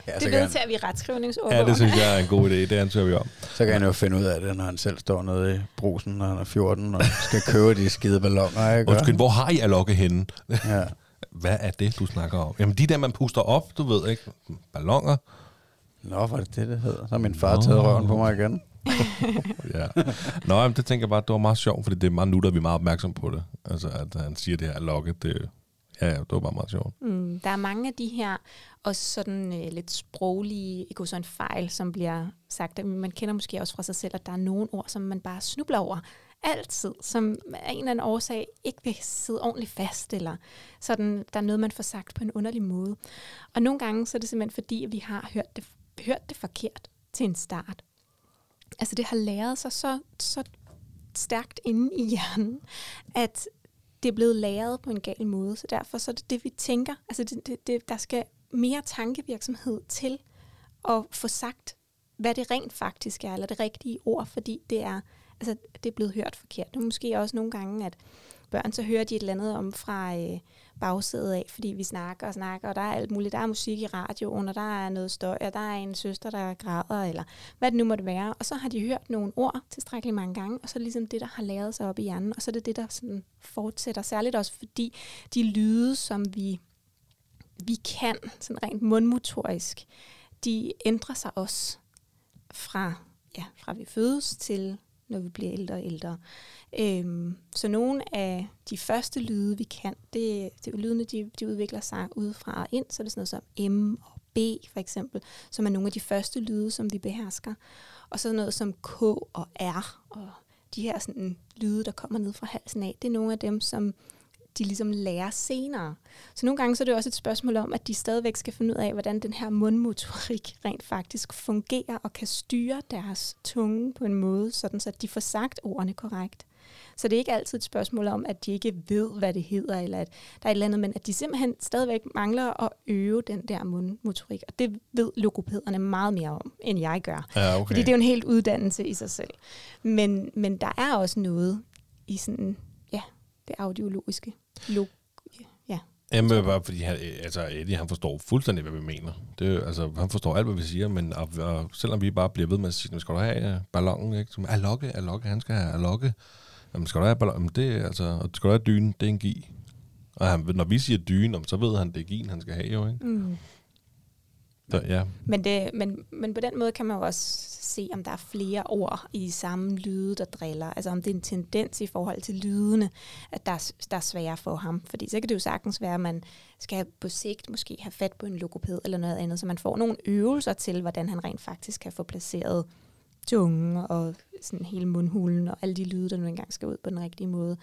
Ja, det vedtager vi i Ja, retskrivningsordbogen. det synes jeg er en god idé. Det ansøger vi om. så kan han jo finde ud af det, når han selv står nede i brusen, når han er 14, og skal købe de skide balloner, ikke? Undskyld, hvor har I alokke henne? Ja. Hvad er det, du snakker om? Jamen, de der, man puster op, du ved ikke. Ballonger. Nå, var det det, det hedder? Så har min far taget røven på mig igen. <laughs> Ja. Nå, jamen, det tænker jeg bare, det var meget sjovt, fordi det er meget nu, der er vi meget opmærksom på det. Altså, at han siger det her alokke, det, ja, ja, det var bare meget sjovt. Mm, der er mange af de her også sådan øh, lidt sproglige, ikke sådan fejl, som bliver sagt. Man kender måske også fra sig selv, at der er nogle ord, som man bare snubler over altid, som af en eller anden årsag ikke vil sidde ordentligt fast, eller sådan, der er noget, man får sagt på en underlig måde. Og nogle gange så er det simpelthen fordi, at vi har hørt det, hørt det forkert til en start. Altså det har læret sig så, så stærkt inde i hjernen, at det er blevet læret på en gal måde, så derfor så er det det, vi tænker. Altså det, det, det, der skal mere tankevirksomhed til at få sagt, hvad det rent faktisk er, eller det rigtige ord, fordi det er, altså, det er blevet hørt forkert. Det er måske også nogle gange, at børn, så hører de et eller andet om fra øh, bagsædet af, fordi vi snakker og snakker, og der er alt muligt. Der er musik i radioen, og der er noget støj, og der er en søster, der græder, eller hvad det nu måtte være. Og så har de hørt nogle ord tilstrækkeligt mange gange, og så er det ligesom det, der har lavet sig op i hjernen, og så er det det, der sådan fortsætter. Særligt også fordi de lyde, som vi, vi kan, sådan rent mundmotorisk, de ændrer sig også fra, ja, fra vi fødes til når vi bliver ældre og ældre. Øhm, så nogle af de første lyde, vi kan, det, det er lydene, de, de udvikler sig udefra og ind, så er det sådan noget som M og B for eksempel, som er nogle af de første lyde, som vi behersker. Og så noget som K og R, og de her sådan, lyde, der kommer ned fra halsen af, det er nogle af dem, som de ligesom lærer senere. Så nogle gange så er det også et spørgsmål om, at de stadigvæk skal finde ud af, hvordan den her mundmotorik <laughs> rent faktisk fungerer og kan styre deres tunge på en måde, sådan så de får sagt ordene korrekt. Så det er ikke altid et spørgsmål om, at de ikke ved, hvad det hedder, eller at der er et eller andet, men at de simpelthen stadigvæk mangler at øve den der mundmotorik. Og det ved logopederne meget mere om, end jeg gør. Ja, okay. Fordi det er jo en helt uddannelse i sig selv. Men, men der er også noget i sådan, ja, det audiologiske. Log, ja. Jamen, bare fordi, han, altså, Eddie, han forstår fuldstændig, hvad vi mener. Det, altså, han forstår alt, hvad vi siger, men og, og, selvom vi bare bliver ved med at sige, "Nu skal du have uh, ballonen, ikke? Som, alokke, alokke, han skal have alokke. Jamen, skal du have ballon? Jamen, det altså, og skal du have dyne, det er en gi. Og han, når vi siger dyne, så ved han, det er gien, han skal have jo, ikke? Mm. Så, ja. Men, det, men, men på den måde kan man jo også se, om der er flere ord i samme lyde, der driller. Altså om det er en tendens i forhold til lydene, at der er, der er svære for ham. Fordi så kan det jo sagtens være, at man skal på sigt måske have fat på en logoped eller noget andet, så man får nogle øvelser til, hvordan han rent faktisk kan få placeret tungen og sådan hele mundhulen og alle de lyde, der nu engang skal ud på den rigtige måde.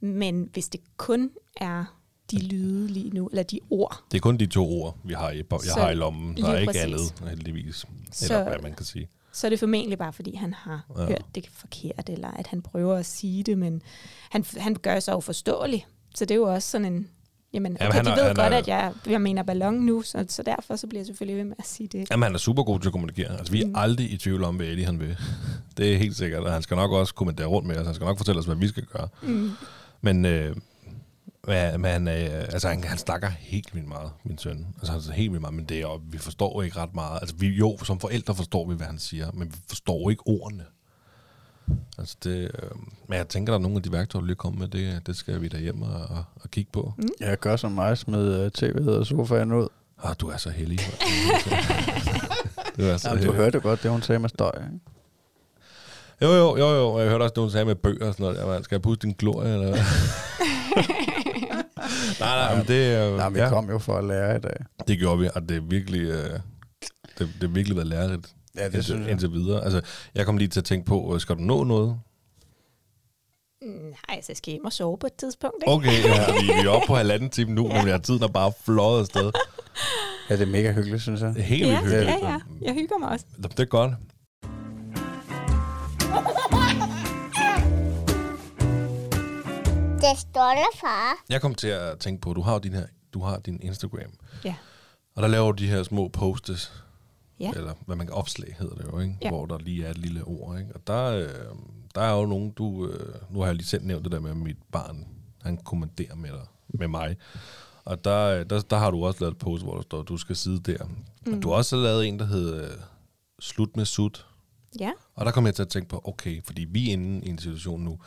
Men hvis det kun er de lyde lige nu, eller de ord, Det er kun de to ord, vi har i, jeg Så- har i lommen. Der er ikke præcis. andet, heldigvis. Så- Eller hvad man kan sige. Så er det formentlig bare, fordi han har Ja. hørt det forkert, eller at han prøver at sige det, men han, han gør sig jo forståelig. Så det er jo også sådan en Jamen, Jamen, okay, han de er- ved han godt, er- at jeg, jeg mener ballon nu, så, så derfor så bliver jeg selvfølgelig ved med at sige det. Jamen, han er super god til at kommunikere. Altså, vi er mm. aldrig i tvivl om, hvad Eddie han vil. Det er helt sikkert, og han skal nok også kommentere rundt med os. Han skal nok fortælle os, hvad vi skal gøre. Mm. Men, øh, men øh, altså, han, han snakker helt vildt meget, min søn. Altså, han helt vildt meget, men det er, vi forstår ikke ret meget. Altså, vi, jo, som forældre forstår vi, hvad han siger, men vi forstår ikke ordene. Altså, det, øh, men jeg tænker, der er nogle af de værktøjer, du lige kommer med, det, det skal vi da hjem og, og, og kigge på. Mm. Jeg gør som mig, smid uh, tv'et og sofaen ud. Ah, du er så heldig. <laughs> du er så Jamen, du heldig. hørte godt, det hun sagde med støj. Ikke? Jo, jo, jo, jo. Jeg hørte også, at hun sagde med bøger og sådan noget. Jamen, skal jeg puste din glorie, eller hvad? <laughs> nej, nej, men det, øh, Nej, vi ja, kom jo for at lære i dag. det gjorde vi, og det er virkelig, øh, det, det er virkelig været lærerigt Ja, det indtil, synes jeg. indtil videre. Altså, jeg kom lige til at tænke på, øh, skal du nå noget? Nej, altså jeg skal hjem og sove på et tidspunkt, ikke? Okay, ja, vi, vi er oppe på halvanden time nu, <laughs> men jeg tiden er bare fløjet afsted. Ja, det er mega hyggeligt, synes jeg. Helt Ja, hyggeligt. ja, ja. Jeg hygger mig også. Det er godt. <laughs> Det stolte far. Jeg kom til at tænke på, du har din her, du har din Instagram, Ja. og der laver du de her små postes, Ja. eller hvad man kan opslag hedder det jo, ikke? Ja. hvor der lige er et lille ord. Ikke? Og der, øh, der er jo nogen, du, øh, nu har jeg lige selv nævnt det der med at mit barn, han kommanderer med dig, med mig. Og der, øh, der, der har du også lavet et post, hvor der står, du skal sidde der. Mm. Og du har også lavet en, der hedder øh, Slut med sut. Ja. Og der kom jeg til at tænke på, okay, fordi vi er inde i en situation nu,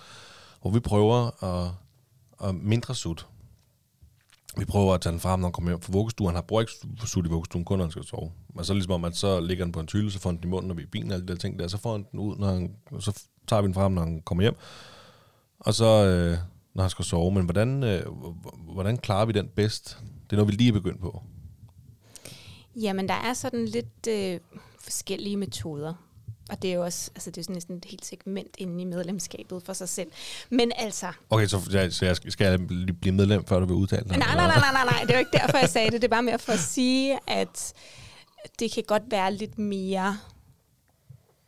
hvor vi prøver at, og mindre sut. Vi prøver at tage den frem, når han kommer hjem fra vuggestuen. Han har ikke sut i vuggestuen, kun når han skal sove. Og så ligesom om, at så ligger den på en tylle, så får han den i munden, når vi er i bilen og alle de der ting der. Så får han den ud, når han, og så tager vi den frem, når han kommer hjem. Og så, øh, når han skal sove. Men hvordan, øh, hvordan klarer vi den bedst? Det er noget, vi lige er begyndt på. Jamen, der er sådan lidt øh, forskellige metoder. Og det er jo også, altså det er sådan næsten et helt segment inde i medlemskabet for sig selv. Men altså, Okay, så, jeg- så jeg skal, skal jeg blive medlem, før du vil udtale dig? nej, nej, nej, nej, nej, nej, det er jo ikke derfor, jeg sagde det. Det er bare mere for at sige, at det kan godt være lidt mere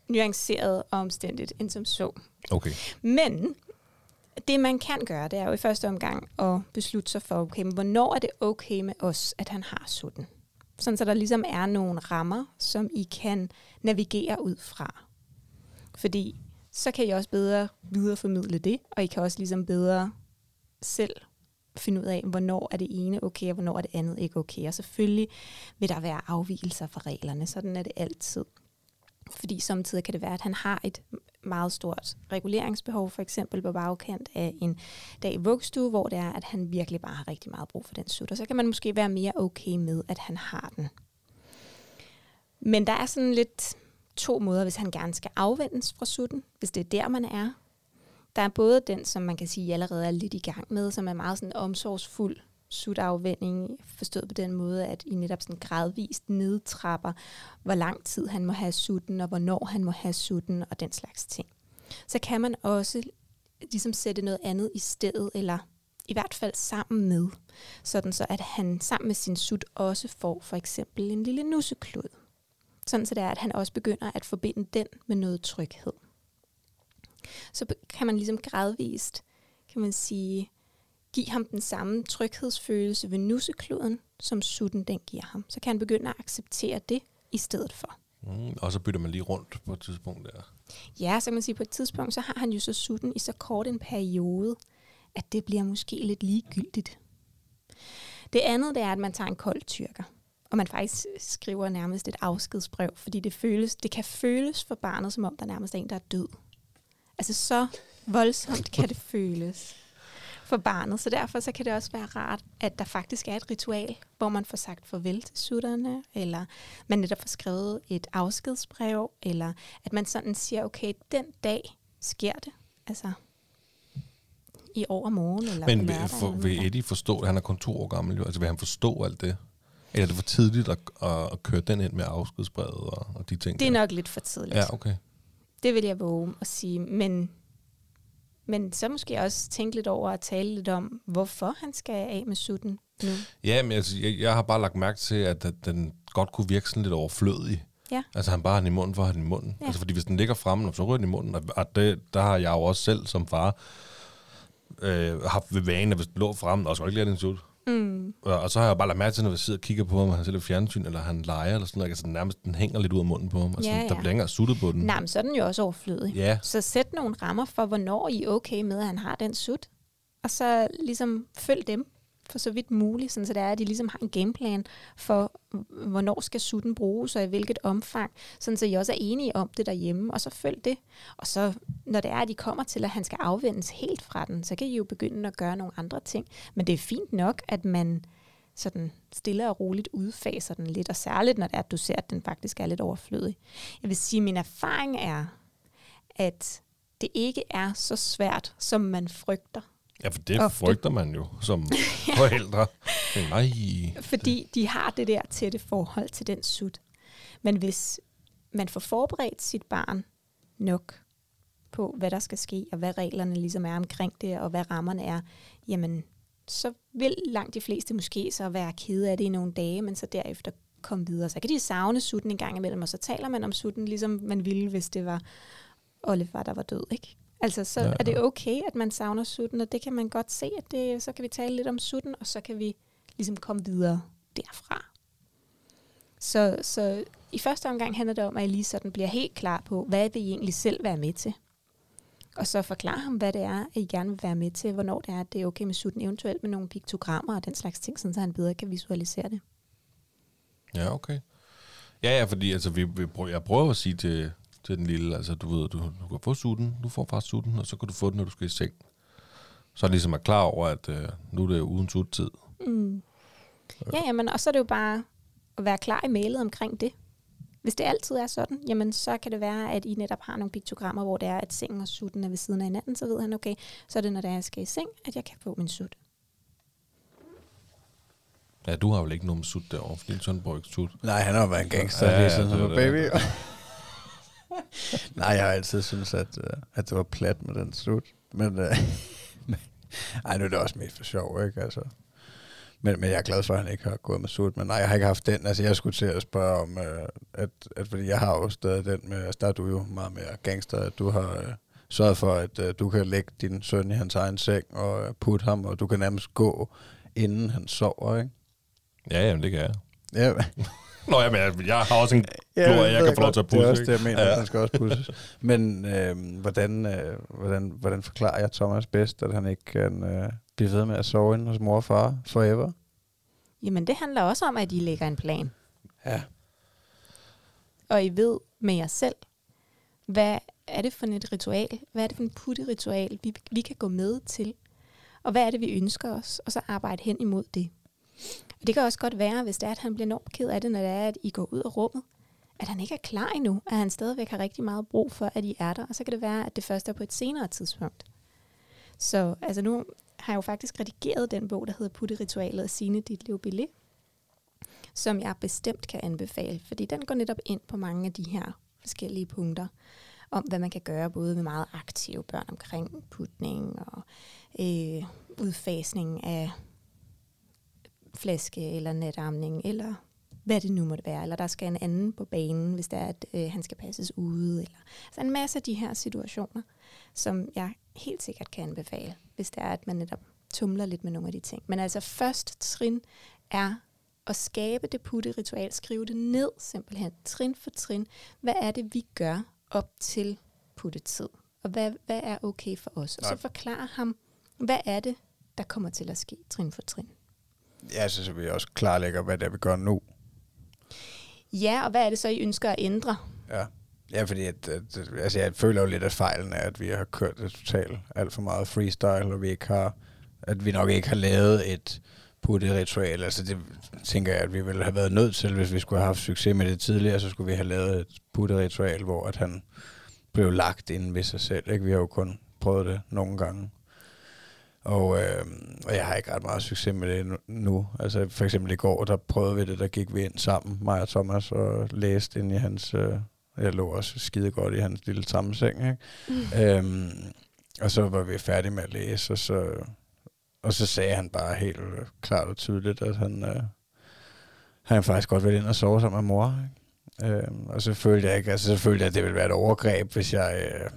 nuanceret og omstændigt end som så. Okay. Men det, man kan gøre, det er jo i første omgang at beslutte sig for, okay, men hvornår er det okay med os, at han har sutten? Sådan, så der ligesom er nogle rammer, som I kan navigere ud fra. Fordi så kan I også bedre videreformidle det, og I kan også ligesom bedre selv finde ud af, hvornår er det ene okay, og hvornår er det andet ikke okay. Og selvfølgelig vil der være afvielser fra reglerne. Sådan er det altid. Fordi samtidig kan det være, at han har et meget stort reguleringsbehov, for eksempel på bagkant af en dag i vuggestue, hvor det er, at han virkelig bare har rigtig meget brug for den sut. Så kan man måske være mere okay med, at han har den. Men der er sådan lidt to måder, hvis han gerne skal afvendes fra sutten, hvis det er der, man er. Der er både den, som man kan sige allerede er lidt i gang med, som er meget sådan omsorgsfuld sutafvænding forstået på den måde, at I netop sådan gradvist nedtrapper, hvor lang tid han må have sutten, og hvornår han må have sutten, og den slags ting. Så kan man også ligesom sætte noget andet i stedet, eller i hvert fald sammen med, sådan så at han sammen med sin sut også får for eksempel en lille nusseklud. Sådan så det er, at han også begynder at forbinde den med noget tryghed. Så kan man ligesom gradvist, kan man sige, give ham den samme tryghedsfølelse ved nussekluden, som sutten den giver ham. Så kan han begynde at acceptere det i stedet for. Mm, og så bytter man lige rundt på et tidspunkt der. Ja, så kan man sige, på et tidspunkt, så har han jo så sutten i så kort en periode, at det bliver måske lidt ligegyldigt. Det andet, det er, at man tager en kold tyrker. Og man faktisk skriver nærmest et afskedsbrev, fordi det, føles, det kan føles for barnet, som om der nærmest er en, der er død. Altså så voldsomt kan det føles for barnet. Så derfor så kan det også være rart, at der faktisk er et ritual, hvor man får sagt farvel til sutterne, eller man netop får skrevet et afskedsbrev, eller at man sådan siger, okay, den dag sker det. Altså i overmorgen, eller Men vil, for, vil. Eddie forstå, han er kun to år gammel, jo? altså vil han forstå alt det? Eller er det for tidligt at, at, at køre den ind med afskedsbrevet og, og de ting? Det er der? nok lidt for tidligt. Ja, okay. Det vil jeg våge at sige, men, men så måske også tænke lidt over at tale lidt om, hvorfor han skal af med sutten nu. Ja, men altså, jeg, jeg har bare lagt mærke til, at, at den godt kunne virke sådan lidt overflødig. Ja. Altså han bare har den i munden for at have den i munden. Ja. Altså fordi hvis den ligger fremme, så ryger den i munden. Og, og det, der har jeg jo også selv som far øh, haft ved vane, at hvis den lå fremme, og så ikke lige den sut. Mm. Og, og så har jeg bare lagt mærke til, når jeg sidder og kigger på ham, og han ser lidt fjernsyn, eller han leger, eller sådan noget, altså nærmest den hænger lidt ud af munden på ham. Altså, Ja, Der ja. bliver ikke engang suttet på den. Nej, men så er den jo også overflødig. Ja, Så sæt nogle rammer for, hvornår I er okay med, at han har den sut. Og så ligesom følg dem for så vidt muligt, sådan så det er, at de ligesom har en gameplan for, hvornår skal sutten bruges, og i hvilket omfang, sådan så I også er enige om det derhjemme, og så følg det. Og så, når det er, at de kommer til, at han skal afvendes helt fra den, så kan I jo begynde at gøre nogle andre ting. Men det er fint nok, at man sådan stille og roligt udfaser den lidt, og særligt når det er, at du ser, at den faktisk er lidt overflødig. Jeg vil sige, at min erfaring er, at det ikke er så svært, som man frygter ja for det Ofte. frygter man jo som <laughs> <laughs> forældre. Nej, Fordi de har det der tætte forhold til den sut. Men hvis man får forberedt sit barn nok på, hvad der skal ske, og hvad reglerne ligesom er omkring det, og hvad rammerne er, jamen, så vil langt de fleste måske så være kede af det i nogle dage, men så derefter komme videre. Så kan de savne sutten en gang imellem, og så taler man om sutten, ligesom man ville, hvis det var Oliver, der var død, ikke? Altså, så Ja, ja, er det okay, at man savner sutten, og det kan man godt se, at det, så kan vi tale lidt om sutten, og så kan vi ligesom komme videre derfra. Så, så i første omgang handler det om, at I lige sådan bliver helt klar på, hvad vil I egentlig selv være med til? Og så forklare ham, hvad det er, at I gerne vil være med til, hvornår det er, at det er okay med sutten, eventuelt med nogle piktogrammer og den slags ting, sådan så han bedre kan visualisere det. Ja, okay. Ja, ja, fordi altså, vi, vi prøver, jeg prøver at sige til, til den lille, altså du ved, du, du kan få sutten, du får faktisk sutten, og så kan du få den, når du skal i seng. Så er ligesom er klar over, at øh, nu er det uden suttid. Mm. Ja, jamen, og så er det jo bare at være klar i mailet omkring det. Hvis det altid er sådan, jamen så kan det være, at I netop har nogle piktogrammer, hvor det er, at sengen og sutten er ved siden af hinanden, så ved han, okay, så er det, når det er, jeg skal i seng, at jeg kan få min sut. Ja, du har vel ikke nogen sut derovre, fordi din søn bruger ikke sut. Nej, han har jo været en gangster Ja, ja, lige ja, siden det han var var det. baby. <laughs> <laughs> Nej, jeg har altid syntes, at, øh, at det var plat med den slut. Men, øh, <laughs> ej, nu er det også mest for sjov, ikke? Altså. Men, men jeg er glad for, at han ikke har gået med sut. Men nej, jeg har ikke haft den. Altså, jeg skulle til at spørge om, øh, at, at fordi jeg har jo stadig den med, altså der er du jo meget mere gangster, at du har øh, sørget for, at øh, du kan lægge din søn i hans egen seng og øh, putte ham, og du kan nærmest gå, inden han sover, ikke? Ja, jamen det kan jeg. Ja, <laughs> Nå, jamen, jeg, jeg har også en Ja, glorie, det jeg ved kan få lov til at godt. Det er pusse. også det, jeg mener, Ja. ja. den skal også pusses. Men øh, hvordan, øh, hvordan, hvordan forklarer jeg Thomas bedst, at han ikke kan øh, blive ved med at sove inde hos mor og far forever? Jamen det handler også om, at I lægger en plan. Ja. Og I ved med jer selv, hvad er det for et ritual? Hvad er det for en putteritual, vi, vi kan gå med til? Og hvad er det, vi ønsker os? Og så arbejde hen imod det. Og det kan også godt være, hvis det er, at han bliver enormt ked af det, når det er, at I går ud af rummet, at han ikke er klar endnu, at han stadigvæk har rigtig meget brug for, at I er der. Og så kan det være, at det først er på et senere tidspunkt. Så altså nu har jeg jo faktisk redigeret den bog, der hedder Putte ritualet af dit liv Billet, som jeg bestemt kan anbefale, fordi den går netop ind på mange af de her forskellige punkter, om hvad man kan gøre både med meget aktive børn omkring putning og øh, udfasning af flaske eller netarmning, eller hvad det nu måtte være, eller der skal en anden på banen, hvis det er, at øh, han skal passes ude, eller altså en masse af de her situationer, som jeg helt sikkert kan anbefale, hvis det er, at man netop tumler lidt med nogle af de ting. Men altså først trin er at skabe det putteritual, skrive det ned simpelthen, trin for trin. Hvad er det, vi gør op til puttetid? Og hvad, hvad er okay for os? Og så forklare ham, hvad er det, der kommer til at ske trin for trin. Ja, så, så vi også klarlægger, hvad det er, vi gør nu. Ja, og hvad er det så, I ønsker at ændre? Ja. Ja, fordi at, at, altså jeg føler jo lidt, at fejlen er, at vi har kørt det totalt alt for meget freestyle, og vi ikke har, at vi nok ikke har lavet et putte-ritual. Altså det tænker jeg, at vi ville have været nødt til, hvis vi skulle have haft succes med det tidligere, så skulle vi have lavet et putte-ritual, hvor at han blev lagt ind ved sig selv. Ikke? Vi har jo kun prøvet det nogle gange. Og, øh, og jeg har ikke ret meget succes med det nu-. Altså for eksempel i går, der prøvede vi det, der gik vi ind sammen, mig og Thomas, og læste ind i hans... Øh, jeg lå også skide godt i hans lille sammenseng, ikke? Mm. Øhm, og så var vi færdige med at læse, og så, og så sagde han bare helt klart og tydeligt, at han, øh, han faktisk godt ville ind og sove sammen med mor. Ikke? Øhm, og så følte jeg ikke, altså så følte jeg, at det ville være et overgreb, hvis jeg øh,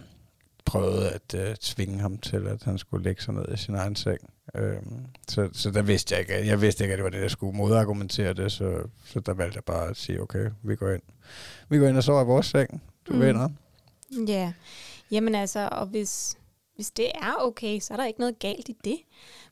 prøvede at øh, tvinge ham til, at han skulle lægge sig ned i sin egen seng. Øhm, så, så der vidste jeg ikke, jeg vidste ikke, at det var det, jeg skulle modargumentere det, så, så der valgte jeg bare at sige, okay, vi går ind. Vi går ind og sover i vores seng, du Mm. vinder. Ja, jamen altså, og hvis, hvis det er okay, så er der ikke noget galt i det.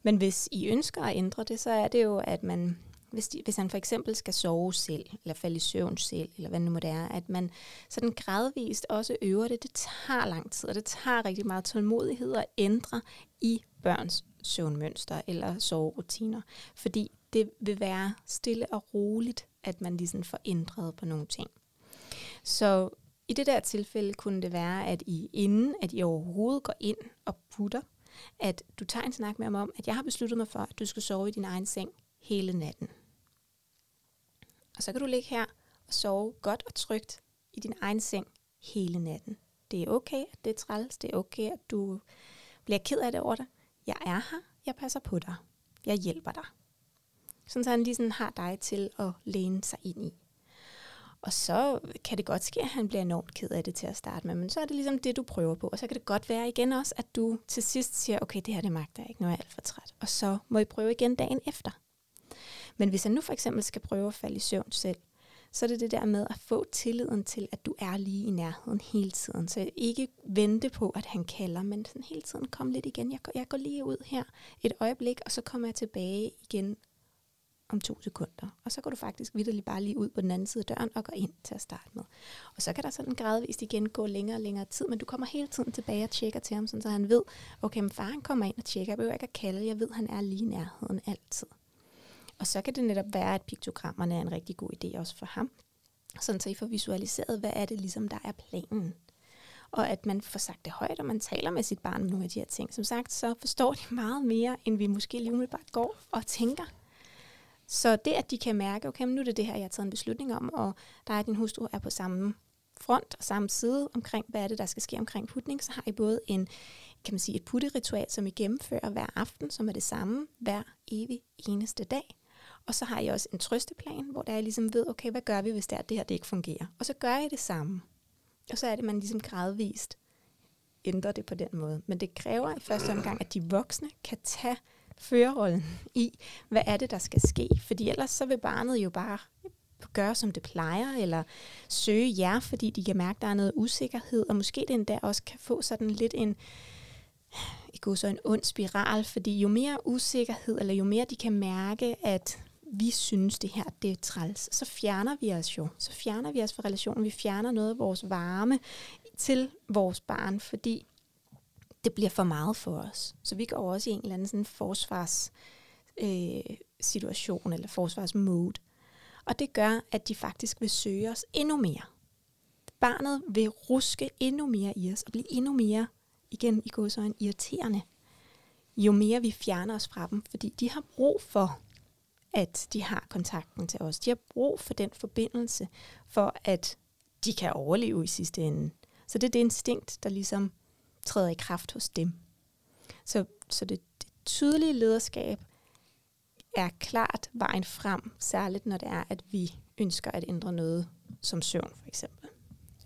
Men hvis I ønsker at ændre det, så er det jo, at man, hvis, de, hvis han for eksempel skal sove selv, eller falde i søvn selv, eller hvad nu må det er, at man sådan gradvist også øver det. Det tager lang tid, og det tager rigtig meget tålmodighed at ændre i børns søvnmønster eller soverutiner. Fordi det vil være stille og roligt, at man ligesom får ændret på nogle ting. Så i det der tilfælde kunne det være, at I inden at I overhovedet går ind og putter, at du tager en snak med ham om, at jeg har besluttet mig for, at du skal sove i din egen seng hele natten. Og så kan du ligge her og sove godt og trygt i din egen seng hele natten. Det er okay, at det er træls. Det er okay, at du bliver ked af det over det. Jeg er her. Jeg passer på dig. Jeg hjælper dig. Sådan så han lige sådan har dig til at læne sig ind i. Og så kan det godt ske, at han bliver enormt ked af det til at starte med, men så er det ligesom det, du prøver på. Og så kan det godt være igen også, at du til sidst siger, okay, det her det magter jeg ikke, nu er jeg alt for træt. Og så må I prøve igen dagen efter. Men hvis han nu for eksempel skal prøve at falde i søvn selv, så er det det der med at få tilliden til, at du er lige i nærheden hele tiden. Så ikke vente på, at han kalder, men sådan hele tiden kom lidt igen. Jeg går, jeg går lige ud her et øjeblik, og så kommer jeg tilbage igen om to sekunder. Og så går du faktisk vidderligt bare lige ud på den anden side af døren og går ind til at starte med. Og så kan der sådan gradvist igen gå længere og længere tid, men du kommer hele tiden tilbage og tjekker til ham, sådan så han ved, okay, men faren kommer ind og tjekker, jeg behøver ikke at kalde, jeg ved, han er lige i nærheden altid. Og så kan det netop være, at piktogrammerne er en rigtig god idé også for ham, sådan så I får visualiseret, hvad er det ligesom, der er planen. Og at man får sagt det højt, og man taler med sit barn om nogle af de her ting. Som sagt, så forstår de meget mere, end vi måske lige umiddelbart går og tænker. Så det, at de kan mærke, okay, men nu er det det her, jeg har taget en beslutning om, og dig og din hustru er på samme front og samme side omkring, hvad er det, der skal ske omkring putning, så har I både en, kan man sige, et putteritual, som I gennemfører hver aften, som er det samme hver evig eneste dag. Og så har I også en trøsteplan, hvor der er ligesom ved, okay, hvad gør vi, hvis det, er, det her det ikke fungerer? Og så gør I det samme. Og så er det, man ligesom gradvist ændrer det på den måde. Men det kræver i første omgang, at de voksne kan tage førerrollen i, hvad er det, der skal ske. Fordi ellers så vil barnet jo bare gøre, som det plejer, eller søge jer, fordi de kan mærke, at der er noget usikkerhed, og måske det endda også kan få sådan lidt en, i så en ond spiral, fordi jo mere usikkerhed, eller jo mere de kan mærke, at vi synes, det her det er træls, så fjerner vi os jo. Så fjerner vi os fra relationen. Vi fjerner noget af vores varme til vores barn, fordi det bliver for meget for os. Så vi går også i en eller anden sådan forsvars øh, situation, eller forsvarsmode. Og det gør, at de faktisk vil søge os endnu mere. Barnet vil ruske endnu mere i os, og blive endnu mere, igen i godsøjne, irriterende, jo mere vi fjerner os fra dem, fordi de har brug for, at de har kontakten til os. De har brug for den forbindelse, for at de kan overleve i sidste ende. Så det er det instinkt, der ligesom træder i kraft hos dem. Så, så det, det tydelige lederskab er klart vejen frem, særligt når det er, at vi ønsker at ændre noget som søvn for eksempel.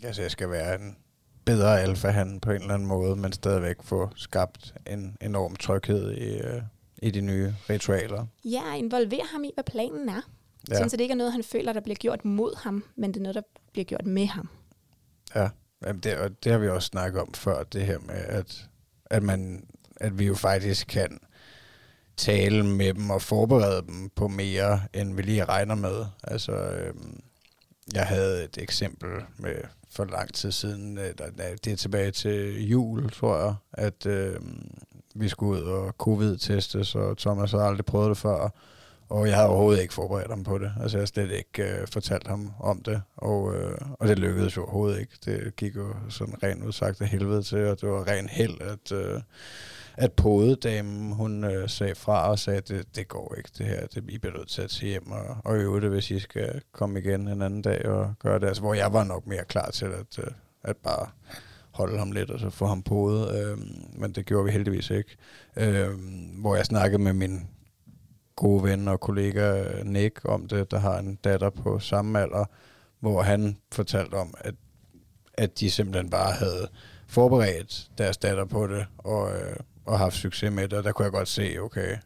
Altså, jeg skal være en bedre alfa på en eller anden måde, men stadigvæk få skabt en enorm tryghed i, øh, i de nye ritualer. Ja, involver ham i, hvad planen er. Ja. Sådan, så det ikke er noget, han føler, der bliver gjort mod ham, men det er noget, der bliver gjort med ham. Ja, Jamen, det, og det har vi også snakket om før, det her med, at, at, man, at vi jo faktisk kan tale med dem og forberede dem på mere, end vi lige regner med. Altså, øhm, jeg havde et eksempel med for lang tid siden, øh, der, det er tilbage til jul, tror jeg, at øhm, vi skulle ud og covid-testes, og Thomas havde aldrig prøvet det før. Og jeg havde overhovedet ikke forberedt ham på det. Altså jeg havde slet ikke øh, fortalt ham om det. Og, øh, og det lykkedes jo overhovedet ikke. Det gik jo sådan rent udsagt af helvede til, og det var ren held, at, øh, at podedamen, hun øh, sagde fra og sagde, at det, det går ikke det her. Det, I bliver nødt til at tage hjem og, og øve det, hvis I skal komme igen en anden dag og gøre det. Altså, hvor jeg var nok mere klar til at, øh, at bare holde ham lidt og så få ham på Øh, men det gjorde vi heldigvis ikke. Øh, hvor jeg snakkede med min gode ven og kollega øh, Nick om det, der har en datter på samme alder, hvor han fortalte om, at, at de simpelthen bare havde forberedt deres datter på det, og, øh, og haft succes med det, og der kunne jeg godt se, okay,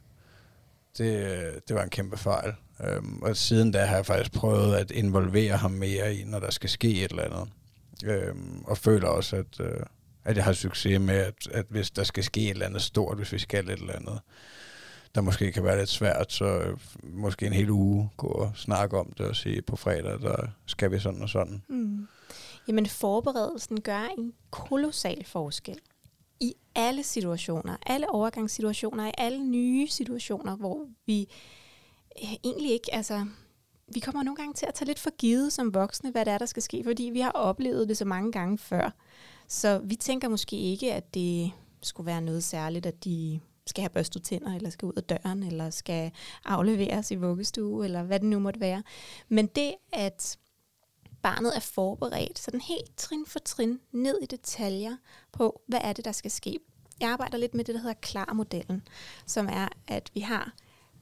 det, øh, det var en kæmpe fejl. Øhm, og siden da har jeg faktisk prøvet at involvere ham mere i, når der skal ske et eller andet. Øh, og føler også, at, øh, at jeg har succes med, at, at hvis der skal ske et eller andet stort, hvis vi skal et eller andet, der måske kan være lidt svært, så øh, måske en hel uge gå og snakke om det og sige, på fredag, der skal vi sådan og sådan. Mm. Jamen forberedelsen gør en kolossal forskel i alle situationer, alle overgangssituationer, i alle nye situationer, hvor vi øh, egentlig ikke, altså, vi kommer nogle gange til at tage lidt for givet som voksne, hvad det er, der skal ske, fordi vi har oplevet det så mange gange før. Så vi tænker måske ikke, at det skulle være noget særligt, at de skal have børstet tænder, eller skal ud af døren, eller skal afleveres i vuggestue, eller hvad det nu måtte være. Men det, at barnet er forberedt, sådan helt trin for trin, ned i detaljer på, hvad er det, der skal ske. Jeg arbejder lidt med det, der hedder klar-modellen, som er, at vi har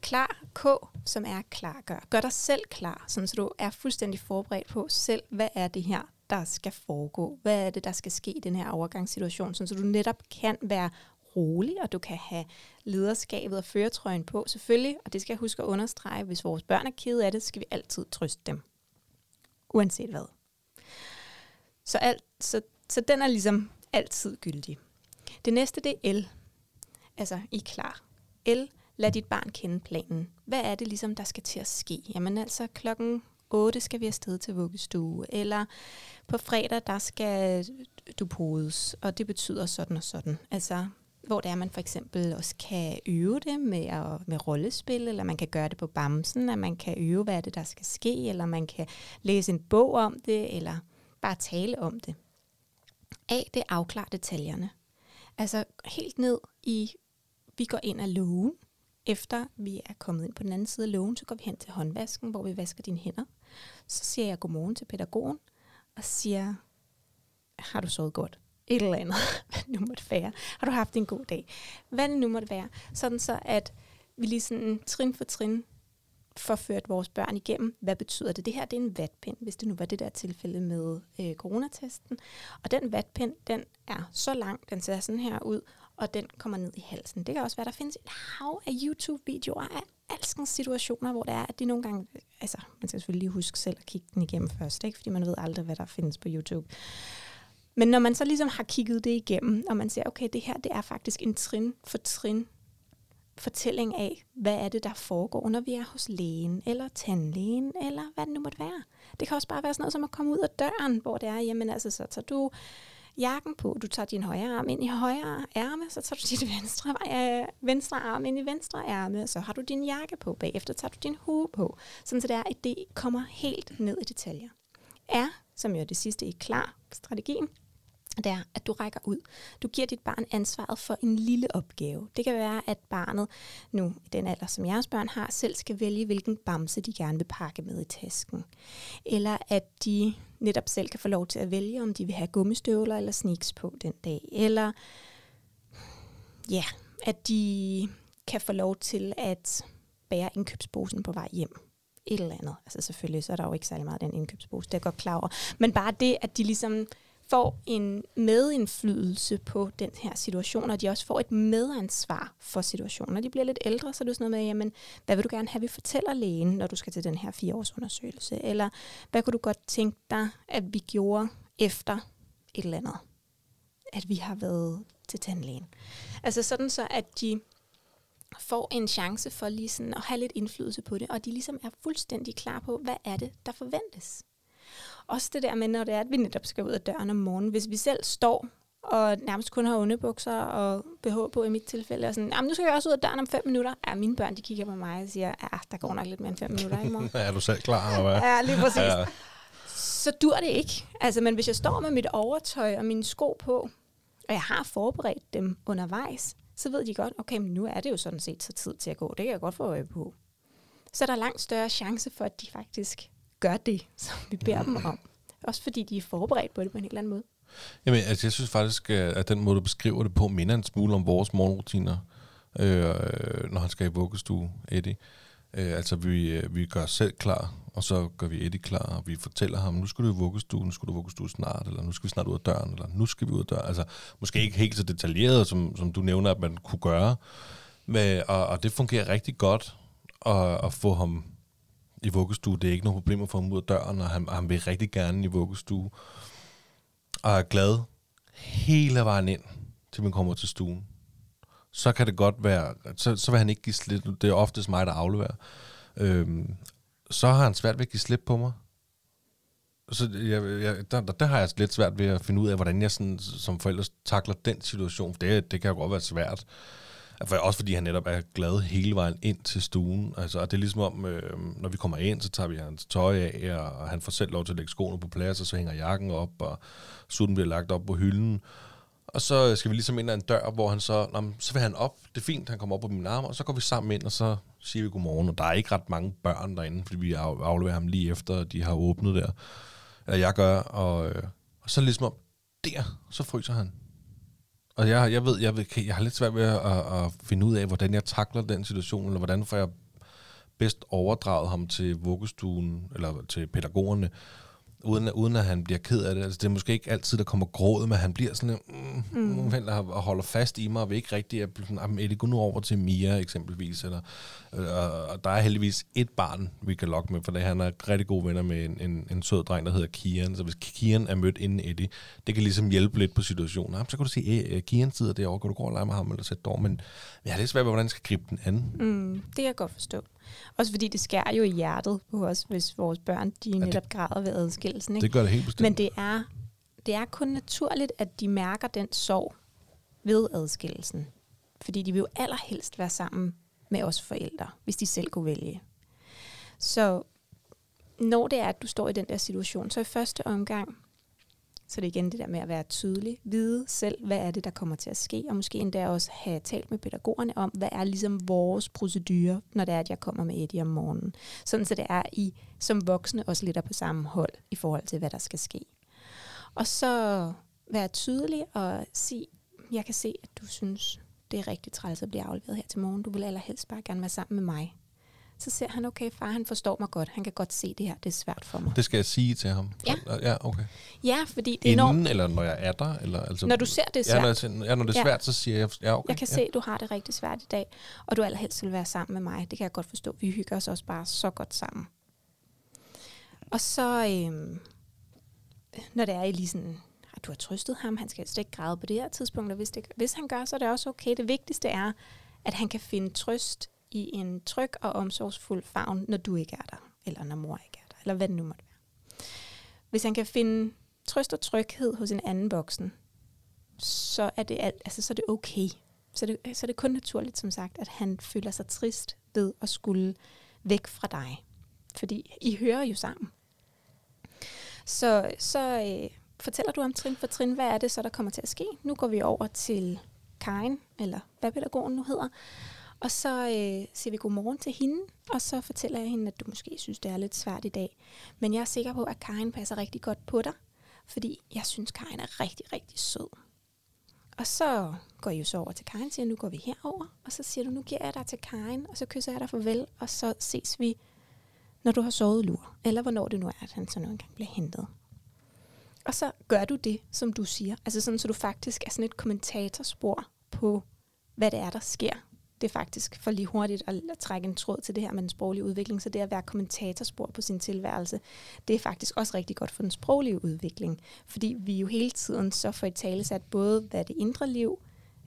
klar K, som er klar gør. Gør dig selv klar, sådan så du er fuldstændig forberedt på selv, hvad er det her, der skal foregå? Hvad er det, der skal ske i den her overgangssituation, sådan så du netop kan være rolig, og du kan have lederskabet og føretrøjen på, selvfølgelig. Og det skal jeg huske at understrege, hvis vores børn er kede af det, skal vi altid trøste dem. Uanset hvad. Så, alt, så, så den er ligesom altid gyldig. Det næste, det er L. Altså, I er klar. L, lad dit barn kende planen. Hvad er det ligesom, der skal til at ske? Jamen altså, klokken 8 skal vi afsted til vuggestue, eller på fredag, der skal du podes, og det betyder sådan og sådan. Altså, hvor det er, man for eksempel også kan øve det med, at, med rollespil, eller man kan gøre det på bamsen, at man kan øve, hvad det, der skal ske, eller man kan læse en bog om det, eller bare tale om det. A, det afklarer detaljerne. Altså helt ned i, vi går ind af lågen, efter vi er kommet ind på den anden side af lågen, så går vi hen til håndvasken, hvor vi vasker dine hænder. Så siger jeg godmorgen til pædagogen, og siger, har du sovet godt? et eller andet, <laughs> hvad det nu måtte være. Har du haft en god dag? Hvad det nu måtte være. Sådan så, at vi lige sådan trin for trin forført vores børn igennem. Hvad betyder det? Det her det er en vatpind, hvis det nu var det der tilfælde med øh, coronatesten. Og den vatpind, den er så lang, den ser sådan her ud, og den kommer ned i halsen. Det kan også være, der findes et hav af YouTube-videoer af alskens situationer, hvor det er, at de nogle gange, altså man skal selvfølgelig lige huske selv at kigge den igennem først, ikke? fordi man ved aldrig, hvad der findes på YouTube. Men når man så ligesom har kigget det igennem, og man ser, okay, det her det er faktisk en trin for trin fortælling af, hvad er det, der foregår, når vi er hos lægen, eller tandlægen, eller hvad det nu måtte være. Det kan også bare være sådan noget som at komme ud af døren, hvor det er, jamen altså, så tager du jakken på, du tager din højre arm ind i højre ærme, så tager du din <laughs> venstre, øh, venstre arm ind i venstre ærme, så har du din jakke på, bagefter tager du din hue på, sådan så det er, at det kommer helt ned i detaljer. Er, som jo er det sidste i klar strategien, det er, at du rækker ud. Du giver dit barn ansvaret for en lille opgave. Det kan være, at barnet nu, i den alder, som jeres børn har, selv skal vælge, hvilken bamse de gerne vil pakke med i tasken. Eller at de netop selv kan få lov til at vælge, om de vil have gummistøvler eller sneaks på den dag. Eller ja, at de kan få lov til at bære indkøbsposen på vej hjem et eller andet. Altså selvfølgelig, så er der jo ikke særlig meget den indkøbspose, det er godt klar over. Men bare det, at de ligesom får en medindflydelse på den her situation, og de også får et medansvar for situationen. Når de bliver lidt ældre, så er det sådan noget med, jamen, hvad vil du gerne have, vi fortæller lægen, når du skal til den her fireårsundersøgelse? Eller hvad kunne du godt tænke dig, at vi gjorde efter et eller andet? At vi har været til tandlægen. Altså sådan så, at de får en chance for lige sådan at have lidt indflydelse på det, og de ligesom er fuldstændig klar på, hvad er det, der forventes. Også det der med, når det er, at vi netop skal ud af døren om morgenen. Hvis vi selv står og nærmest kun har underbukser og BH på i mit tilfælde, og sådan, jamen nu skal jeg også ud af døren om fem minutter. Ja, mine børn, de kigger på mig og siger, ja, der går nok lidt mere end fem minutter i morgen. <laughs> er du selv klar, eller hvad? Ja, lige præcis. Ja. Så dur det ikke. Altså, men hvis jeg står med mit overtøj og mine sko på, og jeg har forberedt dem undervejs, så ved de godt, okay, men nu er det jo sådan set så tid til at gå. Det kan jeg godt få øje på. Så er der langt større chance for, at de faktisk gør det, <laughs> som vi beder dem om. Også fordi de er forberedt på det på en helt anden måde. Jamen, altså, jeg synes faktisk, at den måde, du beskriver det på, minder en smule om vores morgenrutiner, øh, når han skal i vuggestue, Eddie. Øh, altså, vi, øh, vi gør selv klar, og så gør vi Eddie klar, og vi fortæller ham, nu skal du i vuggestue, nu skal du i vuggestue snart, eller nu skal vi snart ud af døren, eller nu skal vi ud af døren. Altså, måske ikke helt så detaljeret, som, som du nævner, at man kunne gøre, men, og, og det fungerer rigtig godt at, at få ham i vuggestue. Det er ikke noget problem at få ham ud af døren, og han, han vil rigtig gerne i vuggestue. Og er glad hele vejen ind, til man kommer til stuen. Så kan det godt være, så, så vil han ikke give slip. Det er oftest mig, der afleverer. Øhm, så har han svært ved at give slip på mig. Så jeg, jeg, der, der, der har jeg lidt svært ved at finde ud af, hvordan jeg sådan, som forælder takler den situation. For det, det kan jo godt være svært. For, også fordi han netop er glad hele vejen ind til stuen. Altså, og det er ligesom om, øh, når vi kommer ind, så tager vi hans tøj af, og han får selv lov til at lægge skoene på plads, og så hænger jakken op, og sutten bliver lagt op på hylden. Og så skal vi ligesom ind ad en dør, hvor han så, nå, så vil han op, det er fint, han kommer op på min arm, og så går vi sammen ind, og så siger vi godmorgen. Og der er ikke ret mange børn derinde, fordi vi afleverer ham lige efter, de har åbnet der. Eller jeg gør, og, øh, og så ligesom om, der, så fryser han. Og jeg, jeg ved, jeg, ved, jeg har lidt svært ved at, at, at finde ud af, hvordan jeg takler den situation, eller hvordan får jeg bedst overdraget ham til vuggestuen, eller til pædagogerne, uden, uden at han bliver ked af det. Altså, det er måske ikke altid, der kommer gråd, men han bliver sådan mm, mm. og holder fast i mig, og vil ikke rigtig, at det gå nu over til Mia eksempelvis, eller, øh, og der er heldigvis et barn, vi kan lokke med, for det, han er rigtig gode venner med en, en, en sød dreng, der hedder Kian, så hvis Kian er mødt inden Eddie, det kan ligesom hjælpe lidt på situationen. Jamen, så kan du at Kian sidder derovre, kan du gå og lege med ham, eller sætte dår, men jeg har lidt svært ved, hvordan jeg skal gribe den an. Mm, det kan jeg godt forstå. Også fordi det skærer jo i hjertet på os, hvis vores børn de ja, netop græder ved adskillelsen. Ikke? Det gør det helt bestemt. Men det er, det er kun naturligt, at de mærker den sorg ved adskillelsen. Fordi de vil jo allerhelst være sammen med os forældre, hvis de selv kunne vælge. Så når det er, at du står i den der situation, så i første omgang, så det er igen det der med at være tydelig, vide selv, hvad er det, der kommer til at ske, og måske endda også have talt med pædagogerne om, hvad er ligesom vores procedure, når det er, at jeg kommer med Eddie om morgenen. Sådan så det er, I som voksne også lidt på samme hold i forhold til, hvad der skal ske. Og så være tydelig og sige, jeg kan se, at du synes, det er rigtig træls at blive afleveret her til morgen. Du vil allerhelst bare gerne være sammen med mig. Så ser han, okay, far, han forstår mig godt. Han kan godt se det her, det er svært for mig. Det skal jeg sige til ham? Ja. Ja, okay. Ja, fordi det er Inden, enormt. eller når jeg er der? Eller, altså, Når du ser det er Ja, når, svært. jeg, ja, når det er Ja. svært, så siger jeg, ja, okay. Jeg kan ja. se, at du har det rigtig svært i dag, og du allerhelst vil være sammen med mig. Det kan jeg godt forstå. Vi hygger os også bare så godt sammen. Og så, øhm, når det er i lige sådan, at du har trøstet ham, han skal slet ikke græde på det her tidspunkt, og hvis, det, hvis han gør, så er det også okay. Det vigtigste er, at han kan finde trøst i en tryg og omsorgsfuld favn, når du ikke er der, eller når mor ikke er der, eller hvad det nu måtte være. Hvis han kan finde trøst og tryghed hos en anden voksen, så er det, alt, altså, så er det okay. Så er det, så er det kun naturligt, som sagt, at han føler sig trist ved at skulle væk fra dig. Fordi I hører jo sammen. Så, så øh, fortæller du om trin for trin, hvad er det så, der kommer til at ske? Nu går vi over til Karin, eller hvad pædagogen nu hedder. Og så øh, siger vi godmorgen til hende, og så fortæller jeg hende, at du måske synes, det er lidt svært i dag. Men jeg er sikker på, at Karin passer rigtig godt på dig, fordi jeg synes, Karin er rigtig, rigtig sød. Og så går I jo så over til Karin og siger, nu går vi herover, og så siger du, nu giver jeg dig til Karin, og så kysser jeg dig farvel, og så ses vi, når du har sovet lur, eller hvornår det nu er, at han så nu engang bliver hentet. Og så gør du det, som du siger, altså sådan, så du faktisk er sådan et kommentatorspor på, hvad det er, der sker. Det er faktisk for lige hurtigt at, at trække en tråd til det her med den sproglige udvikling, så det at være kommentatorspor på sin tilværelse, det er faktisk også rigtig godt for den sproglige udvikling, fordi vi jo hele tiden så får i tale sat både, hvad det indre liv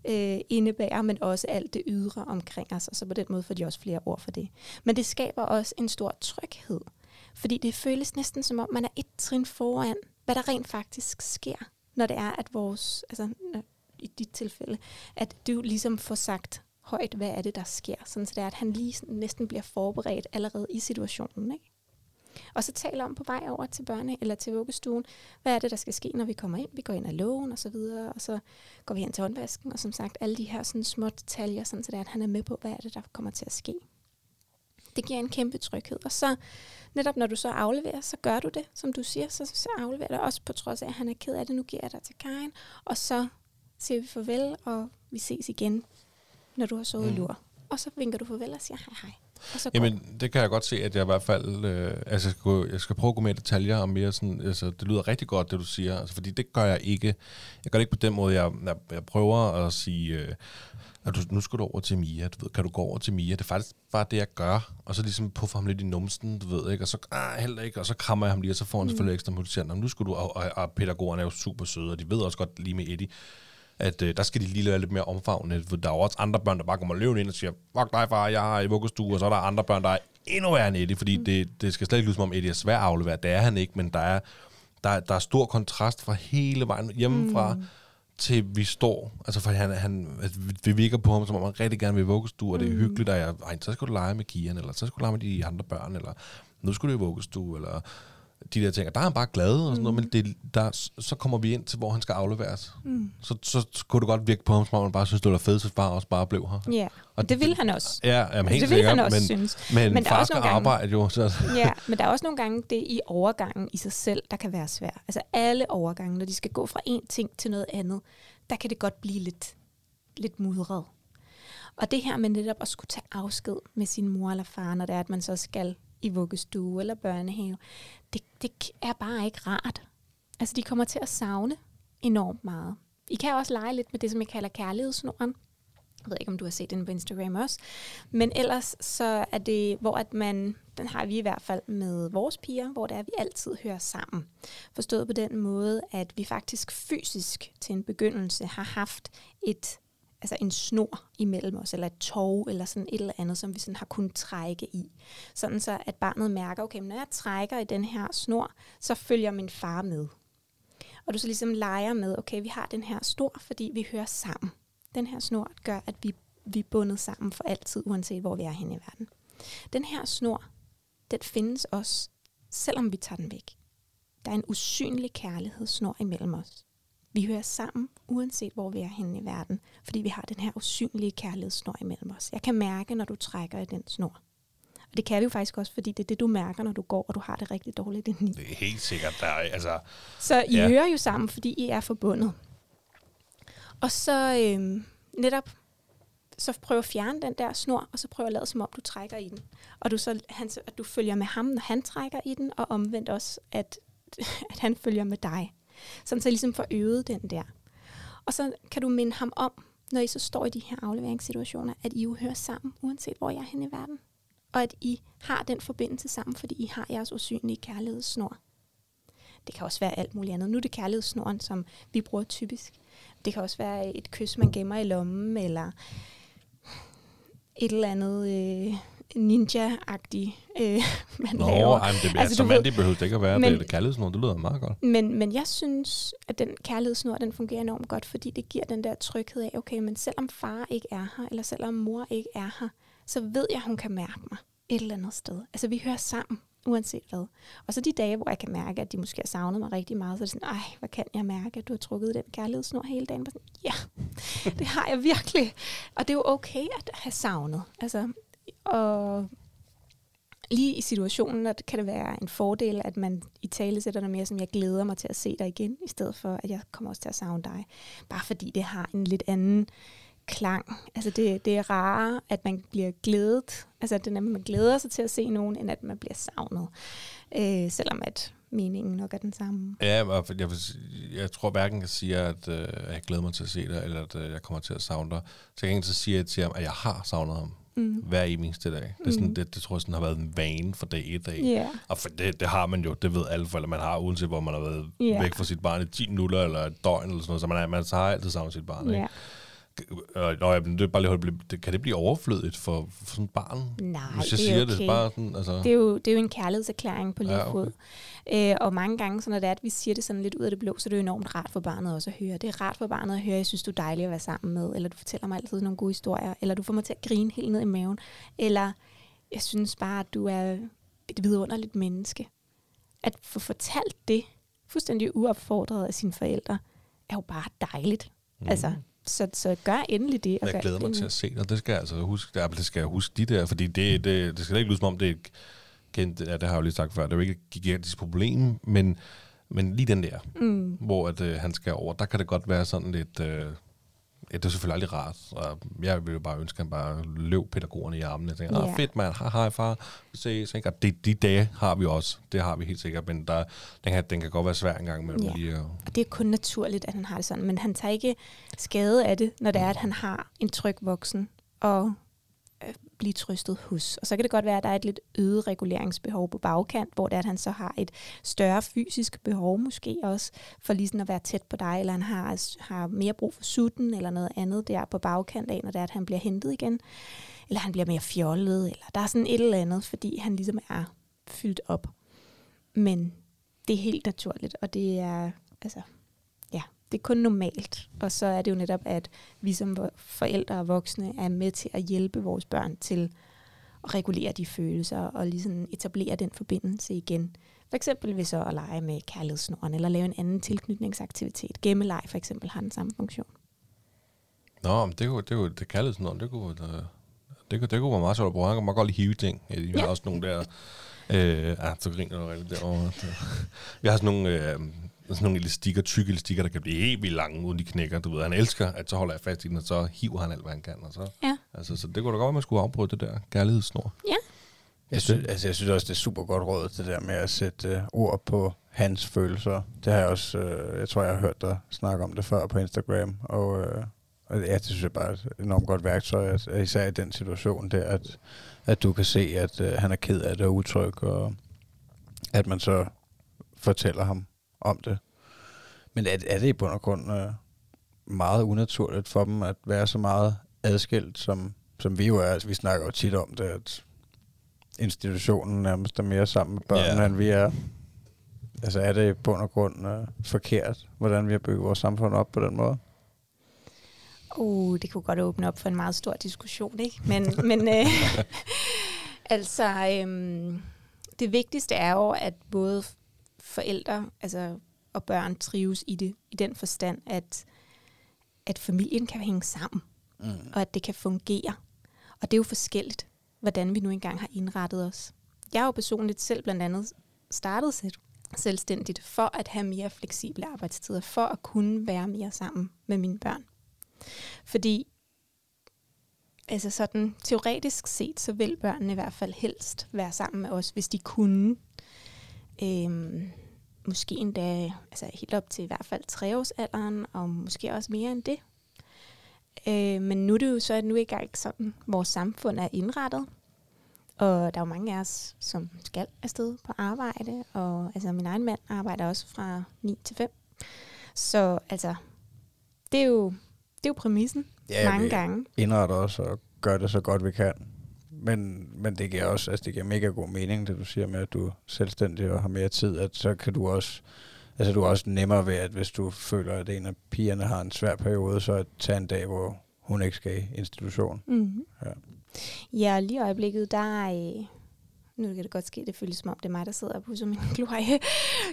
øh, indebærer, men også alt det ydre omkring os, og så på den måde får de også flere ord for det. Men det skaber også en stor tryghed, fordi det føles næsten som om, man er et trin foran, hvad der rent faktisk sker, når det er, at vores, altså i dit tilfælde, at du ligesom får sagt højt, hvad er det, der sker, sådan så det er, at han lige næsten bliver forberedt allerede i situationen, ikke? Og så taler om på vej over til børne eller til vuggestuen, hvad er det, der skal ske, når vi kommer ind? Vi går ind ad lågen og så videre, og så går vi hen til håndvasken, og som sagt, alle de her sådan små detaljer, sådan så det er, at han er med på, hvad er det, der kommer til at ske. Det giver en kæmpe tryghed. Og så netop når du så afleverer, så gør du det, som du siger, så, så afleverer du også på trods af, at han er ked af det. Nu giver jeg dig til Karen, og så siger vi farvel, og vi ses igen, når du har sovet Mm. lur. Og så vinker du farvel og siger hej hej. Og så går Jamen, det kan jeg godt se, at jeg i hvert fald... Øh, altså, jeg skal, jeg skal prøve at gå mere i detaljer og mere sådan... Altså, det lyder rigtig godt, det du siger. Altså, fordi det gør jeg ikke. Jeg gør det ikke på den måde. Jeg, jeg, jeg prøver at sige... Øh, at du, nu skal du over til Mia, du ved, kan du gå over til Mia? Det er faktisk bare det, jeg gør. Og så ligesom puffer ham lidt i numsen, du ved, ikke? Og så, ah, heller ikke, og så krammer jeg ham lige, og så får han mm. selvfølgelig ekstra motivation. Nu skal du, og, og, og pædagogerne er jo super søde, og de ved også godt lige med Eddie, at øh, der skal de lige være lidt mere omfavnende. For der er jo også andre børn, der bare kommer løvende ind og siger, fuck dig far, jeg har i vuggestue, og så er der andre børn, der er endnu værre end Eddie, fordi mm. det, det skal slet ikke lyde som om Eddie er svær at aflevere. Det er han ikke, men der er, der, der er stor kontrast fra hele vejen hjemmefra, mm. til vi står. Altså for han, han vi- vi virker på ham, som om han rigtig gerne vil vuggestue, og det er hyggeligt, og jeg, ej, så skal du lege med Kian, eller så skal du lege med de andre børn, eller nu skal du i vuggestue, eller de der ting. Og der er han bare glad og sådan noget, men det, der, så kommer vi ind til, hvor han skal afleveres. Mm. Så, så, så kunne det godt virke på ham, som om han bare synes, det var fedt, så far også bare blev her. Ja, og det vil han også. Ja, jamen, helt det vil sikkert, han også men, synes. men, Men der er far også skal gange- arbejde jo. Så, Ja, men der er også nogle gange det i overgangen i sig selv, der kan være svært. Altså alle overgange, når de skal gå fra en ting til noget andet, der kan det godt blive lidt, lidt mudret. Og det her med netop at skulle tage afsked med sin mor eller far, når det er, at man så skal i vuggestue eller børnehave, det, det er bare ikke rart. Altså de kommer til at savne enormt meget. I kan også lege lidt med det, som jeg kalder kærlighedsnoren. Jeg ved ikke, om du har set den på Instagram også. Men ellers så er det, hvor at man, den har vi i hvert fald med vores piger, hvor det er, at vi altid hører sammen. Forstået på den måde, at vi faktisk fysisk til en begyndelse har haft et, altså en snor imellem os, eller et tog, eller sådan et eller andet, som vi sådan har kunnet trække i. Sådan så, at barnet mærker, okay, når jeg trækker i den her snor, så følger min far med. Og du så ligesom leger med, okay, vi har den her snor, fordi vi hører sammen. Den her snor gør, at vi, vi er bundet sammen for altid, uanset hvor vi er henne i verden. Den her snor, den findes også, selvom vi tager den væk. Der er en usynlig kærlighedssnor imellem os. Vi hører sammen, uanset hvor vi er henne i verden, fordi vi har den her usynlige kærlighedssnor imellem os. Jeg kan mærke, når du trækker i den snor. Og det kan vi jo faktisk også, fordi det er det, du mærker, når du går, og du har det rigtig dårligt indeni. det er helt sikkert, der er, altså... Så I Ja. hører jo sammen, fordi I er forbundet. Og så øhm, netop, så prøv at fjerne den der snor, og så prøv at lade som om, du trækker i den. Og du så, han, at du følger med ham, når han trækker i den, og omvendt også, at, <laughs> at han følger med dig. Sådan så I ligesom får øvet den der. Og så kan du minde ham om, når I så står i de her afleveringssituationer, at I jo hører sammen, uanset hvor jeg er henne i verden. Og at I har den forbindelse sammen, fordi I har jeres usynlige kærlighedssnor. Det kan også være alt muligt andet. Nu er det kærlighedssnoren, som vi bruger typisk. Det kan også være et kys, man gemmer i lommen, eller et eller andet øh, ninja-agtigt, øh, <laughs> man Nå, laver. ej, men det Altså, altså, det behøver det ikke at være. men- det er kærlighedsnord, det lyder meget godt. Men, men jeg synes, at den kærlighedssnor, den fungerer enormt godt, fordi det giver den der tryghed af, okay, men selvom far ikke er her, eller selvom mor ikke er her, så ved jeg, hun kan mærke mig et eller andet sted. Altså, vi hører sammen, uanset hvad. Og så de dage, hvor jeg kan mærke, at de måske har savnet mig rigtig meget, så er det sådan, ej, hvad kan jeg mærke, at du har trukket den kærlighedssnor hele dagen? Bare Sådan, ja, <laughs> det har jeg virkelig. Og det er jo okay at have savnet. Altså, og lige i situationen, der kan det være en fordel, at man i tale sætter noget mere, som jeg glæder mig til at se dig igen, i stedet for, at jeg kommer også til at savne dig. Bare fordi det har en lidt anden klang. Altså det, det er rarere, at man bliver glædet. Altså at det er, at man glæder sig til at se nogen, end at man bliver savnet. Øh, selvom at meningen nok er den samme. Ja, og jeg, vil jeg tror hverken jeg siger, at øh, jeg glæder mig til at se dig, eller at øh, jeg kommer til at savne dig. Så jeg kan så sige jeg til ham, at jeg har savnet ham Mm. hver eneste dag. Det, er sådan, Mm. det, det tror jeg sådan har været en vane for dag et dag. Ja. Og for det, det har man jo, det ved alle forældre, man har, uanset hvor man har været Ja. væk fra sit barn i 10 minutter eller et døgn eller sådan noget, så man, er, man så har altid savnet sit barn. Ikke? Og, nå, ja, det er bare lige, kan det blive overflødigt for, for sådan et barn? Nej, Hvis jeg det er siger okay. det, bare sådan, altså... Det er, jo, det er jo en kærlighedserklæring på lige Ja, okay. fod. Øh, og mange gange, så når det er, at vi siger det sådan lidt ud af det blå, så er det jo enormt rart for barnet også at høre. Det er rart for barnet at høre, jeg synes, du er dejlig at være sammen med, eller du fortæller mig altid nogle gode historier, eller du får mig til at grine helt ned i maven, eller jeg synes bare, at du er et vidunderligt menneske. At få fortalt det, fuldstændig uopfordret af sine forældre, er jo bare dejligt. Mm. Altså, så, så gør endelig det. og Jeg glæder mig til at se dig. Det skal jeg altså huske. Det skal jeg huske de der, fordi det, det, det skal da ikke lyde som om, det er et kendt, ja, det har jeg jo lige sagt før, det er jo ikke et gigantisk problem, men, men lige den der, Mm. hvor at, øh, han skal over, der kan det godt være sådan lidt, øh, ja, det er selvfølgelig aldrig rart. Og jeg ville jo bare ønske, at han bare løb pædagogerne i armene. Jeg tænker, Ja. ah, fedt mand, hej, hej far, vi ses. Ikke? Og det, de dage har vi også. Det har vi helt sikkert, men der, den, kan, den kan godt være svær en gang imellem. Ja. Lige, at- Og det er kun naturligt, at han har det sådan. Men han tager ikke skade af det, når det er, at han har en tryg voksen og blive trøstet hos. Og så kan det godt være, at der er et lidt øget reguleringsbehov på bagkant, hvor det er, at han så har et større fysisk behov måske også, for lige sådan at være tæt på dig, eller han har, har mere brug for sutten, eller noget andet der på bagkant af, når det er, at han bliver hentet igen. Eller han bliver mere fjollet, eller der er sådan et eller andet, fordi han ligesom er fyldt op. Men det er helt naturligt, og det er, altså, det er kun normalt. Og så er det jo netop, at vi som forældre og voksne er med til at hjælpe vores børn til at regulere de følelser og ligesom etablere den forbindelse igen. For eksempel ved så at lege med kærlighedssnoren, eller lave en anden tilknytningsaktivitet. Gemmeleg for eksempel har den samme funktion. Nå, men det kunne, det kunne, det noget, det kunne, det, det, kunne, det kunne være meget sjovt at bruge. Han kan meget godt lide hive ting. Ja, Vi har Ja. også nogle der, øh, ah, så griner du rigtig derovre. <laughs> Vi har sådan nogle, øh, sådan nogle elastikker, tykke elastikker, der kan blive helt vildt lange, uden de knækker. Du ved, han elsker, at så holder jeg fast i den, og så hiver han alt, hvad han kan. Og så, Ja. altså, så det kunne da godt være, at man skulle afbryde det der kærlighedssnor. Jeg synes, altså, jeg synes også, det er super godt råd, det der med at sætte øh, ord på hans følelser. Det har jeg også, øh, jeg tror, jeg har hørt dig snakke om det før på Instagram. Og, øh, og ja, det synes jeg bare er et enormt godt værktøj, at, at især i den situation der, at, at du kan se, at øh, han er ked af det og utryg, og at man så fortæller ham om det. Men er, er det i bund og grund øh, meget unaturligt for dem at være så meget adskilt, som, som vi jo er? Altså, vi snakker jo tit om det, at institutionen nærmest er mere sammen med børnene, Ja. end vi er. Altså er det i bund og grund øh, forkert, hvordan vi har bygget vores samfund op på den måde? Uh, det kunne godt åbne op for en meget stor diskussion, ikke? Men, <laughs> men øh, <laughs> altså, øhm, det vigtigste er jo, at både forældre altså, og børn trives i det, i den forstand, at, at familien kan hænge sammen, Mm. og at det kan fungere. Og det er jo forskelligt, hvordan vi nu engang har indrettet os. Jeg har jo personligt selv blandt andet startet selv, selvstændigt for at have mere fleksible arbejdstider, for at kunne være mere sammen med mine børn. Fordi altså sådan teoretisk set, så vil børnene i hvert fald helst være sammen med os, hvis de kunne. Øhm, måske endda altså helt op til i hvert fald treårsalderen, og måske også mere end det. Øh, men nu er det jo så nu ikke engang sådan, vores samfund er indrettet. Og der er jo mange af os, som skal afsted på arbejde. Og altså, min egen mand arbejder også fra 9 til 5. Så altså, det er jo, det er jo præmissen Ja, mange vi gange. indretter os og gør det så godt vi kan. Men, men det giver også, altså det giver mega god mening, det du siger med, at du er selvstændig og har mere tid, at så kan du også, altså du er også nemmere ved, at hvis du føler, at en af pigerne har en svær periode, så at tage en dag, hvor hun ikke skal i institution. Mm-hmm. Ja. Ja, lige i øjeblikket, der er... øh, Nu kan det godt ske, det føles som om, det er mig, der sidder og pusser min <laughs> glorie,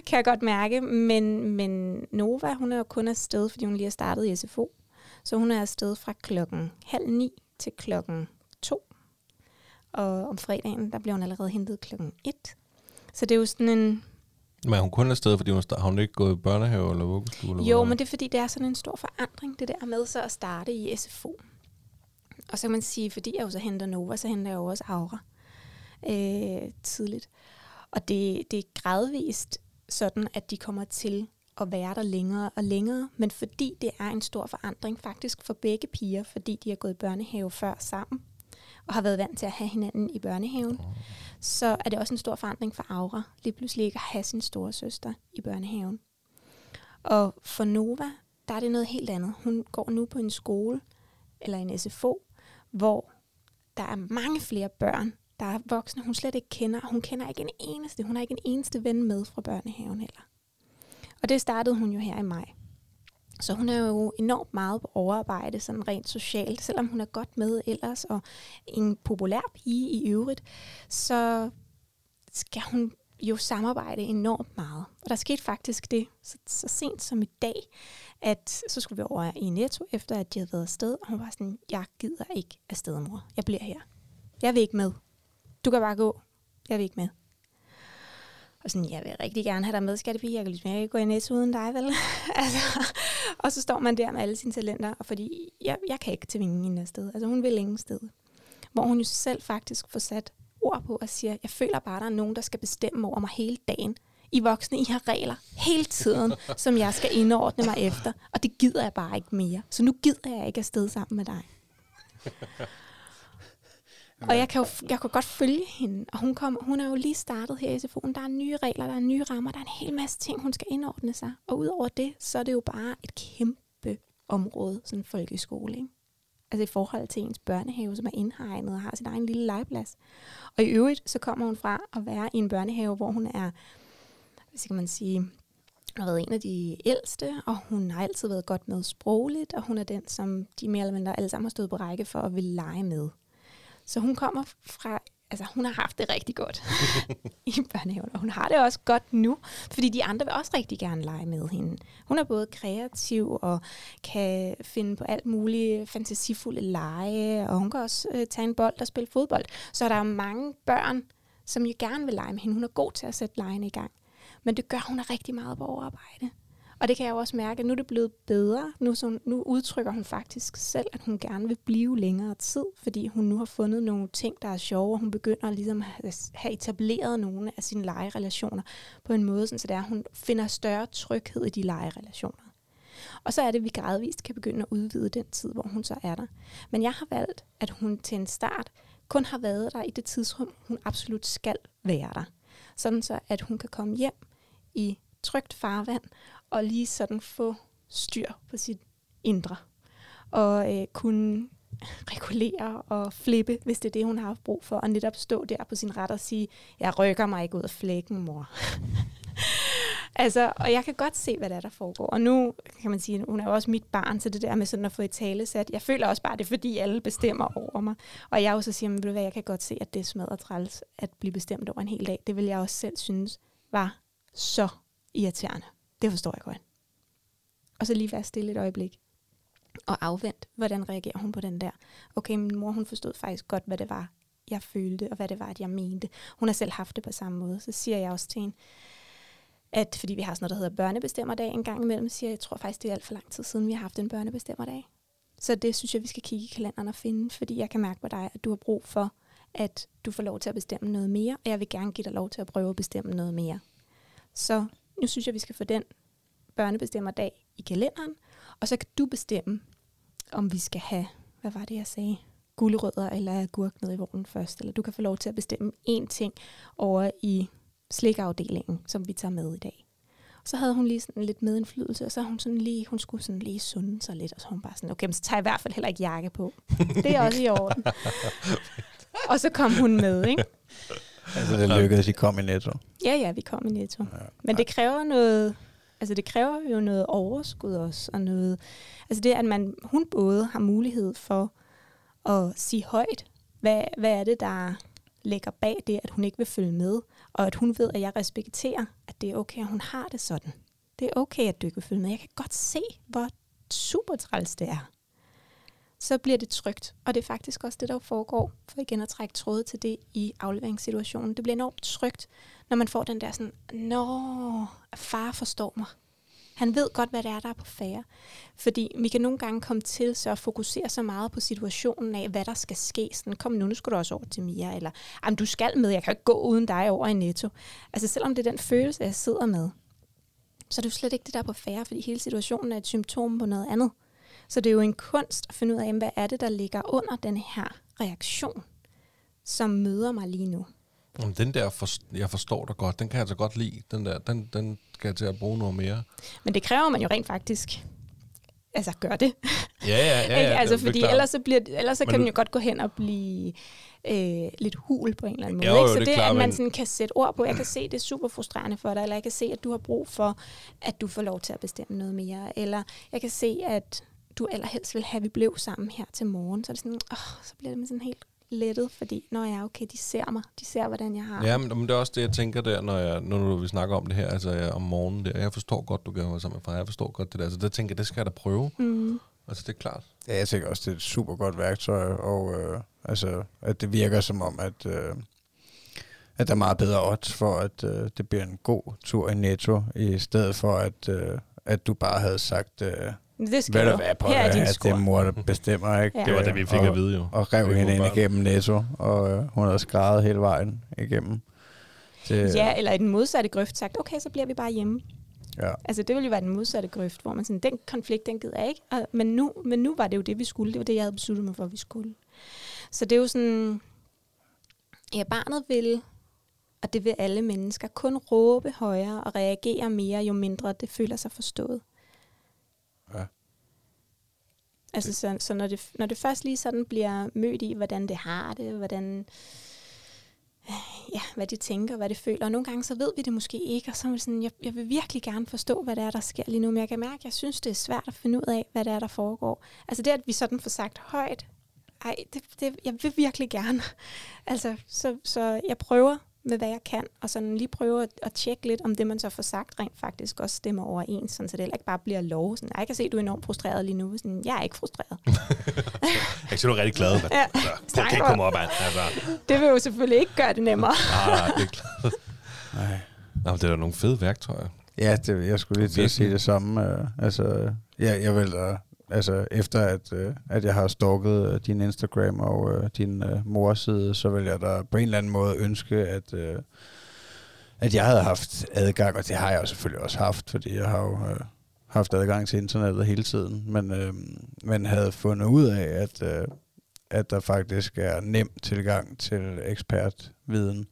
kan jeg godt mærke. Men, men Nova, hun er jo kun afsted, fordi hun lige har startet i SFO. Så hun er afsted fra klokken halv ni til klokken to. Og om fredagen, der bliver hun allerede hentet klokken et. Så det er jo sådan en... Men hun kun afsted, fordi hun start, har hun ikke gået i børnehave eller vuggestue? Eller Jo, hvad? men det er fordi, det er sådan en stor forandring, det der med så at starte i SFO. Og så kan man sige, fordi jeg jo så henter Nova, så henter jeg jo også Aura øh, tidligt. Og det, det er gradvist sådan, at de kommer til at være der længere og længere, men fordi det er en stor forandring faktisk for begge piger, fordi de har gået i børnehave før sammen, og har været vant til at have hinanden i børnehaven, så er det også en stor forandring for Aura, lige pludselig ikke at have sin store søster i børnehaven. Og for Nova, der er det noget helt andet. Hun går nu på en skole, eller en SFO, hvor der er mange flere børn, der er voksne, hun slet ikke kender. Hun kender ikke en eneste, hun har ikke en eneste ven med fra børnehaven heller. Og det startede hun jo her i maj. Så hun er jo enormt meget på overarbejde, sådan rent socialt, selvom hun er godt med ellers, og en populær pige i øvrigt, så skal hun jo samarbejde enormt meget. Og der skete faktisk det så, så sent som i dag, at så skulle vi over i Netto, efter at de havde været afsted, og hun var sådan, jeg gider ikke afsted, mor. Jeg bliver her. Jeg vil ikke med. Du kan bare gå. Jeg vil ikke med. Og sådan, jeg vil rigtig gerne have dig med, skattepige. Jeg kan ligesom ikke gå i næse uden dig, vel? <laughs> altså, og så står man der med alle sine talenter, og fordi jeg, jeg kan ikke tvinge hende sted. Altså, hun vil ingen sted. Hvor hun jo selv faktisk får sat ord på og siger, jeg føler bare, der er nogen, der skal bestemme over mig hele dagen. I voksne, I har regler hele tiden, som jeg skal indordne mig efter, og det gider jeg bare ikke mere. Så nu gider jeg ikke afsted sammen med dig. Og jeg kan jo jeg kan godt følge hende, og hun, kom, hun er jo lige startet her i SFO'en. Der er nye regler, der er nye rammer, der er en hel masse ting, hun skal indordne sig. Og udover det, så er det jo bare et kæmpe område, sådan en folkeskole. Ikke? Altså i forhold til ens børnehave, som er indhegnet og har sin egen lille legeplads. Og i øvrigt, så kommer hun fra at være i en børnehave, hvor hun er, hvad skal man sige, har været en af de ældste, og hun har altid været godt med sprogligt, og hun er den, som de mere eller mindre alle sammen har stået på række for at ville lege med. Så hun kommer fra, altså hun har haft det rigtig godt <laughs> i børnehaven, og hun har det også godt nu, fordi de andre vil også rigtig gerne lege med hende. Hun er både kreativ og kan finde på alt muligt fantasifulde lege, og hun kan også øh, tage en bold og spille fodbold. Så der er mange børn, som jo gerne vil lege med hende. Hun er god til at sætte legene i gang. Men det gør, hun er rigtig meget på overarbejde. Og det kan jeg jo også mærke, at nu er det blevet bedre. Nu, så, nu udtrykker hun faktisk selv, at hun gerne vil blive længere tid, fordi hun nu har fundet nogle ting, der er sjove, og hun begynder ligesom at have etableret nogle af sine legerelationer på en måde, så det er, at hun finder større tryghed i de legerelationer. Og så er det, at vi gradvist kan begynde at udvide den tid, hvor hun så er der. Men jeg har valgt, at hun til en start kun har været der i det tidsrum, hun absolut skal være der. Sådan så, at hun kan komme hjem i trygt farvand og lige sådan få styr på sit indre. Og øh, kunne <laughs> regulere og flippe, hvis det er det, hun har haft brug for, og netop stå der på sin ret og sige, jeg rykker mig ikke ud af flækken, mor. <laughs> altså, og jeg kan godt se, hvad der er, der foregår. Og nu kan man sige, hun er jo også mit barn, så det der med sådan at få et tale sat. Jeg føler også bare, det er fordi, alle bestemmer over mig. Og jeg også siger, men ved du hvad, jeg kan godt se, at det er smadret træls at blive bestemt over en hel dag. Det vil jeg også selv synes var så irriterende. Det forstår jeg godt. Og så lige være stille et øjeblik. Og afvent, hvordan reagerer hun på den der. Okay, min mor hun forstod faktisk godt, hvad det var, jeg følte, og hvad det var, at jeg mente. Hun har selv haft det på samme måde. Så siger jeg også til hende, at fordi vi har sådan noget, der hedder børnebestemmerdag en gang imellem, siger jeg, jeg tror faktisk, det er alt for lang tid siden, vi har haft en børnebestemmerdag. Så det synes jeg, vi skal kigge i kalenderen og finde, fordi jeg kan mærke på dig, at du har brug for, at du får lov til at bestemme noget mere, og jeg vil gerne give dig lov til at prøve at bestemme noget mere. Så nu synes jeg, vi skal få den børnebestemmerdag i kalenderen, og så kan du bestemme, om vi skal have, hvad var det, jeg sagde, gulerødder eller agurk ned i vognen først, eller du kan få lov til at bestemme én ting over i slikafdelingen, som vi tager med i dag. Og så havde hun lige sådan lidt medindflydelse, og så hun sådan lige, hun skulle sådan lige sunde sig lidt, og så hun bare sådan, okay, så tager jeg i hvert fald heller ikke jakke på. Det er også i orden. <laughs> og så kom hun med, ikke? Altså det lykkedes, I kom i Netto. Ja, ja, vi kom i Netto. Ja. Men det kræver noget, altså det kræver jo noget overskud også, og noget, altså det, at man, hun både har mulighed for at sige højt, hvad, hvad er det, der ligger bag det, at hun ikke vil følge med, og at hun ved, at jeg respekterer, at det er okay, at hun har det sådan. Det er okay, at du ikke vil følge med. Jeg kan godt se, hvor super træls det er så bliver det trygt. Og det er faktisk også det, der foregår, for igen at trække tråde til det i afleveringssituationen. Det bliver enormt trygt, når man får den der sådan, nå, far forstår mig. Han ved godt, hvad det er, der er på færre. Fordi vi kan nogle gange komme til så at fokusere så meget på situationen af, hvad der skal ske. Sådan, kom nu, nu skal du også over til Mia. Eller, du skal med, jeg kan ikke gå uden dig over i Netto. Altså selvom det er den følelse, jeg sidder med, så er det jo slet ikke det, der er på færre, fordi hele situationen er et symptom på noget andet. Så det er jo en kunst at finde ud af, hvad er det, der ligger under den her reaktion, som møder mig lige nu. Jamen, den der, for, jeg forstår dig godt, den kan jeg så godt lide. Den der, den, den skal jeg til at bruge noget mere. Men det kræver man jo rent faktisk altså gør det. Ja, ja, ja. <laughs> ja altså, fordi ellers, så, bliver, ellers så kan du... man jo godt gå hen og blive øh, lidt hul på en eller anden måde. Jo, jo, ikke? Så det, det, klar, at man men... sådan kan sætte ord på, jeg kan se, det er super frustrerende for dig, eller jeg kan se, at du har brug for, at du får lov til at bestemme noget mere, eller jeg kan se, at du allerhelst vil have, at vi blev sammen her til morgen. Så er det sådan, åh, så bliver det sådan helt lettet, fordi når jeg er okay, de ser mig, de ser, hvordan jeg har Ja, men, men det er også det, jeg tænker der, når, jeg, når vi snakker om det her, altså jeg, om morgenen der. Jeg forstår godt, du gør sammen med far. Jeg forstår godt det der. Så det tænker jeg, det skal jeg da prøve. Mm. Altså, det er klart. Ja, jeg tænker også, det er et super godt værktøj, og øh, altså, at det virker som om, at, øh, at der er meget bedre odds for, at øh, det bliver en god tur i Netto, i stedet for, at, øh, at du bare havde sagt, øh, Det skal hvad du. der er på Her er det, din at det er mor, der bestemmer, ikke? Ja. Det var det, vi fik og, at vide jo. Og rev hende ind børn. igennem Netto, og øh, hun havde skrevet hele vejen igennem. Det, Ja, eller i den modsatte grøft sagt, okay, så bliver vi bare hjemme. ja. Altså det ville jo være den modsatte grøft, hvor man sådan, den konflikt, den gider jeg ikke. Og, men, nu, men nu var det jo det, vi skulle. Det var det, jeg havde besluttet mig for, at vi skulle. Så det er jo sådan, ja, barnet vil, og det vil alle mennesker, kun råbe højere og reagere mere, jo mindre det føler sig forstået. Ja. Altså, så, så når, det, når det først lige sådan bliver mødt i, hvordan det har det, hvordan, ja, hvad de tænker, hvad de føler. Og nogle gange så ved vi det måske ikke, og så er det sådan, jeg, jeg vil virkelig gerne forstå, hvad det er, der sker lige nu, men jeg kan mærke, at jeg synes, det er svært at finde ud af, hvad det er, der foregår. Altså det, at vi sådan får sagt højt, ej, det, det, jeg vil virkelig gerne. <laughs> Altså, så, så jeg prøver med, hvad jeg kan, og sådan lige prøve at, at tjekke lidt, om det, man så får sagt, rent faktisk også stemmer overens, sådan, så det heller ikke bare bliver lov. Sådan, jeg kan se, at du er enormt frustreret lige nu. Sådan, jeg er ikke frustreret. <laughs> Jeg kan se, du er rigtig glad. Men, <laughs> Ja. altså, prøv at komme op. Altså, <laughs> Det vil jo selvfølgelig ikke gøre det nemmere. nej, det er klart. Nej. Nå, det er da nogle fede værktøjer. Ja, det, jeg skulle lige til at sige det samme. Øh, altså, ja, jeg vil da, altså efter at, øh, at jeg har stalket øh, din Instagram og øh, din øh, mors side, så vil jeg da på en eller anden måde ønske, at, øh, at jeg havde haft adgang, og det har jeg jo selvfølgelig også haft, fordi jeg har jo øh, haft adgang til internettet hele tiden, men, øh, men havde fundet ud af, at, øh, at der faktisk er nem tilgang til ekspertviden.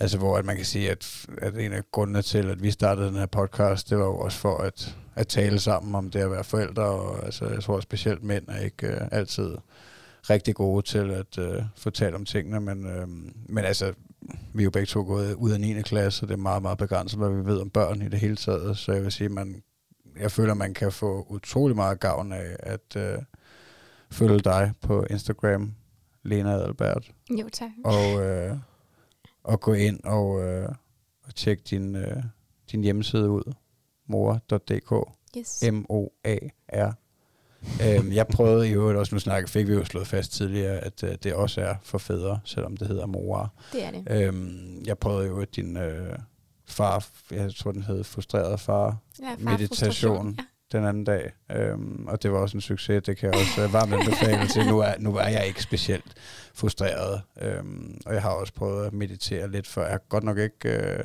Altså hvor at man kan sige, at, at en af grundene til, at vi startede den her podcast, det var jo også for at, at tale sammen om det at være forældre, og altså, jeg tror specielt mænd er ikke øh, altid rigtig gode til at øh, fortælle om tingene, men, øh, men altså, vi er jo begge to gået ud af 9. klasse, og det er meget, meget begrænset, hvad vi ved om børn i det hele taget, så jeg vil sige, man, jeg føler, man kan få utrolig meget gavn af at øh, følge dig på Instagram, Lena Adalbert, Jo, tak. og, øh, og gå ind og, øh, og tjekke din, øh, din hjemmeside ud, mor.dk, Yes. M-O-A-R. øhm, jeg prøvede i øvrigt også, nu snakke, fik vi jo slået fast tidligere, at øh, det også er for fædre, selvom det hedder mor. Det er det. Øhm, jeg prøvede jo at din øh, far, jeg tror den hed frustreret far, Ja, far, meditation. frustration. Ja. den anden dag, øhm, og det var også en succes, det kan jeg også øh, varmt anbefale til. Nu er, nu er jeg ikke specielt frustreret, øhm, og jeg har også prøvet at meditere lidt før. Jeg har godt nok ikke øh,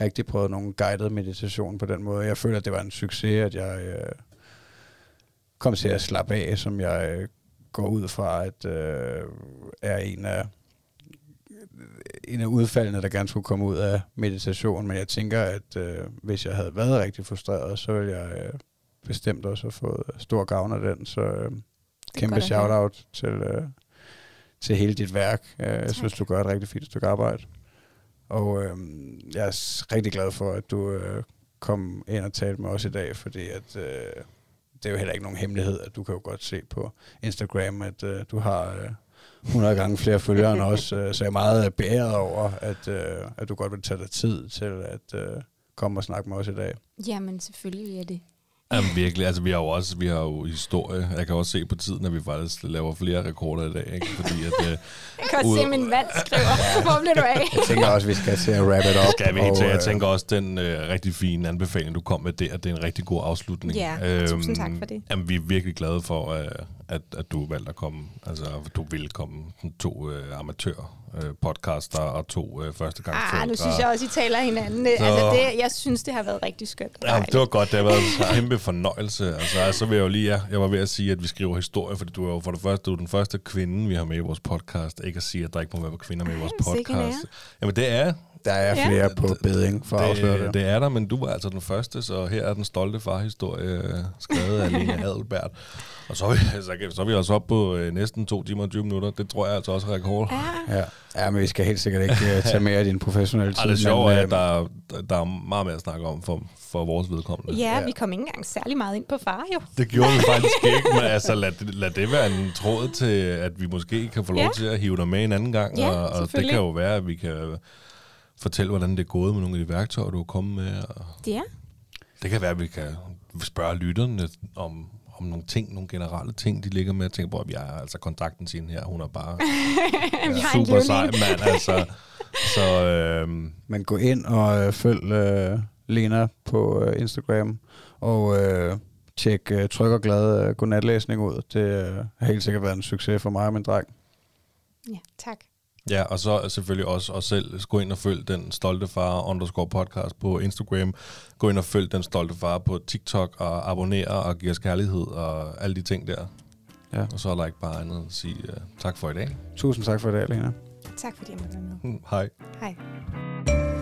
rigtig prøvet nogen guided meditation på den måde. Jeg føler, at det var en succes, at jeg øh, kom til at slappe af, som jeg øh, går ud fra, at øh, er en af en af udfaldene, der gerne skulle komme ud af meditation, men jeg tænker, at øh, hvis jeg havde været rigtig frustreret, så ville jeg øh, bestemt også have fået stor gavn af den, så øh, kæmpe shout-out til, øh, til hele dit værk. Øh, jeg Tak. synes, du gør et rigtig fint stykke arbejde. Og øh, jeg er rigtig glad for, at du øh, kom ind og talte med os i dag, fordi at, øh, det er jo heller ikke nogen hemmelighed, at du kan jo godt se på Instagram, at øh, du har øh, 100 gange flere følgere end os, øh, så jeg er meget øh, beæret over, at, øh, at du godt vil tage dig tid til at øh, komme og snakke med os i dag. Jamen, selvfølgelig er det. Jamen virkelig, altså vi har jo også vi har jo historie. Jeg kan også se på tiden, at vi faktisk laver flere rekorder i dag, ikke? fordi at, øh, Jeg kan også Ud- se min vand skriver. Hvor blev du af? Jeg tænker også, at vi skal til at wrap it up. skal vi helt til. og, Jeg øh, tænker også, den øh, rigtig fine anbefaling, du kom med der, det er en rigtig god afslutning. Ja, tusind tak for det. Jamen, vi er virkelig glade for, øh, at, at du valgte at komme. Altså, at du ville komme. To øh, amatør øh, podcaster og to øh, første gang Ah, nu synes jeg også, I taler hinanden. Så. Altså, det, jeg synes, det har været rigtig skønt. Ja, det var godt. Det har været en kæmpe fornøjelse. Altså, så vil jeg jo lige, ja, jeg var ved at sige, at vi skriver historie, fordi du er jo for det første, du er den første kvinde, vi har med i vores podcast. Ikke at sige, at der ikke må være kvinder med i vores podcast. Jamen, det er, Der er Ja. flere på beding for at afsløre det, det. det er der, men du var altså den første, så her er den stolte farhistorie øh, skrevet af Lena Adelbert. Og så er <laughs> vi, så, så er vi også oppe på øh, næsten to timer og 20 minutter. Det tror jeg altså også er rekord. Ja, Ja. ja, men vi skal helt sikkert ikke uh, tage mere af din professionelle tid. Ej, det er, øh, at der, der- der er meget mere at snakke om for, for vores vedkommende. ja, Ja. vi kom ikke engang særlig meget ind på far, jo. Det gjorde vi faktisk <laughs> ikke, men altså lad det, lad det være en tråd til, at vi måske kan få lov Ja. til at hive dig med en anden gang. Ja, og, og det kan jo være, at vi kan fortælle, hvordan det er gået med nogle af de værktøjer, du er kommet med. Og Det er. det kan være, at vi kan spørge lytterne om, om nogle ting, nogle generelle ting, de ligger med og tænker på, at jeg er altså kontakten sin her, hun er bare <laughs> Vi har en super sej mand, altså. <laughs> Så øh, Men gå ind og øh, følg øh, Lena på øh, Instagram, og øh, tjek øh, tryk og glad øh, godnatlæsning ud. Det øh, har helt sikkert været en succes for mig og min dreng. Ja, tak. Ja, og så selvfølgelig også os selv. Gå ind og følg den stolte far underscore podcast på Instagram. Gå ind og følg den stolte far på TikTok og abonner og giv os kærlighed og alle de ting der. Ja. Og så er der ikke bare andet at sige uh, tak for i dag. Tusind tak for i dag, Lena. Tak fordi jeg måtte være med. Mm, Hej. Hej.